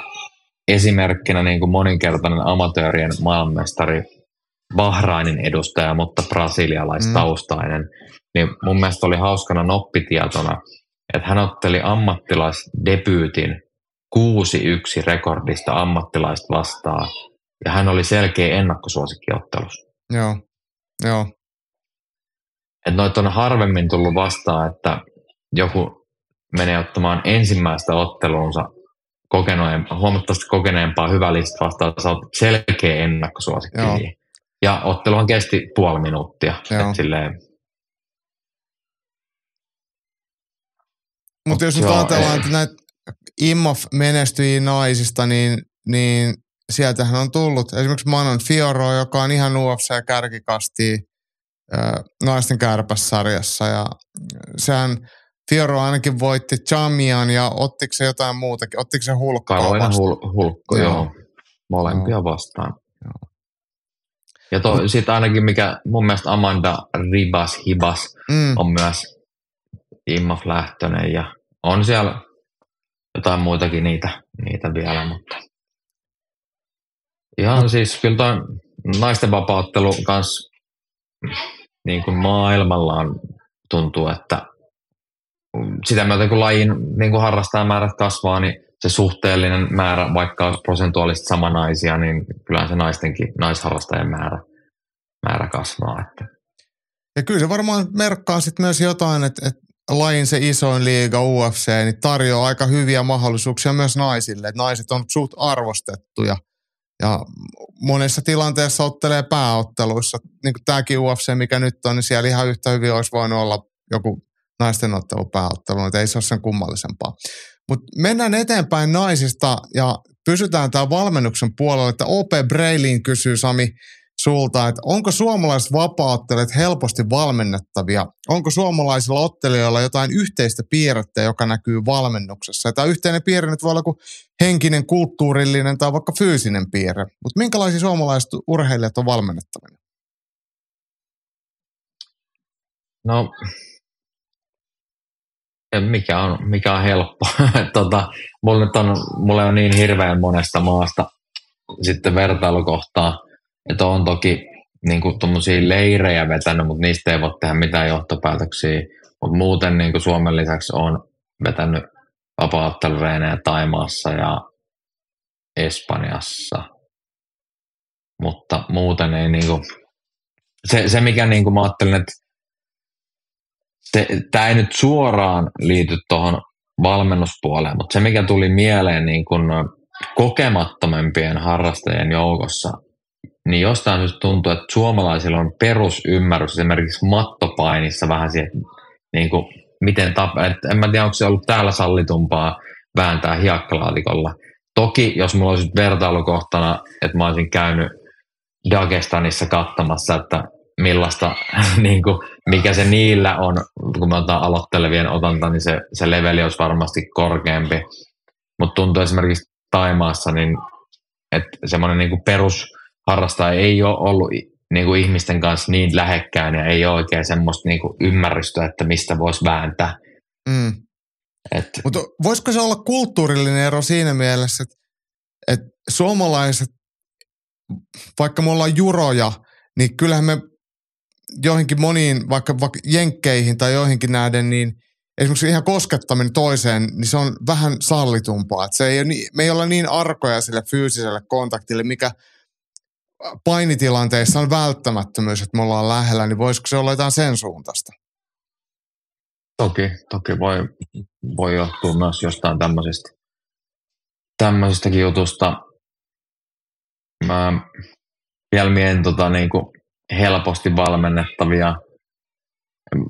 esimerkkinä niin kuin moninkertainen amatöörien maailmanmestari Bahrainin edustaja, mutta brasilialaistaustainen, mm. niin mun mielestä oli hauskana noppitietona, että hän otteli ammattilaisdebyytin 6-1 rekordista ammattilaista vastaan ja hän oli selkeä ennakkosuosikkiottelussa. Joo, joo. Että noita on harvemmin tullut vastaan, että joku menee ottamaan ensimmäistä otteluunsa kokeneempaa, huomattavasti kokeneempaa hyvä lista vastaan, sä oot selkeä ennakkosuosikki. Joo. Ja otteluhan kesti puoli minuuttia. Silleen, mutta jos nyt ajatellaan, että näitä IMOF menestyjiä naisista, niin, niin sieltähän on tullut esimerkiksi Manon Fioro, joka on ihan UFC-kärkikasti naisten kärpässarjassa ja sehän Fioro ainakin voitti Chamian ja ottiko se jotain muutakin? Ottiko se hulkkaa vastaan? hul, hulkko, Joo. joo. Molempia Joo. vastaan. Ja to, sitten ainakin mikä mun mielestä Amanda Ribas Hibas Mm, on myös IMMAF-lähtöinen ja on siellä jotain muitakin niitä, niitä vielä, mutta ihan siis kyllä toi naisten vapauttelu kans niin kuin maailmallaan tuntuu, että sitä myötä kun lajin niin kuin harrastajamäärät kasvaa, niin se suhteellinen määrä, vaikka olisi prosentuaalisesti sama naisia, niin kyllähän se naistenkin, naisharrastajien määrä, määrä kasvaa. Että Ja kyllä se varmaan merkkaa sitten myös jotain, että, että lajin se isoin liiga UFC niin tarjoaa aika hyviä mahdollisuuksia myös naisille. Että naiset on suht arvostettuja ja monessa tilanteessa ottelee pääotteluissa. Niin kuin tämäkin UFC, mikä nyt on, niin siellä ihan yhtä hyvin olisi voinut olla joku naisten ottelu pääottelu, että ei se ole sen kummallisempaa. Mutta mennään eteenpäin naisista ja pysytään tämän valmennuksen puolella, että OP Breilin kysyy Sami sulta, että onko suomalaiset vapaaottelijat helposti valmennettavia? Onko suomalaisilla ottelijoilla jotain yhteistä piirrettä, joka näkyy valmennuksessa? Tämä yhteinen piirre nyt voi olla kuin henkinen, kulttuurillinen tai vaikka fyysinen piirre. Mutta minkälaisia suomalaiset urheilijat on valmennettavina? No, mikä on, mikä on helppo. tota, mulla nyt on, mulla on niin hirveän monesta maasta sitten vertailukohtaa, että on toki niin kuin tuommoisia leirejä vetänyt, mutta niistä ei voi tehdä mitään johtopäätöksiä. Mutta muuten niin kuin Suomen lisäksi on vetänyt vapaattelureenejä Taimaassa ja Espanjassa. Mutta muuten ei niin kuin, se, se mikä niin kuin mä ajattelin, että tämä ei nyt suoraan liity tuohon valmennuspuoleen, mutta se mikä tuli mieleen niin kun kokemattomampien harrastajien joukossa, niin jostain syystä tuntuu, että suomalaisilla on perusymmärrys esimerkiksi mattopainissa vähän siihen, niin kuin, miten tap, et en mä tiedä, onko se ollut täällä sallitumpaa vääntää hiekkalaatikolla. Toki, jos mulla olisi vertailukohtana, että mä olisin käynyt Dagestanissa katsomassa, että millaista, niin kuin, mikä se niillä on, kun me otetaan aloittelevien otanta, niin se, se leveli olisi varmasti korkeampi. Mutta tuntuu esimerkiksi Taimaassa, niin, että semmoinen niin perusharrastaja ei ole ollut niin kuin ihmisten kanssa niin lähekkäin ja ei ole oikein semmoista niin kuin ymmärrystä, että mistä voisi vääntää. Mm. Et, Mutta voisiko se olla kulttuurillinen ero siinä mielessä, että, että suomalaiset, vaikka me ollaan juroja, niin kyllähän me joihinkin moniin, vaikka, vaikka jenkkeihin tai joihinkin nähden, niin esimerkiksi ihan koskettaminen toiseen, niin se on vähän sallitumpaa. Että se ei ole niin, me ei olla niin arkoja sille fyysiselle kontaktille, mikä painitilanteissa on välttämättömyys, että me ollaan lähellä, niin voisiko se olla jotain sen suuntaista? Toki, toki voi, voi johtua myös jostain tämmöisestä, tämmöisestäkin jutusta. Mä vielä mien tota, niin kuin helposti valmennettavia.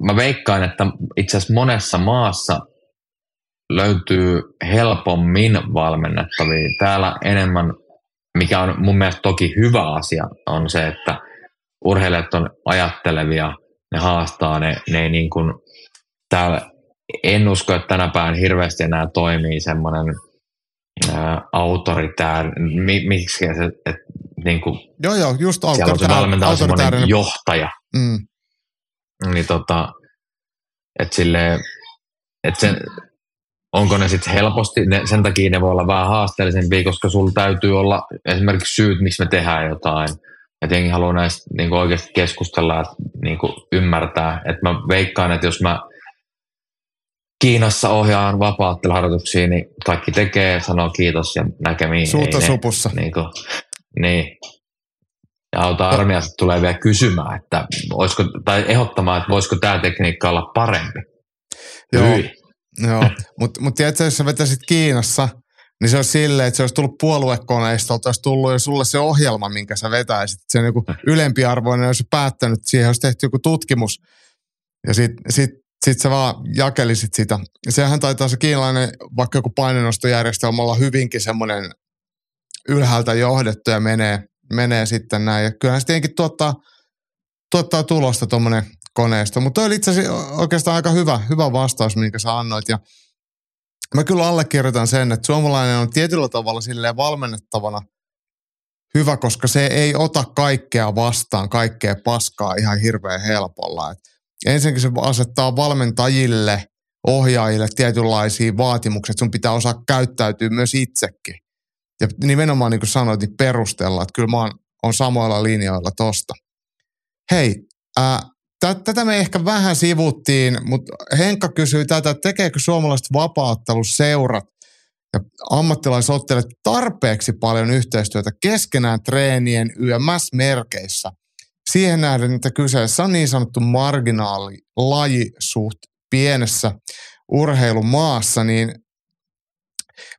Mä veikkaan, että itse asiassa monessa maassa löytyy helpommin valmennettavia. Täällä enemmän, mikä on mun mielestä toki hyvä asia, on se, että urheilijat on ajattelevia, ne haastaa, ne, ne ei niin kuin, täällä en usko, että tänä päivänä hirveästi enää toimii semmoinen autoritär, mi, miksi se, että niin kuin, Joo, joo, just siellä on se valmentaja semmoinen johtaja. Mm. Niin tota, että silleen, että sen, onko ne sitten helposti, ne, sen takia ne voi olla vähän haasteellisempia, koska sulla täytyy olla esimerkiksi syyt, miksi me tehdään jotain. Ja tietenkin haluan näistä niin oikeasti keskustella ja niin ymmärtää. Että mä veikkaan, että jos mä Kiinassa ohjaan vapaatteluharjoituksia, niin kaikki tekee, sanoo kiitos ja näkemiin. Suutta Ei supussa. Ne, niin, kuin, niin. Ja auta armiasta tulee vielä kysymään, että olisiko, tai ehdottamaan, että voisiko tämä tekniikka olla parempi. Joo, Hyi. Joo. mutta mut tiedätkö, jos sä vetäisit Kiinassa, niin se olisi silleen, että se olisi tullut puoluekoneistolta, olisi tullut jo sulle se ohjelma, minkä sä vetäisit. Se on joku ylempiarvoinen, olisi päättänyt, siihen olisi tehty joku tutkimus. Ja sitten sit sit sä vaan jakelisit sitä. Sehän taitaa se kiinalainen, vaikka joku painenostojärjestelmä olla hyvinkin semmoinen ylhäältä johdettu ja menee, menee sitten näin. Ja kyllähän se tietenkin tuottaa, tuottaa tulosta tuommoinen koneisto. Mutta oli itse asiassa oikeastaan aika hyvä, hyvä vastaus, minkä sä annoit. Ja mä kyllä allekirjoitan sen, että suomalainen on tietyllä tavalla silleen valmennettavana hyvä, koska se ei ota kaikkea vastaan, kaikkea paskaa ihan hirveän helpolla. Et ensinnäkin se asettaa valmentajille, ohjaajille tietynlaisia vaatimuksia, sun pitää osaa käyttäytyä myös itsekin. Ja nimenomaan niin kuin sanoit, niin perustella, että kyllä mä oon, on samoilla linjoilla tosta. Hei, ää, tätä me ehkä vähän sivuttiin, mutta Henkka kysyy tätä, että tekeekö suomalaiset vapaatteluseurat ja ammattilaisottelijat tarpeeksi paljon yhteistyötä keskenään treenien YMS-merkeissä. Siihen nähden, että kyseessä on niin sanottu marginaalilaji suht pienessä urheilumaassa, niin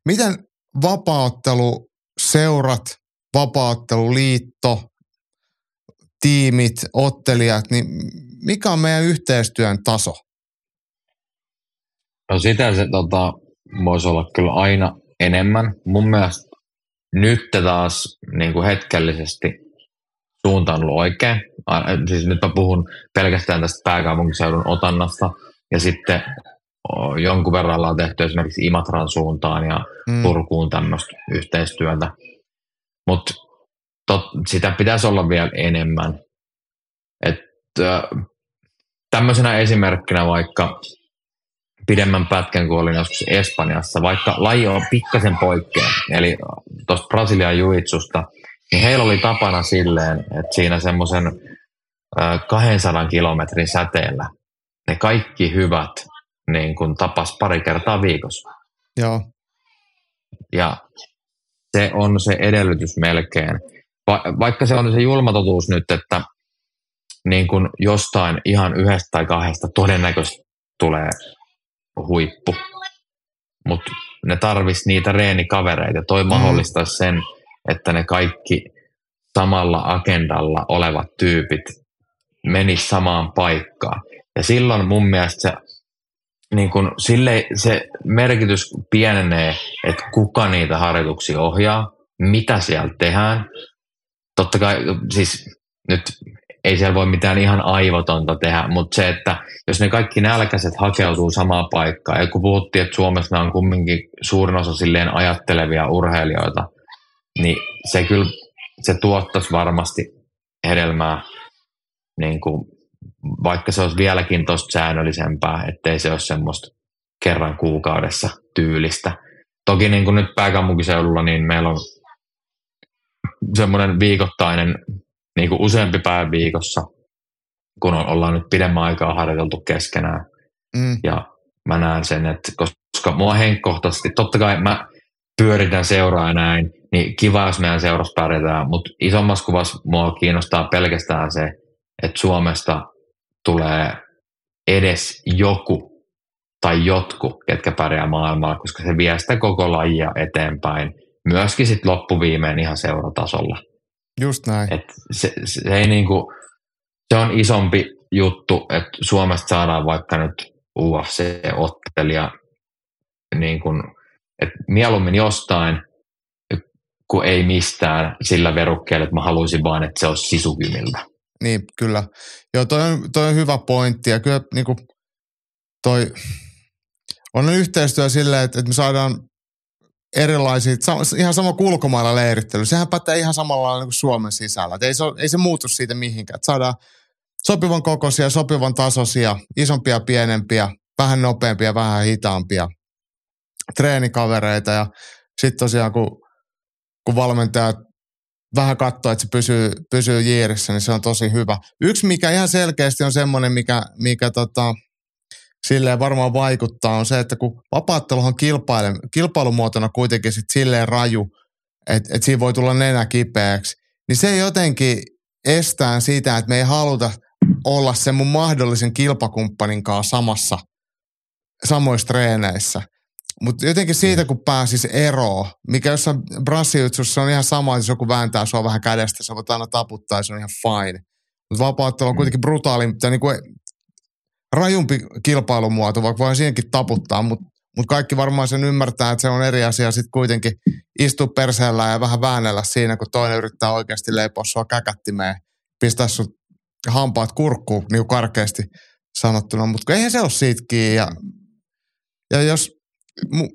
miten vapaatteluseurat, vapaatteluliitto, tiimit, ottelijat, niin mikä on meidän yhteistyön taso? No sitä se tota, voisi olla kyllä aina enemmän. Mun mielestä nyt taas niin kuin hetkellisesti suunta on ollut oikein. Siis nyt mä puhun pelkästään tästä pääkaupunkiseudun otannasta ja sitten jonkun verran ollaan tehty esimerkiksi Imatran suuntaan ja mm. Turkuun tämmöistä yhteistyötä. Mutta sitä pitäisi olla vielä enemmän. Et, äh, tämmöisenä esimerkkinä vaikka pidemmän pätkän, kun olin joskus Espanjassa, vaikka laji on pikkasen poikkea, eli tuosta Brasilian juitsusta, niin heillä oli tapana silleen, että siinä semmoisen 200 kilometrin säteellä ne kaikki hyvät niin kun tapas pari kertaa viikossa. Joo. Ja se on se edellytys melkein. Va- vaikka se on se julma totuus nyt, että niin kun jostain ihan yhdestä tai kahdesta todennäköisesti tulee huippu. Mutta ne tarvis niitä reenikavereita. Toi mm. mahdollistaisi sen, että ne kaikki samalla agendalla olevat tyypit menis samaan paikkaan. Ja silloin mun mielestä se, niin kun, sille, se merkitys pienenee, että kuka niitä harjoituksia ohjaa, mitä siellä tehdään. Totta kai, siis nyt ei siellä voi mitään ihan aivotonta tehdä, mutta se, että jos ne kaikki nälkäiset hakeutuu samaan paikkaan, ja kun puhuttiin, että Suomessa on kumminkin suurin osa silleen ajattelevia urheilijoita, niin se kyllä, se tuottaisi varmasti hedelmää, niin kuin, vaikka se olisi vieläkin tuosta säännöllisempää, ettei se ole semmoista kerran kuukaudessa tyylistä. Toki niin kuin nyt pääkaupunkiseudulla, niin meillä on semmoinen viikoittainen niin kuin useampi päivä viikossa, kun ollaan nyt pidemmän aikaa harjoiteltu keskenään. Mm. Ja mä näen sen, että koska mua henkkohtaisesti, totta kai mä pyöritän seuraa näin, niin kiva, jos meidän seurassa pärjätään, mutta isommassa kuvassa mua kiinnostaa pelkästään se, että Suomesta tulee edes joku tai jotkut, ketkä pärjää maailmalla, koska se vie sitä koko lajia eteenpäin, myöskin sitten loppuviimeen ihan seuratasolla. Just näin. Et se, se, ei niinku, se on isompi juttu, että Suomesta saadaan vaikka nyt UFC-ottelija, niin kun, et mieluummin jostain, kuin ei mistään sillä verukkeella, että mä haluaisin vaan, että se olisi sisukymiltä. Niin, kyllä. Joo, toi on, toi on hyvä pointti ja kyllä niin kuin, toi on yhteistyö silleen, että, että me saadaan erilaisia, ihan sama kuin ulkomailla leirittely. Sehän pätee ihan samalla lailla kuin Suomen sisällä. ei, se, ei se muutu siitä mihinkään. Että saadaan sopivan kokoisia, sopivan tasoisia, isompia, pienempiä, vähän nopeampia, vähän hitaampia treenikavereita. Ja sitten tosiaan, kun, kun valmentajat vähän katsoo, että se pysyy, pysyy jiirissä, niin se on tosi hyvä. Yksi, mikä ihan selkeästi on semmoinen, mikä, mikä tota, silleen varmaan vaikuttaa, on se, että kun vapaatteluhan kilpaile, kilpailumuotona kuitenkin sit silleen raju, että et siinä voi tulla nenä kipeäksi, niin se jotenkin estää sitä, että me ei haluta olla sen mun mahdollisen kilpakumppanin kanssa samassa, samoissa treeneissä. Mutta jotenkin siitä, kun pääsis eroon, mikä jossain brassijutsussa on ihan sama, jos joku vääntää sua vähän kädestä, sä voit aina taputtaa ja se on ihan fine. Mutta vapaattelu on mm. kuitenkin brutaali, mutta niin kuin rajumpi kilpailumuoto, vaikka voi siihenkin taputtaa, mutta mut kaikki varmaan sen ymmärtää, että se on eri asia sitten kuitenkin istua perseellä ja vähän väännellä siinä, kun toinen yrittää oikeasti leipoa sua käkättimeen, pistää sun hampaat kurkkuun, niin karkeasti sanottuna, mutta eihän se ole siitäkin. Ja, ja jos mu,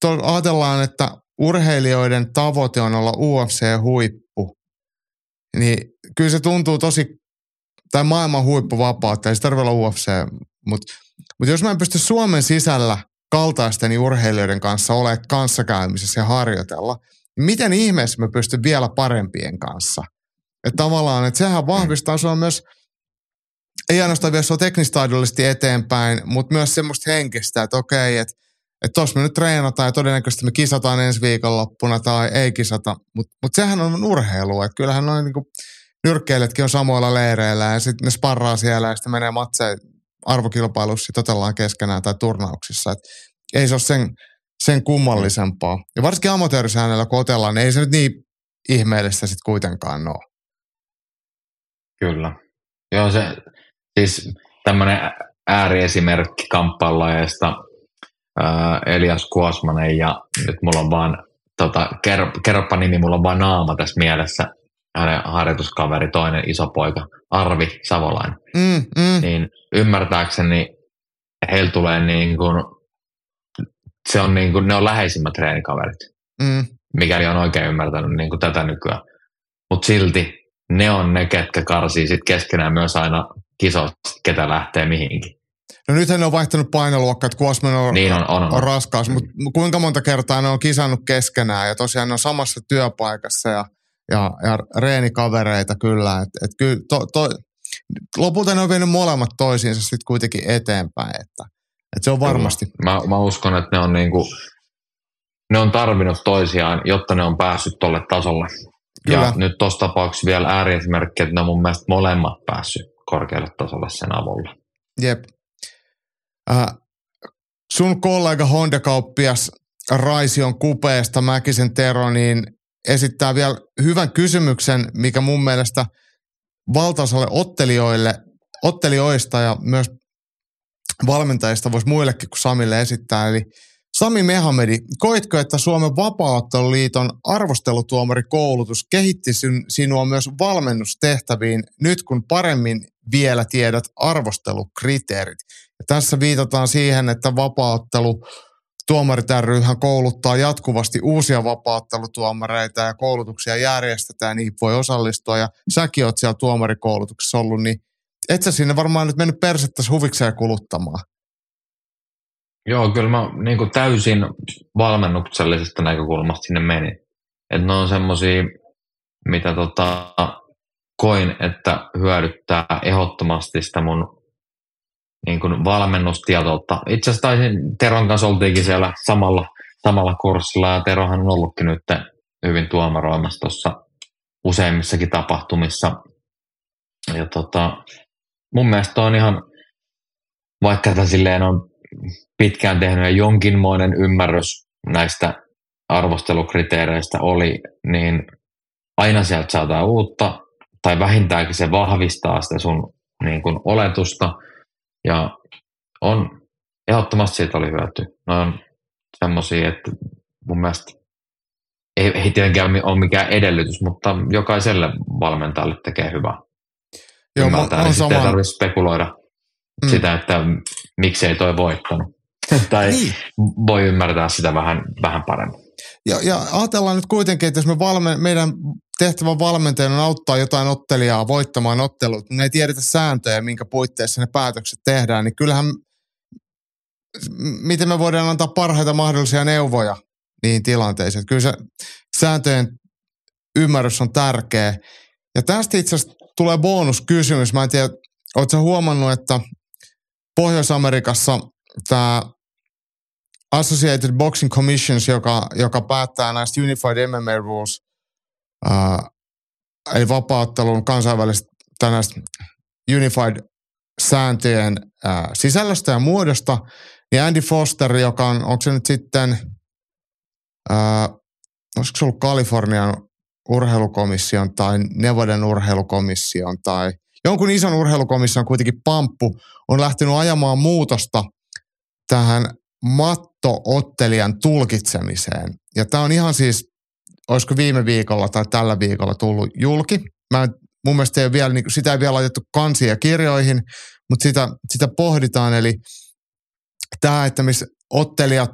to, ajatellaan, että urheilijoiden tavoite on olla UFC-huippu, niin kyllä se tuntuu tosi, tai maailman huippuvapautta, ei se tarvitse olla UFC, mutta, mutta jos mä en pysty Suomen sisällä kaltaisten urheilijoiden kanssa olemaan kanssakäymisessä ja harjoitella, niin miten ihmeessä mä pystyn vielä parempien kanssa? Että tavallaan, että sehän vahvistaa sua myös, ei ainoastaan vielä sua teknistaidollisesti eteenpäin, mutta myös semmoista henkistä, että okei, että että tuossa me nyt treenataan ja todennäköisesti me kisataan ensi viikonloppuna tai ei kisata, mutta mut sehän on urheilu, että kyllähän noin niinku nyrkkeilijätkin on samoilla leireillä ja sitten ne sparraa siellä ja sitten menee matseen arvokilpailussa totellaan keskenään tai turnauksissa, että ei se ole sen, sen kummallisempaa. Ja varsinkin amatöörisäännöllä kun otellaan, niin ei se nyt niin ihmeellistä sitten kuitenkaan ole. Kyllä. Joo, se siis tämmöinen ääriesimerkki kamppailulajeista Elias Kuosmanen ja nyt mulla on vaan, tota, ker, kerropa nimi, mulla on vaan naama tässä mielessä, hänen harjoituskaveri, toinen iso poika, Arvi Savolainen. Mm, mm. Niin ymmärtääkseni heillä tulee niin kuin, se on niin kuin, ne on läheisimmät treenikaverit, mm. mikäli on oikein ymmärtänyt niin kuin tätä nykyään. Mutta silti ne on ne, ketkä karsii sit keskenään myös aina kisoista, ketä lähtee mihinkin. No nythän ne on vaihtanut painoluokkaa, että Kuosman on, niin on, on, on. on raskaus, mutta kuinka monta kertaa ne on kisannut keskenään ja tosiaan ne on samassa työpaikassa ja, ja, ja reenikavereita kyllä. Et, et kyllä to, to, lopulta ne on vienyt molemmat toisiinsa sitten kuitenkin eteenpäin, että, että se on varmasti. Mä, mä uskon, että ne on niinku, ne on tarvinnut toisiaan, jotta ne on päässyt tolle tasolle. Kyllä. Ja nyt tuossa tapauksessa vielä ääriesimerkki, että ne on mun mielestä molemmat päässyt korkealle tasolle sen avulla. Jep. Äh, sun kollega Honda-kauppias Raision kupeesta Mäkisen Tero, niin esittää vielä hyvän kysymyksen, mikä mun mielestä valtaosalle ottelijoille, ottelijoista ja myös valmentajista voisi muillekin kuin Samille esittää. Eli Sami Mehamedi, koitko, että Suomen Vapaaotteluliiton arvostelutuomarikoulutus kehitti sinua myös valmennustehtäviin nyt kun paremmin vielä tiedät arvostelukriteerit? Ja tässä viitataan siihen, että vapaaottelu Tuomarit ryhän kouluttaa jatkuvasti uusia vapaattelutuomareita ja koulutuksia järjestetään niihin voi osallistua. Ja säkin oot siellä tuomarikoulutuksessa ollut, niin et sä sinne varmaan nyt mennyt persettäsi huvikseen kuluttamaan. Joo, kyllä mä niin kuin täysin valmennuksellisesta näkökulmasta sinne menin. Että ne on semmoisia, mitä tota, koin, että hyödyttää ehdottomasti sitä mun niin kuin valmennustietoutta. Itse asiassa taisin, Teron kanssa oltiinkin siellä samalla, samalla kurssilla ja Terohan on ollutkin nyt hyvin tuomaroimassa tuossa useimmissakin tapahtumissa. Ja tota, mun mielestä on ihan, vaikka tätä silleen on pitkään tehnyt ja jonkinmoinen ymmärrys näistä arvostelukriteereistä oli, niin aina sieltä saadaan uutta, tai vähintäänkin se vahvistaa sitä sun niin kuin oletusta – ja on, ehdottomasti siitä oli hyöty. Ne on semmoisia, että mun mielestä ei, ei tietenkään ole mikään edellytys, mutta jokaiselle valmentajalle tekee hyvää. Joo, Ymmärtää, on, on niin ei tarvitse spekuloida mm. sitä, että miksei toi voittanut. tai niin. voi ymmärtää sitä vähän, vähän paremmin. Ja, ja ajatellaan nyt kuitenkin, että jos me valme, meidän tehtävä valmentajana on auttaa jotain ottelijaa voittamaan ottelut, niin ei tiedetä sääntöjä, minkä puitteissa ne päätökset tehdään, niin kyllähän miten me voidaan antaa parhaita mahdollisia neuvoja niihin tilanteisiin. Kyllä se sääntöjen ymmärrys on tärkeä. Ja tästä itse asiassa tulee bonuskysymys. Mä en tiedä, ootko huomannut, että Pohjois-Amerikassa tämä Associated Boxing Commissions, joka, joka päättää näistä Unified MMA Rules, ää, eli vapauttelun kansainvälistä Unified sääntöjen ää, sisällöstä ja muodosta, niin Andy Foster, joka on, onko se nyt sitten, ää, olisiko se ollut Kalifornian urheilukomission tai Nevadan urheilukomission tai jonkun ison urheilukomission kuitenkin pamppu on lähtenyt ajamaan muutosta tähän mattoottelijan tulkitsemiseen. Ja tämä on ihan siis, olisiko viime viikolla tai tällä viikolla tullut julki. Mä en, mun mielestä ei vielä, niin, sitä ei vielä laitettu kansiin ja kirjoihin, mutta sitä, sitä pohditaan. Eli tämä, että missä ottelijat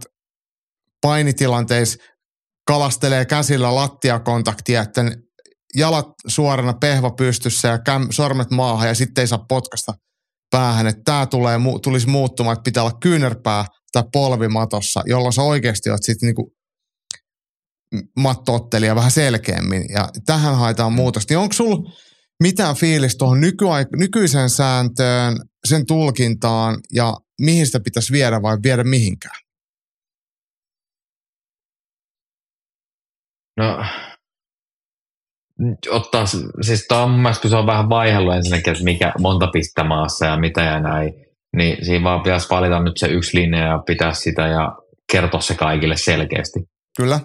painitilanteissa kalastelee käsillä lattiakontaktia, että jalat suorana, pehva pystyssä ja käm, sormet maahan ja sitten ei saa potkasta päähän. Että tämä tulee, tulisi muuttumaan, että pitää olla kyynärpää tai polvimatossa, jolloin sä oikeasti oot sitten niinku mattoottelija vähän selkeämmin. Ja tähän haetaan muutosta. Niin onko sulla mitään fiilistä tuohon nykyaik- nykyiseen sääntöön, sen tulkintaan ja mihin sitä pitäisi viedä vai viedä mihinkään? No, ottaa, siis tämä on mun mielestä, kun se on vähän vaihellut ensinnäkin, että mikä, monta pistä maassa ja mitä ja näin, niin siinä vaan pitäisi valita nyt se yksi linja ja pitää sitä ja kertoa se kaikille selkeästi. Kyllä.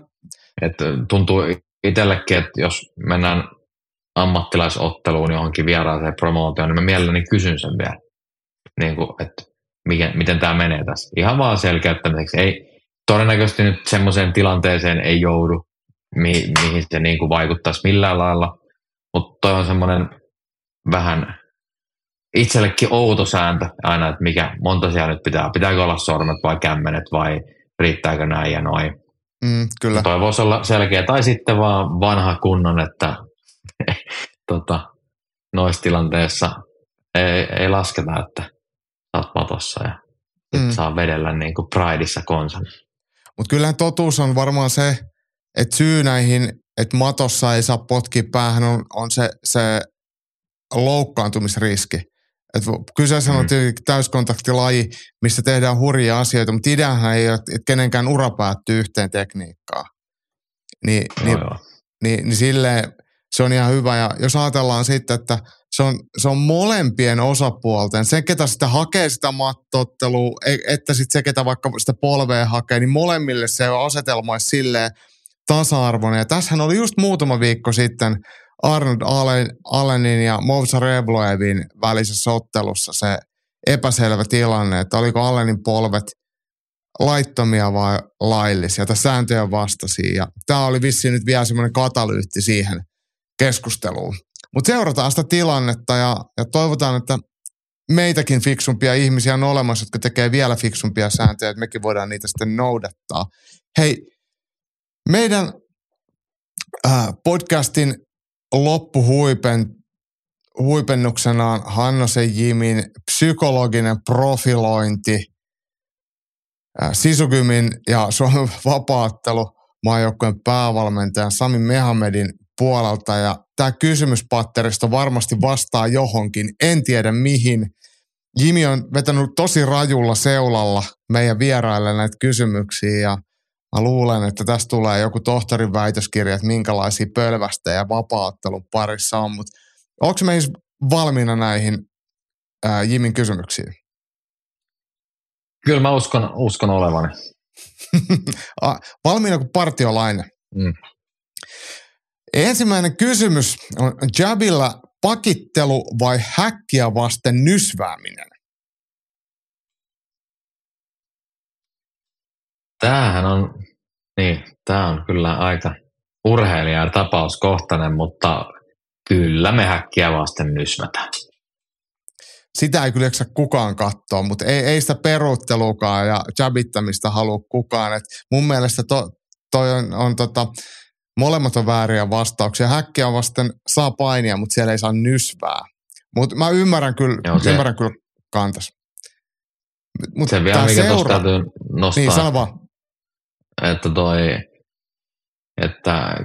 Et tuntuu itsellekin, että jos mennään ammattilaisotteluun johonkin vieraaseen promootioon, niin mä mielelläni kysyn sen vielä, niin kuin, että miten, miten tämä menee tässä. Ihan vaan selkeyttämiseksi. Ei, todennäköisesti nyt semmoiseen tilanteeseen ei joudu, mi, mihin se niin kuin vaikuttaisi millään lailla, mutta toi on semmoinen vähän itsellekin outo sääntö aina, että mikä, monta siellä nyt pitää, pitääkö olla sormet vai kämmenet vai riittääkö näin ja noin. Mm, kyllä. Toi voisi olla selkeä, tai sitten vaan vanha kunnon, että tota, noissa tilanteissa ei, ei lasketa, että sä oot matossa ja mm. saa vedellä niin kuin prideissa konsan. Mutta kyllähän totuus on varmaan se, että syy näihin, että matossa ei saa potkia päähän, on, on se, se loukkaantumisriski. Et kyseessä on mm. täyskontaktilaji, missä tehdään hurjia asioita, mutta ideahan ei ole, että kenenkään ura päättyy yhteen tekniikkaan. Ni, joo, niin, joo. Niin, niin silleen se on ihan hyvä. Ja jos ajatellaan sitten, että se on, se on molempien osapuolten, se ketä sitä hakee sitä mattottelua, e, että sitten se ketä vaikka sitä polvea hakee, niin molemmille se on asetelma silleen tasa-arvoinen. Ja tässähän oli just muutama viikko sitten Arnold Allen, Allenin ja Movsa Rebloevin välisessä ottelussa se epäselvä tilanne, että oliko Allenin polvet laittomia vai laillisia tai sääntöjen vastaisia. Ja tämä oli vissiin nyt vielä semmoinen katalyytti siihen keskusteluun. Mutta seurataan sitä tilannetta ja, ja toivotaan, että meitäkin fiksumpia ihmisiä on olemassa, jotka tekee vielä fiksumpia sääntöjä, että mekin voidaan niitä sitten noudattaa. Hei, meidän äh, podcastin loppuhuipen huipennuksena on Hannosen Jimin psykologinen profilointi, äh, Sisukymin ja Suomen vapaattelu maajoukkojen päävalmentajan Sami Mehamedin puolelta ja tämä kysymyspatteristo varmasti vastaa johonkin, en tiedä mihin. Jimi on vetänyt tosi rajulla seulalla meidän vieraille näitä kysymyksiä ja Mä luulen, että tästä tulee joku tohtorin väitöskirja, että minkälaisia pölvästejä vapaattelun parissa on, mutta onko meissä valmiina näihin ää, Jimin kysymyksiin? Kyllä mä uskon, uskon olevani. valmiina kuin partiolainen. Mm. Ensimmäinen kysymys on Jabilla pakittelu vai häkkiä vasten nysvääminen? Tämähän on, niin, tämä on kyllä aika urheilijan tapauskohtainen, mutta kyllä me häkkiä vasten nysmätään. Sitä ei kyllä kukaan katsoa, mutta ei, ei sitä peruuttelukaan ja jabittamista halua kukaan. Et mun mielestä to, toi on, on tota, molemmat on vääriä vastauksia. Häkkiä vasten saa painia, mutta siellä ei saa nysvää. Mutta mä ymmärrän kyllä, Joo, se, ymmärrän kyllä kantas. Mut se vielä, mikä seura... tuosta täytyy nostaa. Niin, sano vaan että toi, että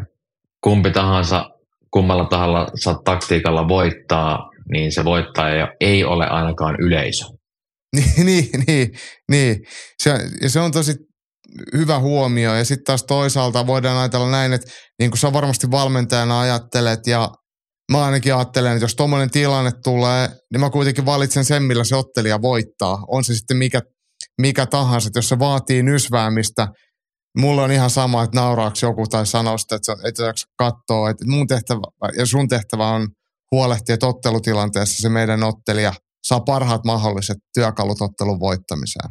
kumpi tahansa, kummalla tahansa taktiikalla voittaa, niin se voittaja ei ole ainakaan yleisö. niin, niin, niin, niin. Se, ja se on tosi hyvä huomio. Ja sitten taas toisaalta voidaan ajatella näin, että niin kuin sä varmasti valmentajana ajattelet ja mä ainakin ajattelen, että jos tuommoinen tilanne tulee, niin mä kuitenkin valitsen sen, millä se ottelija voittaa. On se sitten mikä, mikä tahansa. Että jos se vaatii nysväämistä, mulla on ihan sama, että nauraako joku tai sanoo sitä, että et jaksa katsoa. Että mun tehtävä ja sun tehtävä on huolehtia, että ottelutilanteessa se meidän ottelija saa parhaat mahdolliset työkalut ottelun voittamiseen.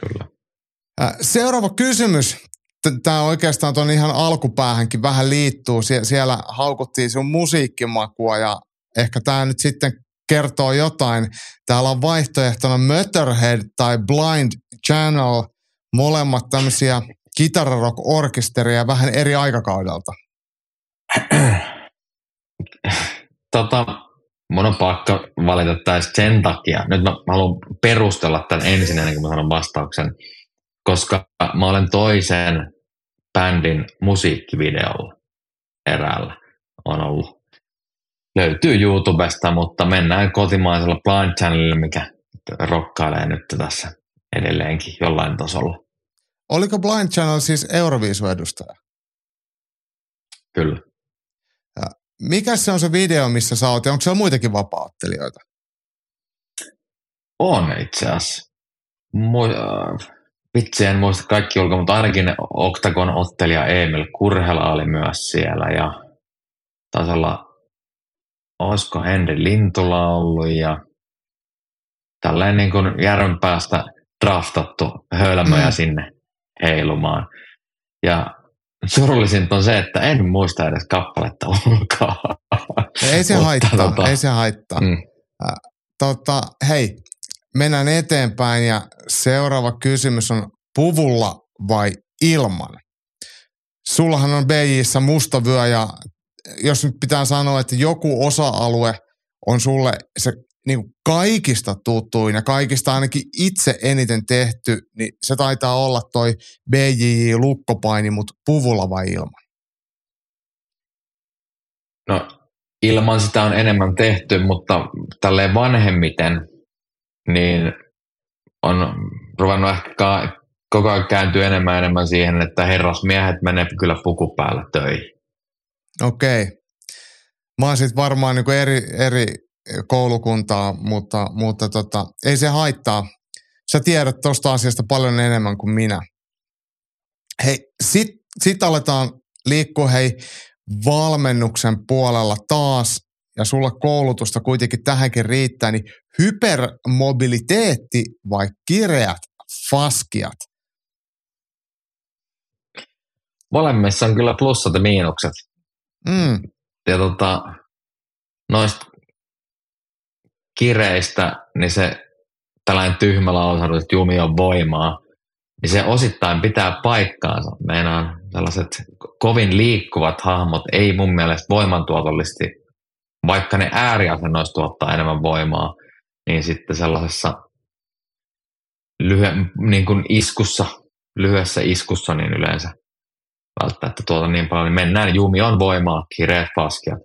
Kyllä. Seuraava kysymys. Tämä oikeastaan tuon ihan alkupäähänkin vähän liittyy. Sie- siellä haukuttiin sun musiikkimakua ja ehkä tämä nyt sitten kertoo jotain. Täällä on vaihtoehtona Motorhead tai Blind Channel, molemmat tämmöisiä kitararock-orkesteria vähän eri aikakaudelta. tota, mun on pakko valita tästä sen takia. Nyt mä haluan perustella tämän ensin ennen kuin mä sanon vastauksen, koska mä olen toisen bändin musiikkivideolla eräällä on ollut. Löytyy YouTubesta, mutta mennään kotimaisella Blind Channelilla, mikä rokkailee nyt tässä edelleenkin jollain tasolla. Oliko Blind Channel siis Euroviisu-edustaja? Kyllä. Ja mikä se on se video, missä sä oot, ja onko siellä muitakin vapaattelijoita? On itse asiassa. Mu- vitsi, en muista kaikki ulkoa, mutta ainakin Octagon ottelija Emil Kurhela oli myös siellä ja taisi olla, olisiko Henri Lintula ollut ja tällainen niin kuin päästä draftattu hölmöjä mm. sinne heilumaan. Ja surullisinta on se, että en muista edes kappaletta ulkoa. Ei se haittaa, tota, ei se haittaa. Mm. tota, hei, mennään eteenpäin ja seuraava kysymys on puvulla vai ilman? Sullahan on BJissä musta vyö ja jos nyt pitää sanoa, että joku osa-alue on sulle se niin kuin kaikista tuttuin ja kaikista ainakin itse eniten tehty, niin se taitaa olla toi BJJ lukkopaini, mutta puvulla vai ilman? No ilman sitä on enemmän tehty, mutta tälleen vanhemmiten niin on ruvennut ehkä koko ajan kääntyy enemmän enemmän siihen, että herrasmiehet menee kyllä puku päällä töihin. Okei. Mä oon sitten varmaan niin eri, eri koulukuntaa, mutta, mutta tota, ei se haittaa. Sä tiedät tuosta asiasta paljon enemmän kuin minä. Hei, sit, sit aletaan liikkua hei valmennuksen puolella taas, ja sulla koulutusta kuitenkin tähänkin riittää, niin hypermobiliteetti vai kireät faskiat? Molemmissa on kyllä plussat ja miinukset. Mm. Ja tota, noista kireistä, niin se tällainen tyhmä lausahdus, että Jumi on voimaa, niin se osittain pitää paikkaansa. Meinaan sellaiset kovin liikkuvat hahmot ei mun mielestä voimantuotollisesti, vaikka ne ääriasennoissa tuottaa enemmän voimaa, niin sitten sellaisessa lyhy- niin kuin iskussa, lyhyessä iskussa, niin yleensä välttämättä tuota niin paljon, niin mennään, Jumi on voimaa, kireet paskia.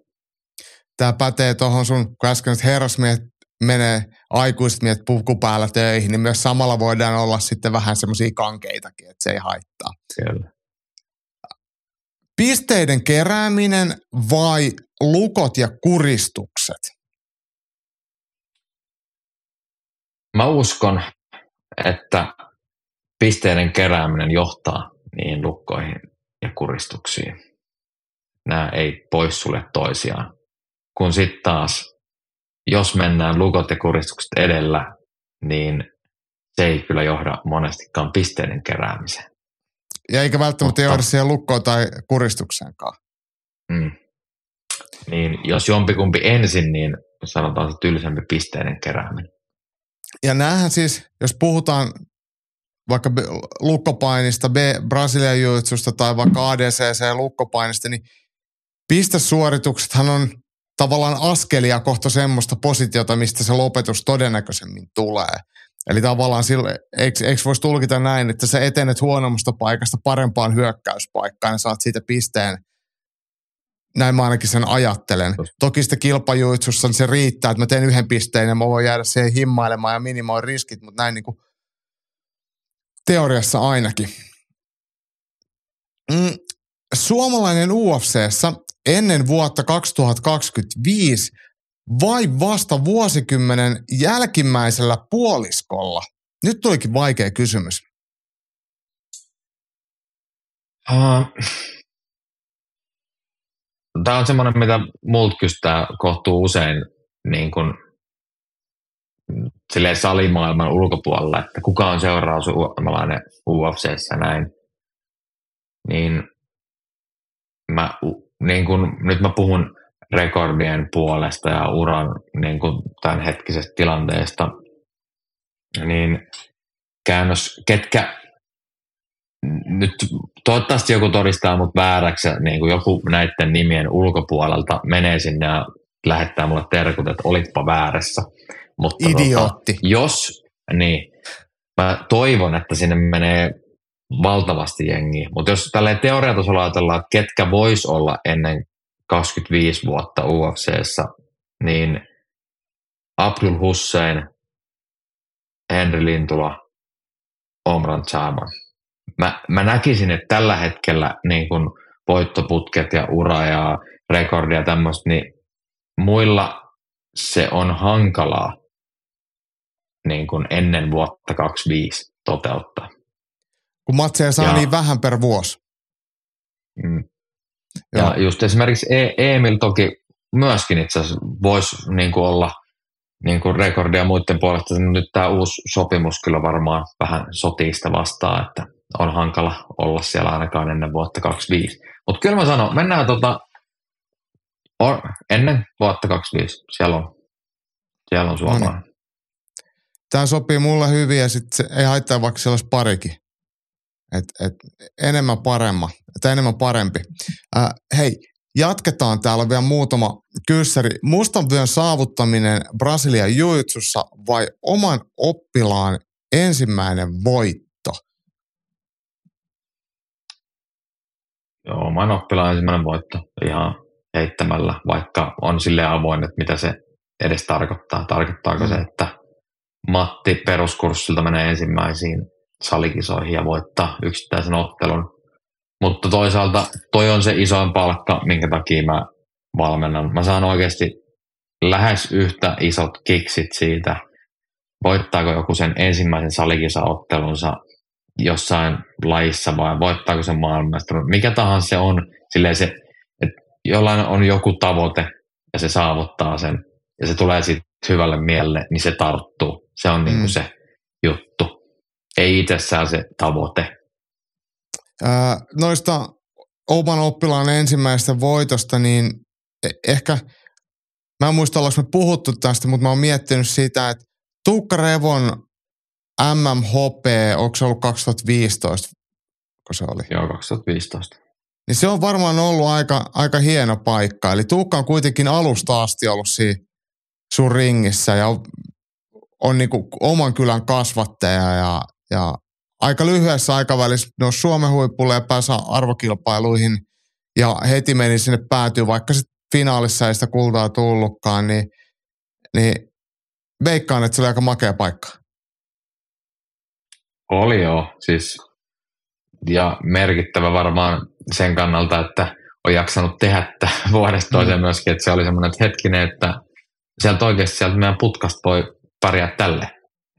Tämä pätee tuohon sun, kun äsken herrasmiehet menee aikuiset miehet puku päällä töihin, niin myös samalla voidaan olla sitten vähän semmoisia kankeitakin, että se ei haittaa. Kyllä. Pisteiden kerääminen vai lukot ja kuristukset? Mä uskon, että pisteiden kerääminen johtaa niihin lukkoihin ja kuristuksiin. Nämä ei poissulje toisiaan. Kun sitten taas jos mennään lukot ja kuristukset edellä, niin se ei kyllä johda monestikaan pisteiden keräämiseen. Ja eikä välttämättä Mutta, johda siihen lukkoon tai kuristukseenkaan. Mm. Niin jos jompikumpi ensin, niin sanotaan se tylsempi pisteiden kerääminen. Ja näähän siis, jos puhutaan vaikka lukkopainista, B, Brasilian juitsusta tai vaikka ADCC-lukkopainista, niin pistesuorituksethan on tavallaan askelia kohta semmoista positiota, mistä se lopetus todennäköisemmin tulee. Eli tavallaan sille, eikö, eikö voisi tulkita näin, että sä etenet huonommasta paikasta parempaan hyökkäyspaikkaan ja saat siitä pisteen. Näin mä ainakin sen ajattelen. Toki sitten kilpajuitsussa niin se riittää, että mä teen yhden pisteen ja mä voin jäädä siihen himmailemaan ja minimoin riskit, mutta näin niin kuin teoriassa ainakin. Mm, suomalainen UFCssä ennen vuotta 2025 vai vasta vuosikymmenen jälkimmäisellä puoliskolla? Nyt tulikin vaikea kysymys. Uh, tämä on semmoinen, mitä multa kystää kohtuu usein niin kuin, salimaailman ulkopuolella, että kuka on seuraava suomalainen UFCssä näin. Niin mä, niin kun, nyt mä puhun rekordien puolesta ja uran niin kun tämän hetkisestä tilanteesta, niin käännös, ketkä nyt toivottavasti joku todistaa mut vääräksi, niin kuin joku näiden nimien ulkopuolelta menee sinne ja lähettää mulle terkut, että olitpa väärässä. Mutta tota, Idiootti. Tota, jos, niin mä toivon, että sinne menee valtavasti jengiä. Mutta jos tälleen teoriatasolla ajatellaan, että ketkä vois olla ennen 25 vuotta UFCssä, niin Abdul Hussein, Henri Lintula, Omran Chaman. Mä, mä näkisin, että tällä hetkellä niin kun voittoputket ja ura ja rekordia ja tämmöistä, niin muilla se on hankalaa niin kuin ennen vuotta 25 toteuttaa. Kun matseja saa Ja- niin vähän per vuosi. Mm. Joo. Ja just esimerkiksi e- Emil toki myöskin itse asiassa voisi niin kuin olla niin kuin rekordia muiden puolesta. Nyt tämä uusi sopimus kyllä varmaan vähän sotii sitä vastaan, että on hankala olla siellä ainakaan ennen vuotta 25. Mutta kyllä mä sanon, mennään tota, on, ennen vuotta 25. Siellä on, siellä on suomalainen. Tämä sopii mulle hyvin ja sitten ei haittaa, vaikka siellä olisi parikin. Et, et, enemmän paremma, tai enemmän parempi. Äh, hei, jatketaan. Täällä on vielä muutama kyssäri. Mustan vyön saavuttaminen Brasilian juitsussa vai oman oppilaan ensimmäinen voitto? Joo, oman oppilaan ensimmäinen voitto ihan heittämällä, vaikka on sille avoin, että mitä se edes tarkoittaa. Tarkoittaako Mm. se, että Matti peruskurssilta menee ensimmäisiin salikisoihin ja voittaa yksittäisen ottelun. Mutta toisaalta toi on se isoin palkka, minkä takia mä valmennan. Mä saan oikeasti lähes yhtä isot kiksit siitä, voittaako joku sen ensimmäisen salikisaottelunsa jossain lajissa vai voittaako se maailmanmestaruuden. Mikä tahansa se on, silleen se, että jollain on joku tavoite ja se saavuttaa sen ja se tulee sitten hyvälle mielelle, niin se tarttuu. Se on niinku Mm. se juttu. Ei itsessään se tavoite. Ää, noista oman oppilaan ensimmäisestä voitosta, niin e- ehkä, mä en muista ollaanko me puhuttu tästä, mutta mä oon miettinyt sitä, että Tuukka Revon MMHP, onko se ollut 2015, kun se oli? Joo, 2015. Niin se on varmaan ollut aika, aika hieno paikka. Eli Tuukka on kuitenkin alusta asti ollut siinä sun ringissä ja on, on niinku oman kylän kasvattaja ja, ja aika lyhyessä aikavälissä nousi Suomen huipulle ja pääsi arvokilpailuihin ja heti meni sinne päätyy, vaikka sitten finaalissa ei sitä kultaa tullutkaan, niin, niin veikkaan, että se oli aika makea paikka. Oli joo, siis ja merkittävä varmaan sen kannalta, että on jaksanut tehdä vuodesta toiseen mm. myöskin, että se oli semmoinen että hetkinen, että sieltä oikeasti sieltä meidän putkasta voi pärjää tälle.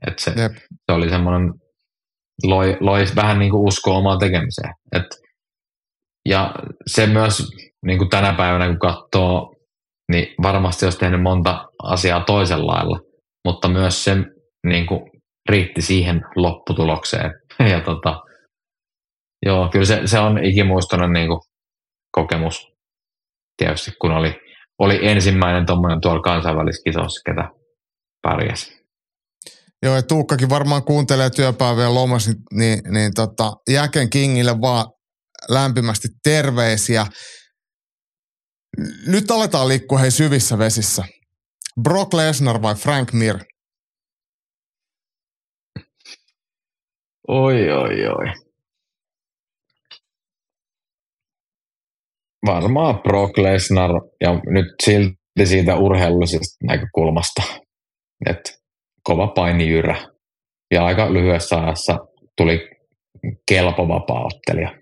Että se, Jep. se oli semmoinen, loi, loi vähän niin kuin uskoa omaan tekemiseen. Et, ja se myös niin kuin tänä päivänä kun katsoo, niin varmasti olisi tehnyt monta asiaa toisella lailla, mutta myös se niin kuin riitti siihen lopputulokseen. Ja tota, joo, kyllä se, se on ikimuistoinen niin kuin kokemus tietysti, kun oli, oli ensimmäinen tuommoinen tuolla kansainvälisessä kisossa, ketä pärjäsi. Joo, ja Tuukkakin varmaan kuuntelee työpäivien lomassa, niin, niin, niin tota, Jäken Kingille vaan lämpimästi terveisiä. Nyt aletaan liikkua hei syvissä vesissä. Brock Lesnar vai Frank Mir? Oi, oi, oi. Varmaan Brock Lesnar ja nyt silti siitä urheilullisesta näkökulmasta. että kova painijyrä. Ja aika lyhyessä ajassa tuli kelpo vapaa-ottelija.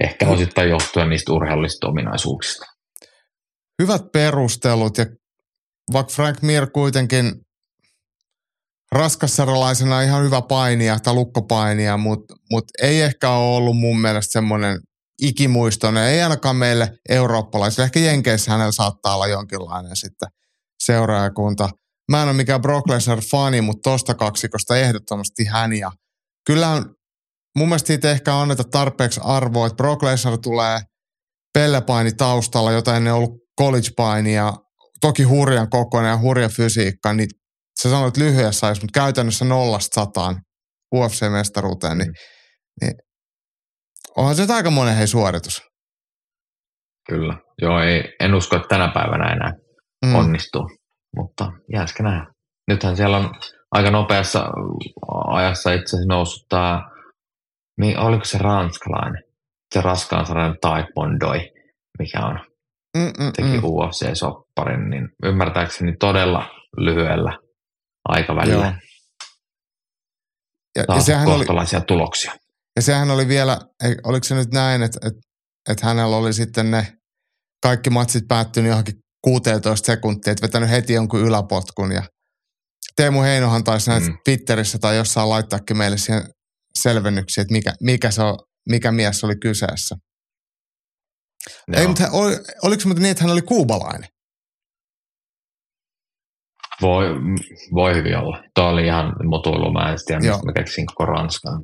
Ehkä osittain johtuen niistä urheilullisista ominaisuuksista. Hyvät perustelut ja vaikka Frank Mir kuitenkin raskassaralaisena ihan hyvä painija tai lukkopainija, mutta mut ei ehkä ole ollut mun mielestä semmoinen ikimuistoinen, ei ainakaan meille eurooppalaisille. Ehkä Jenkeissä hänellä saattaa olla jonkinlainen sitten seuraajakunta. Mä en ole mikään Brock Lesnar-fani, mutta tosta kaksikosta ehdottomasti hän. Ja kyllä on, mun mielestä siitä ehkä anneta tarpeeksi arvoa, että Brock Lesnar tulee pellepaini taustalla, jota ennen ollut college-paini ja toki hurjan kokoinen ja hurja fysiikka, niin sä sanoit lyhyessä ajassa, mutta käytännössä nollasta sataan UFC-mestaruuteen, niin, niin onhan se aika monen hei suoritus. Kyllä. Joo, ei, en usko, että tänä päivänä enää mm. onnistuu, mutta jääskö nähdä. Nythän siellä on aika nopeassa ajassa itse asiassa noussut tämä, niin oliko se ranskalainen, se raskaan sarjan Taekwondoi, mikä on, Mm-mm-mm. teki. UFC-sopparin, niin ymmärtääkseni todella lyhyellä aikavälillä. Joo. Ja, ja sehän kohtalaisia oli, tuloksia. Ja sehän oli vielä, oliko se nyt näin, että, että, että hänellä oli sitten ne kaikki matsit päättynyt johonkin 16 sekuntia, että vetänyt heti jonkun yläpotkun ja Teemu Heinohan taisi näin mm. Twitterissä tai jossain laittaakin meille siihen selvennyksiä, että mikä, mikä, se on, mikä mies oli kyseessä. Ei, mutta oli, oliko se niin, että hän oli kuubalainen? Voi, voi hyvin olla. Tuo oli ihan mutuilu. Mä en tiedä, mistä mä keksin koko Ranskan.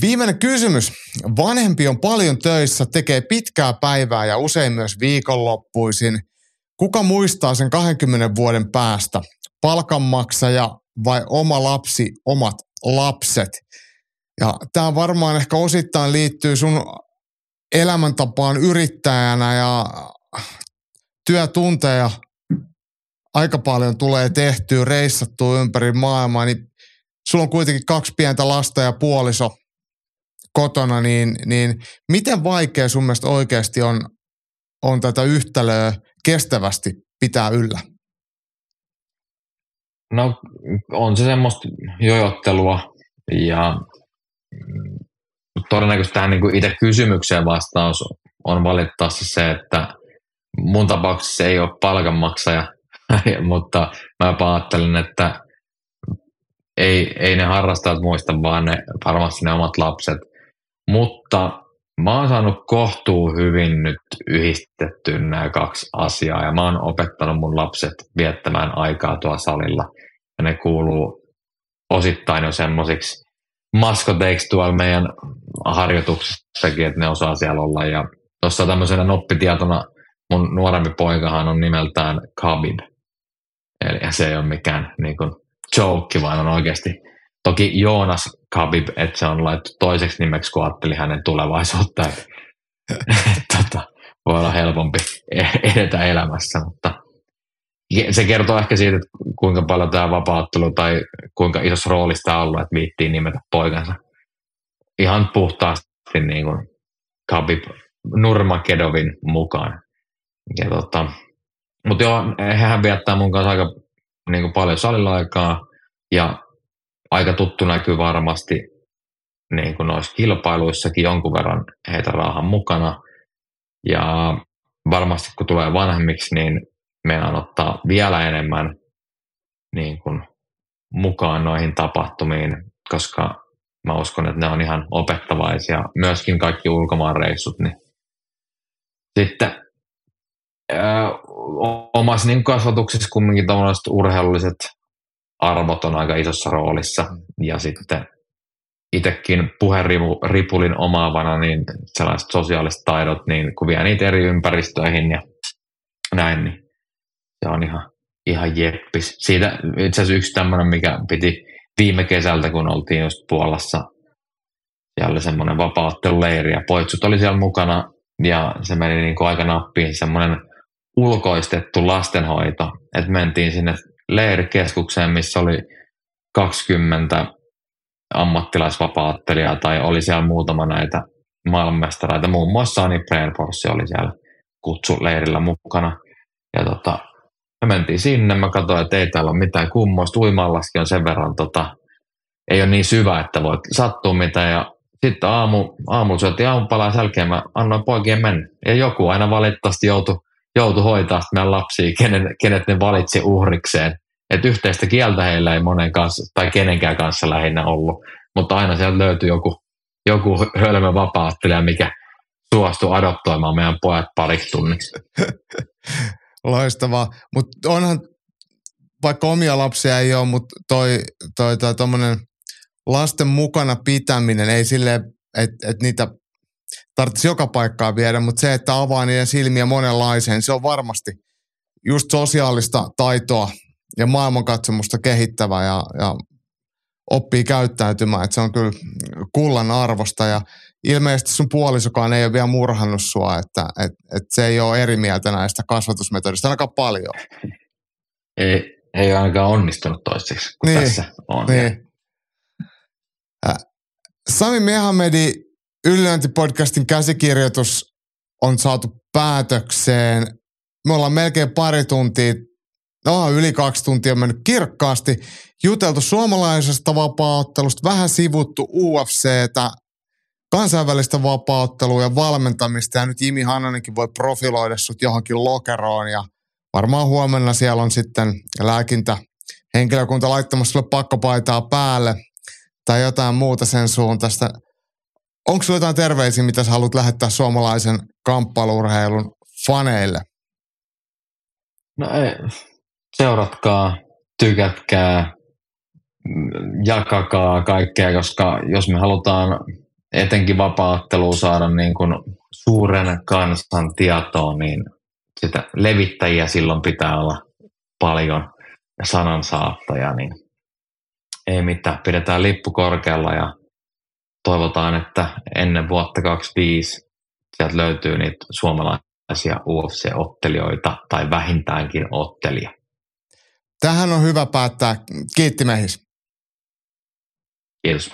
Viimeinen kysymys. Vanhempi on paljon töissä, tekee pitkää päivää ja usein myös viikonloppuisin. Kuka muistaa sen 20 vuoden päästä? Palkanmaksaja vai oma lapsi, omat lapset? Ja tämä varmaan ehkä osittain liittyy sun elämäntapaan yrittäjänä ja työtunteja aika paljon tulee tehtyä, reissattua ympäri maailmaa, niin sulla on kuitenkin kaksi pientä lasta ja puoliso kotona, niin, niin miten vaikea sun mielestä oikeasti on, on tätä yhtälöä kestävästi pitää yllä? No on se semmoista jojottelua ja todennäköisesti tähän niin itse kysymykseen vastaus on valitettavasti se, että mun tapauksessa ei ole palkanmaksaja, mutta mä ajattelen, että ei, ei ne harrastajat muista, vaan ne varmasti ne omat lapset. Mutta mä oon saanut kohtuu hyvin nyt yhdistettyä nämä kaksi asiaa ja mä oon opettanut mun lapset viettämään aikaa tuolla salilla. Ja ne kuuluu osittain jo semmoisiksi maskoteiksi tuolla meidän harjoituksessakin, että ne osaa siellä olla. Ja tuossa tämmöisenä noppitietona mun nuorempi poikahan on nimeltään Khabib. Eli se ei ole mikään niin kuin, joke, vaan on oikeasti Toki Joonas Khabib, että se on laittu toiseksi nimeksi, kun ajatteli hänen tulevaisuutta. Että, tota, voi olla helpompi e-, edetä elämässä, mutta se kertoo ehkä siitä, että kuinka paljon tämä vapauttelu tai kuinka isossa roolista on ollut, että viittiin nimetä poikansa. Ihan puhtaasti niin kuin Khabib Nurmakedovin mukaan. Ja tota, mutta joo, hän viettää mun kanssa aika niin kuin paljon salilla aikaa ja aika tuttu näkyy varmasti niin kuin noissa kilpailuissakin jonkun verran heitä raahan mukana. Ja varmasti kun tulee vanhemmiksi, niin meidän ottaa vielä enemmän niin kuin mukaan noihin tapahtumiin, koska mä uskon, että ne on ihan opettavaisia. Myöskin kaikki ulkomaanreissut, niin sitten omassa niin kasvatuksessa kumminkin urheilulliset arvot on aika isossa roolissa. Ja sitten itsekin puheripulin omaavana, niin sellaiset sosiaaliset taidot, niin kun vie niitä eri ympäristöihin ja näin, niin se on ihan, ihan jeppis. Siitä itse asiassa yksi tämmöinen, mikä piti viime kesältä, kun oltiin just Puolassa, siellä oli semmoinen vapautteluleiri ja poitsut oli siellä mukana ja se meni niin kuin aika nappiin semmoinen ulkoistettu lastenhoito, että mentiin sinne leirikeskukseen, missä oli 20 ammattilaisvapaattelijaa tai oli siellä muutama näitä maailmanmestareita, muun muassa Ani Brainforce oli siellä kutsuleirillä mukana. Ja tota, me mentiin sinne, mä katsoin, että ei täällä ole mitään kummoista, uimallaskin on sen verran, tota, ei ole niin syvä, että voi sattua mitään. Ja sitten aamu, aamu syötiin aamupalaa jälkeen, mä annoin poikien mennä. Ja joku aina valitettavasti joutui joutui hoitaa meidän lapsia, kenet, kenet ne valitsi uhrikseen. että yhteistä kieltä heillä ei monen kanssa, tai kenenkään kanssa lähinnä ollut, mutta aina sieltä löytyi joku, joku hölmö vapauttelija, mikä suostuu adoptoimaan meidän pojat pariksi tunniksi. Loistavaa. Mutta onhan, vaikka omia lapsia ei ole, mutta toi, toi, toi tommonen lasten mukana pitäminen, ei sille, että et niitä tarvitsisi joka paikkaa viedä, mutta se, että avaa niiden silmiä monenlaiseen, se on varmasti just sosiaalista taitoa ja maailmankatsomusta kehittävä ja, ja oppii käyttäytymään, että se on kyllä kullan arvosta ja ilmeisesti sun puolisokaan ei ole vielä murhannut sua, että et, et se ei ole eri mieltä näistä kasvatusmetodista ainakaan paljon. Ei, ei ole ainakaan onnistunut toiseksi, kun niin, tässä on. Niin. Sami Mehamedi Ylilöintipodcastin käsikirjoitus on saatu päätökseen. Me ollaan melkein pari tuntia, no yli kaksi tuntia mennyt kirkkaasti, juteltu suomalaisesta vapauttelusta, vähän sivuttu UFCtä, kansainvälistä vapauttelua ja valmentamista. Ja nyt Jimi Hannanenkin voi profiloida sut johonkin lokeroon ja varmaan huomenna siellä on sitten lääkintä henkilökunta laittamassa sulle pakkopaitaa päälle tai jotain muuta sen suuntaista. Onko sinulla jotain terveisiä, mitä sä haluat lähettää suomalaisen kamppailurheilun faneille? No ei. Seuratkaa, tykätkää, jakakaa kaikkea, koska jos me halutaan etenkin vapaattelua saada niin kuin suuren kansan tietoon, niin sitä levittäjiä silloin pitää olla paljon ja sanansaattajia, niin ei mitään, pidetään lippu korkealla ja toivotaan, että ennen vuotta 2025 sieltä löytyy niitä suomalaisia UFC-ottelijoita tai vähintäänkin ottelija. Tähän on hyvä päättää. Kiitti mehis. Kiitos.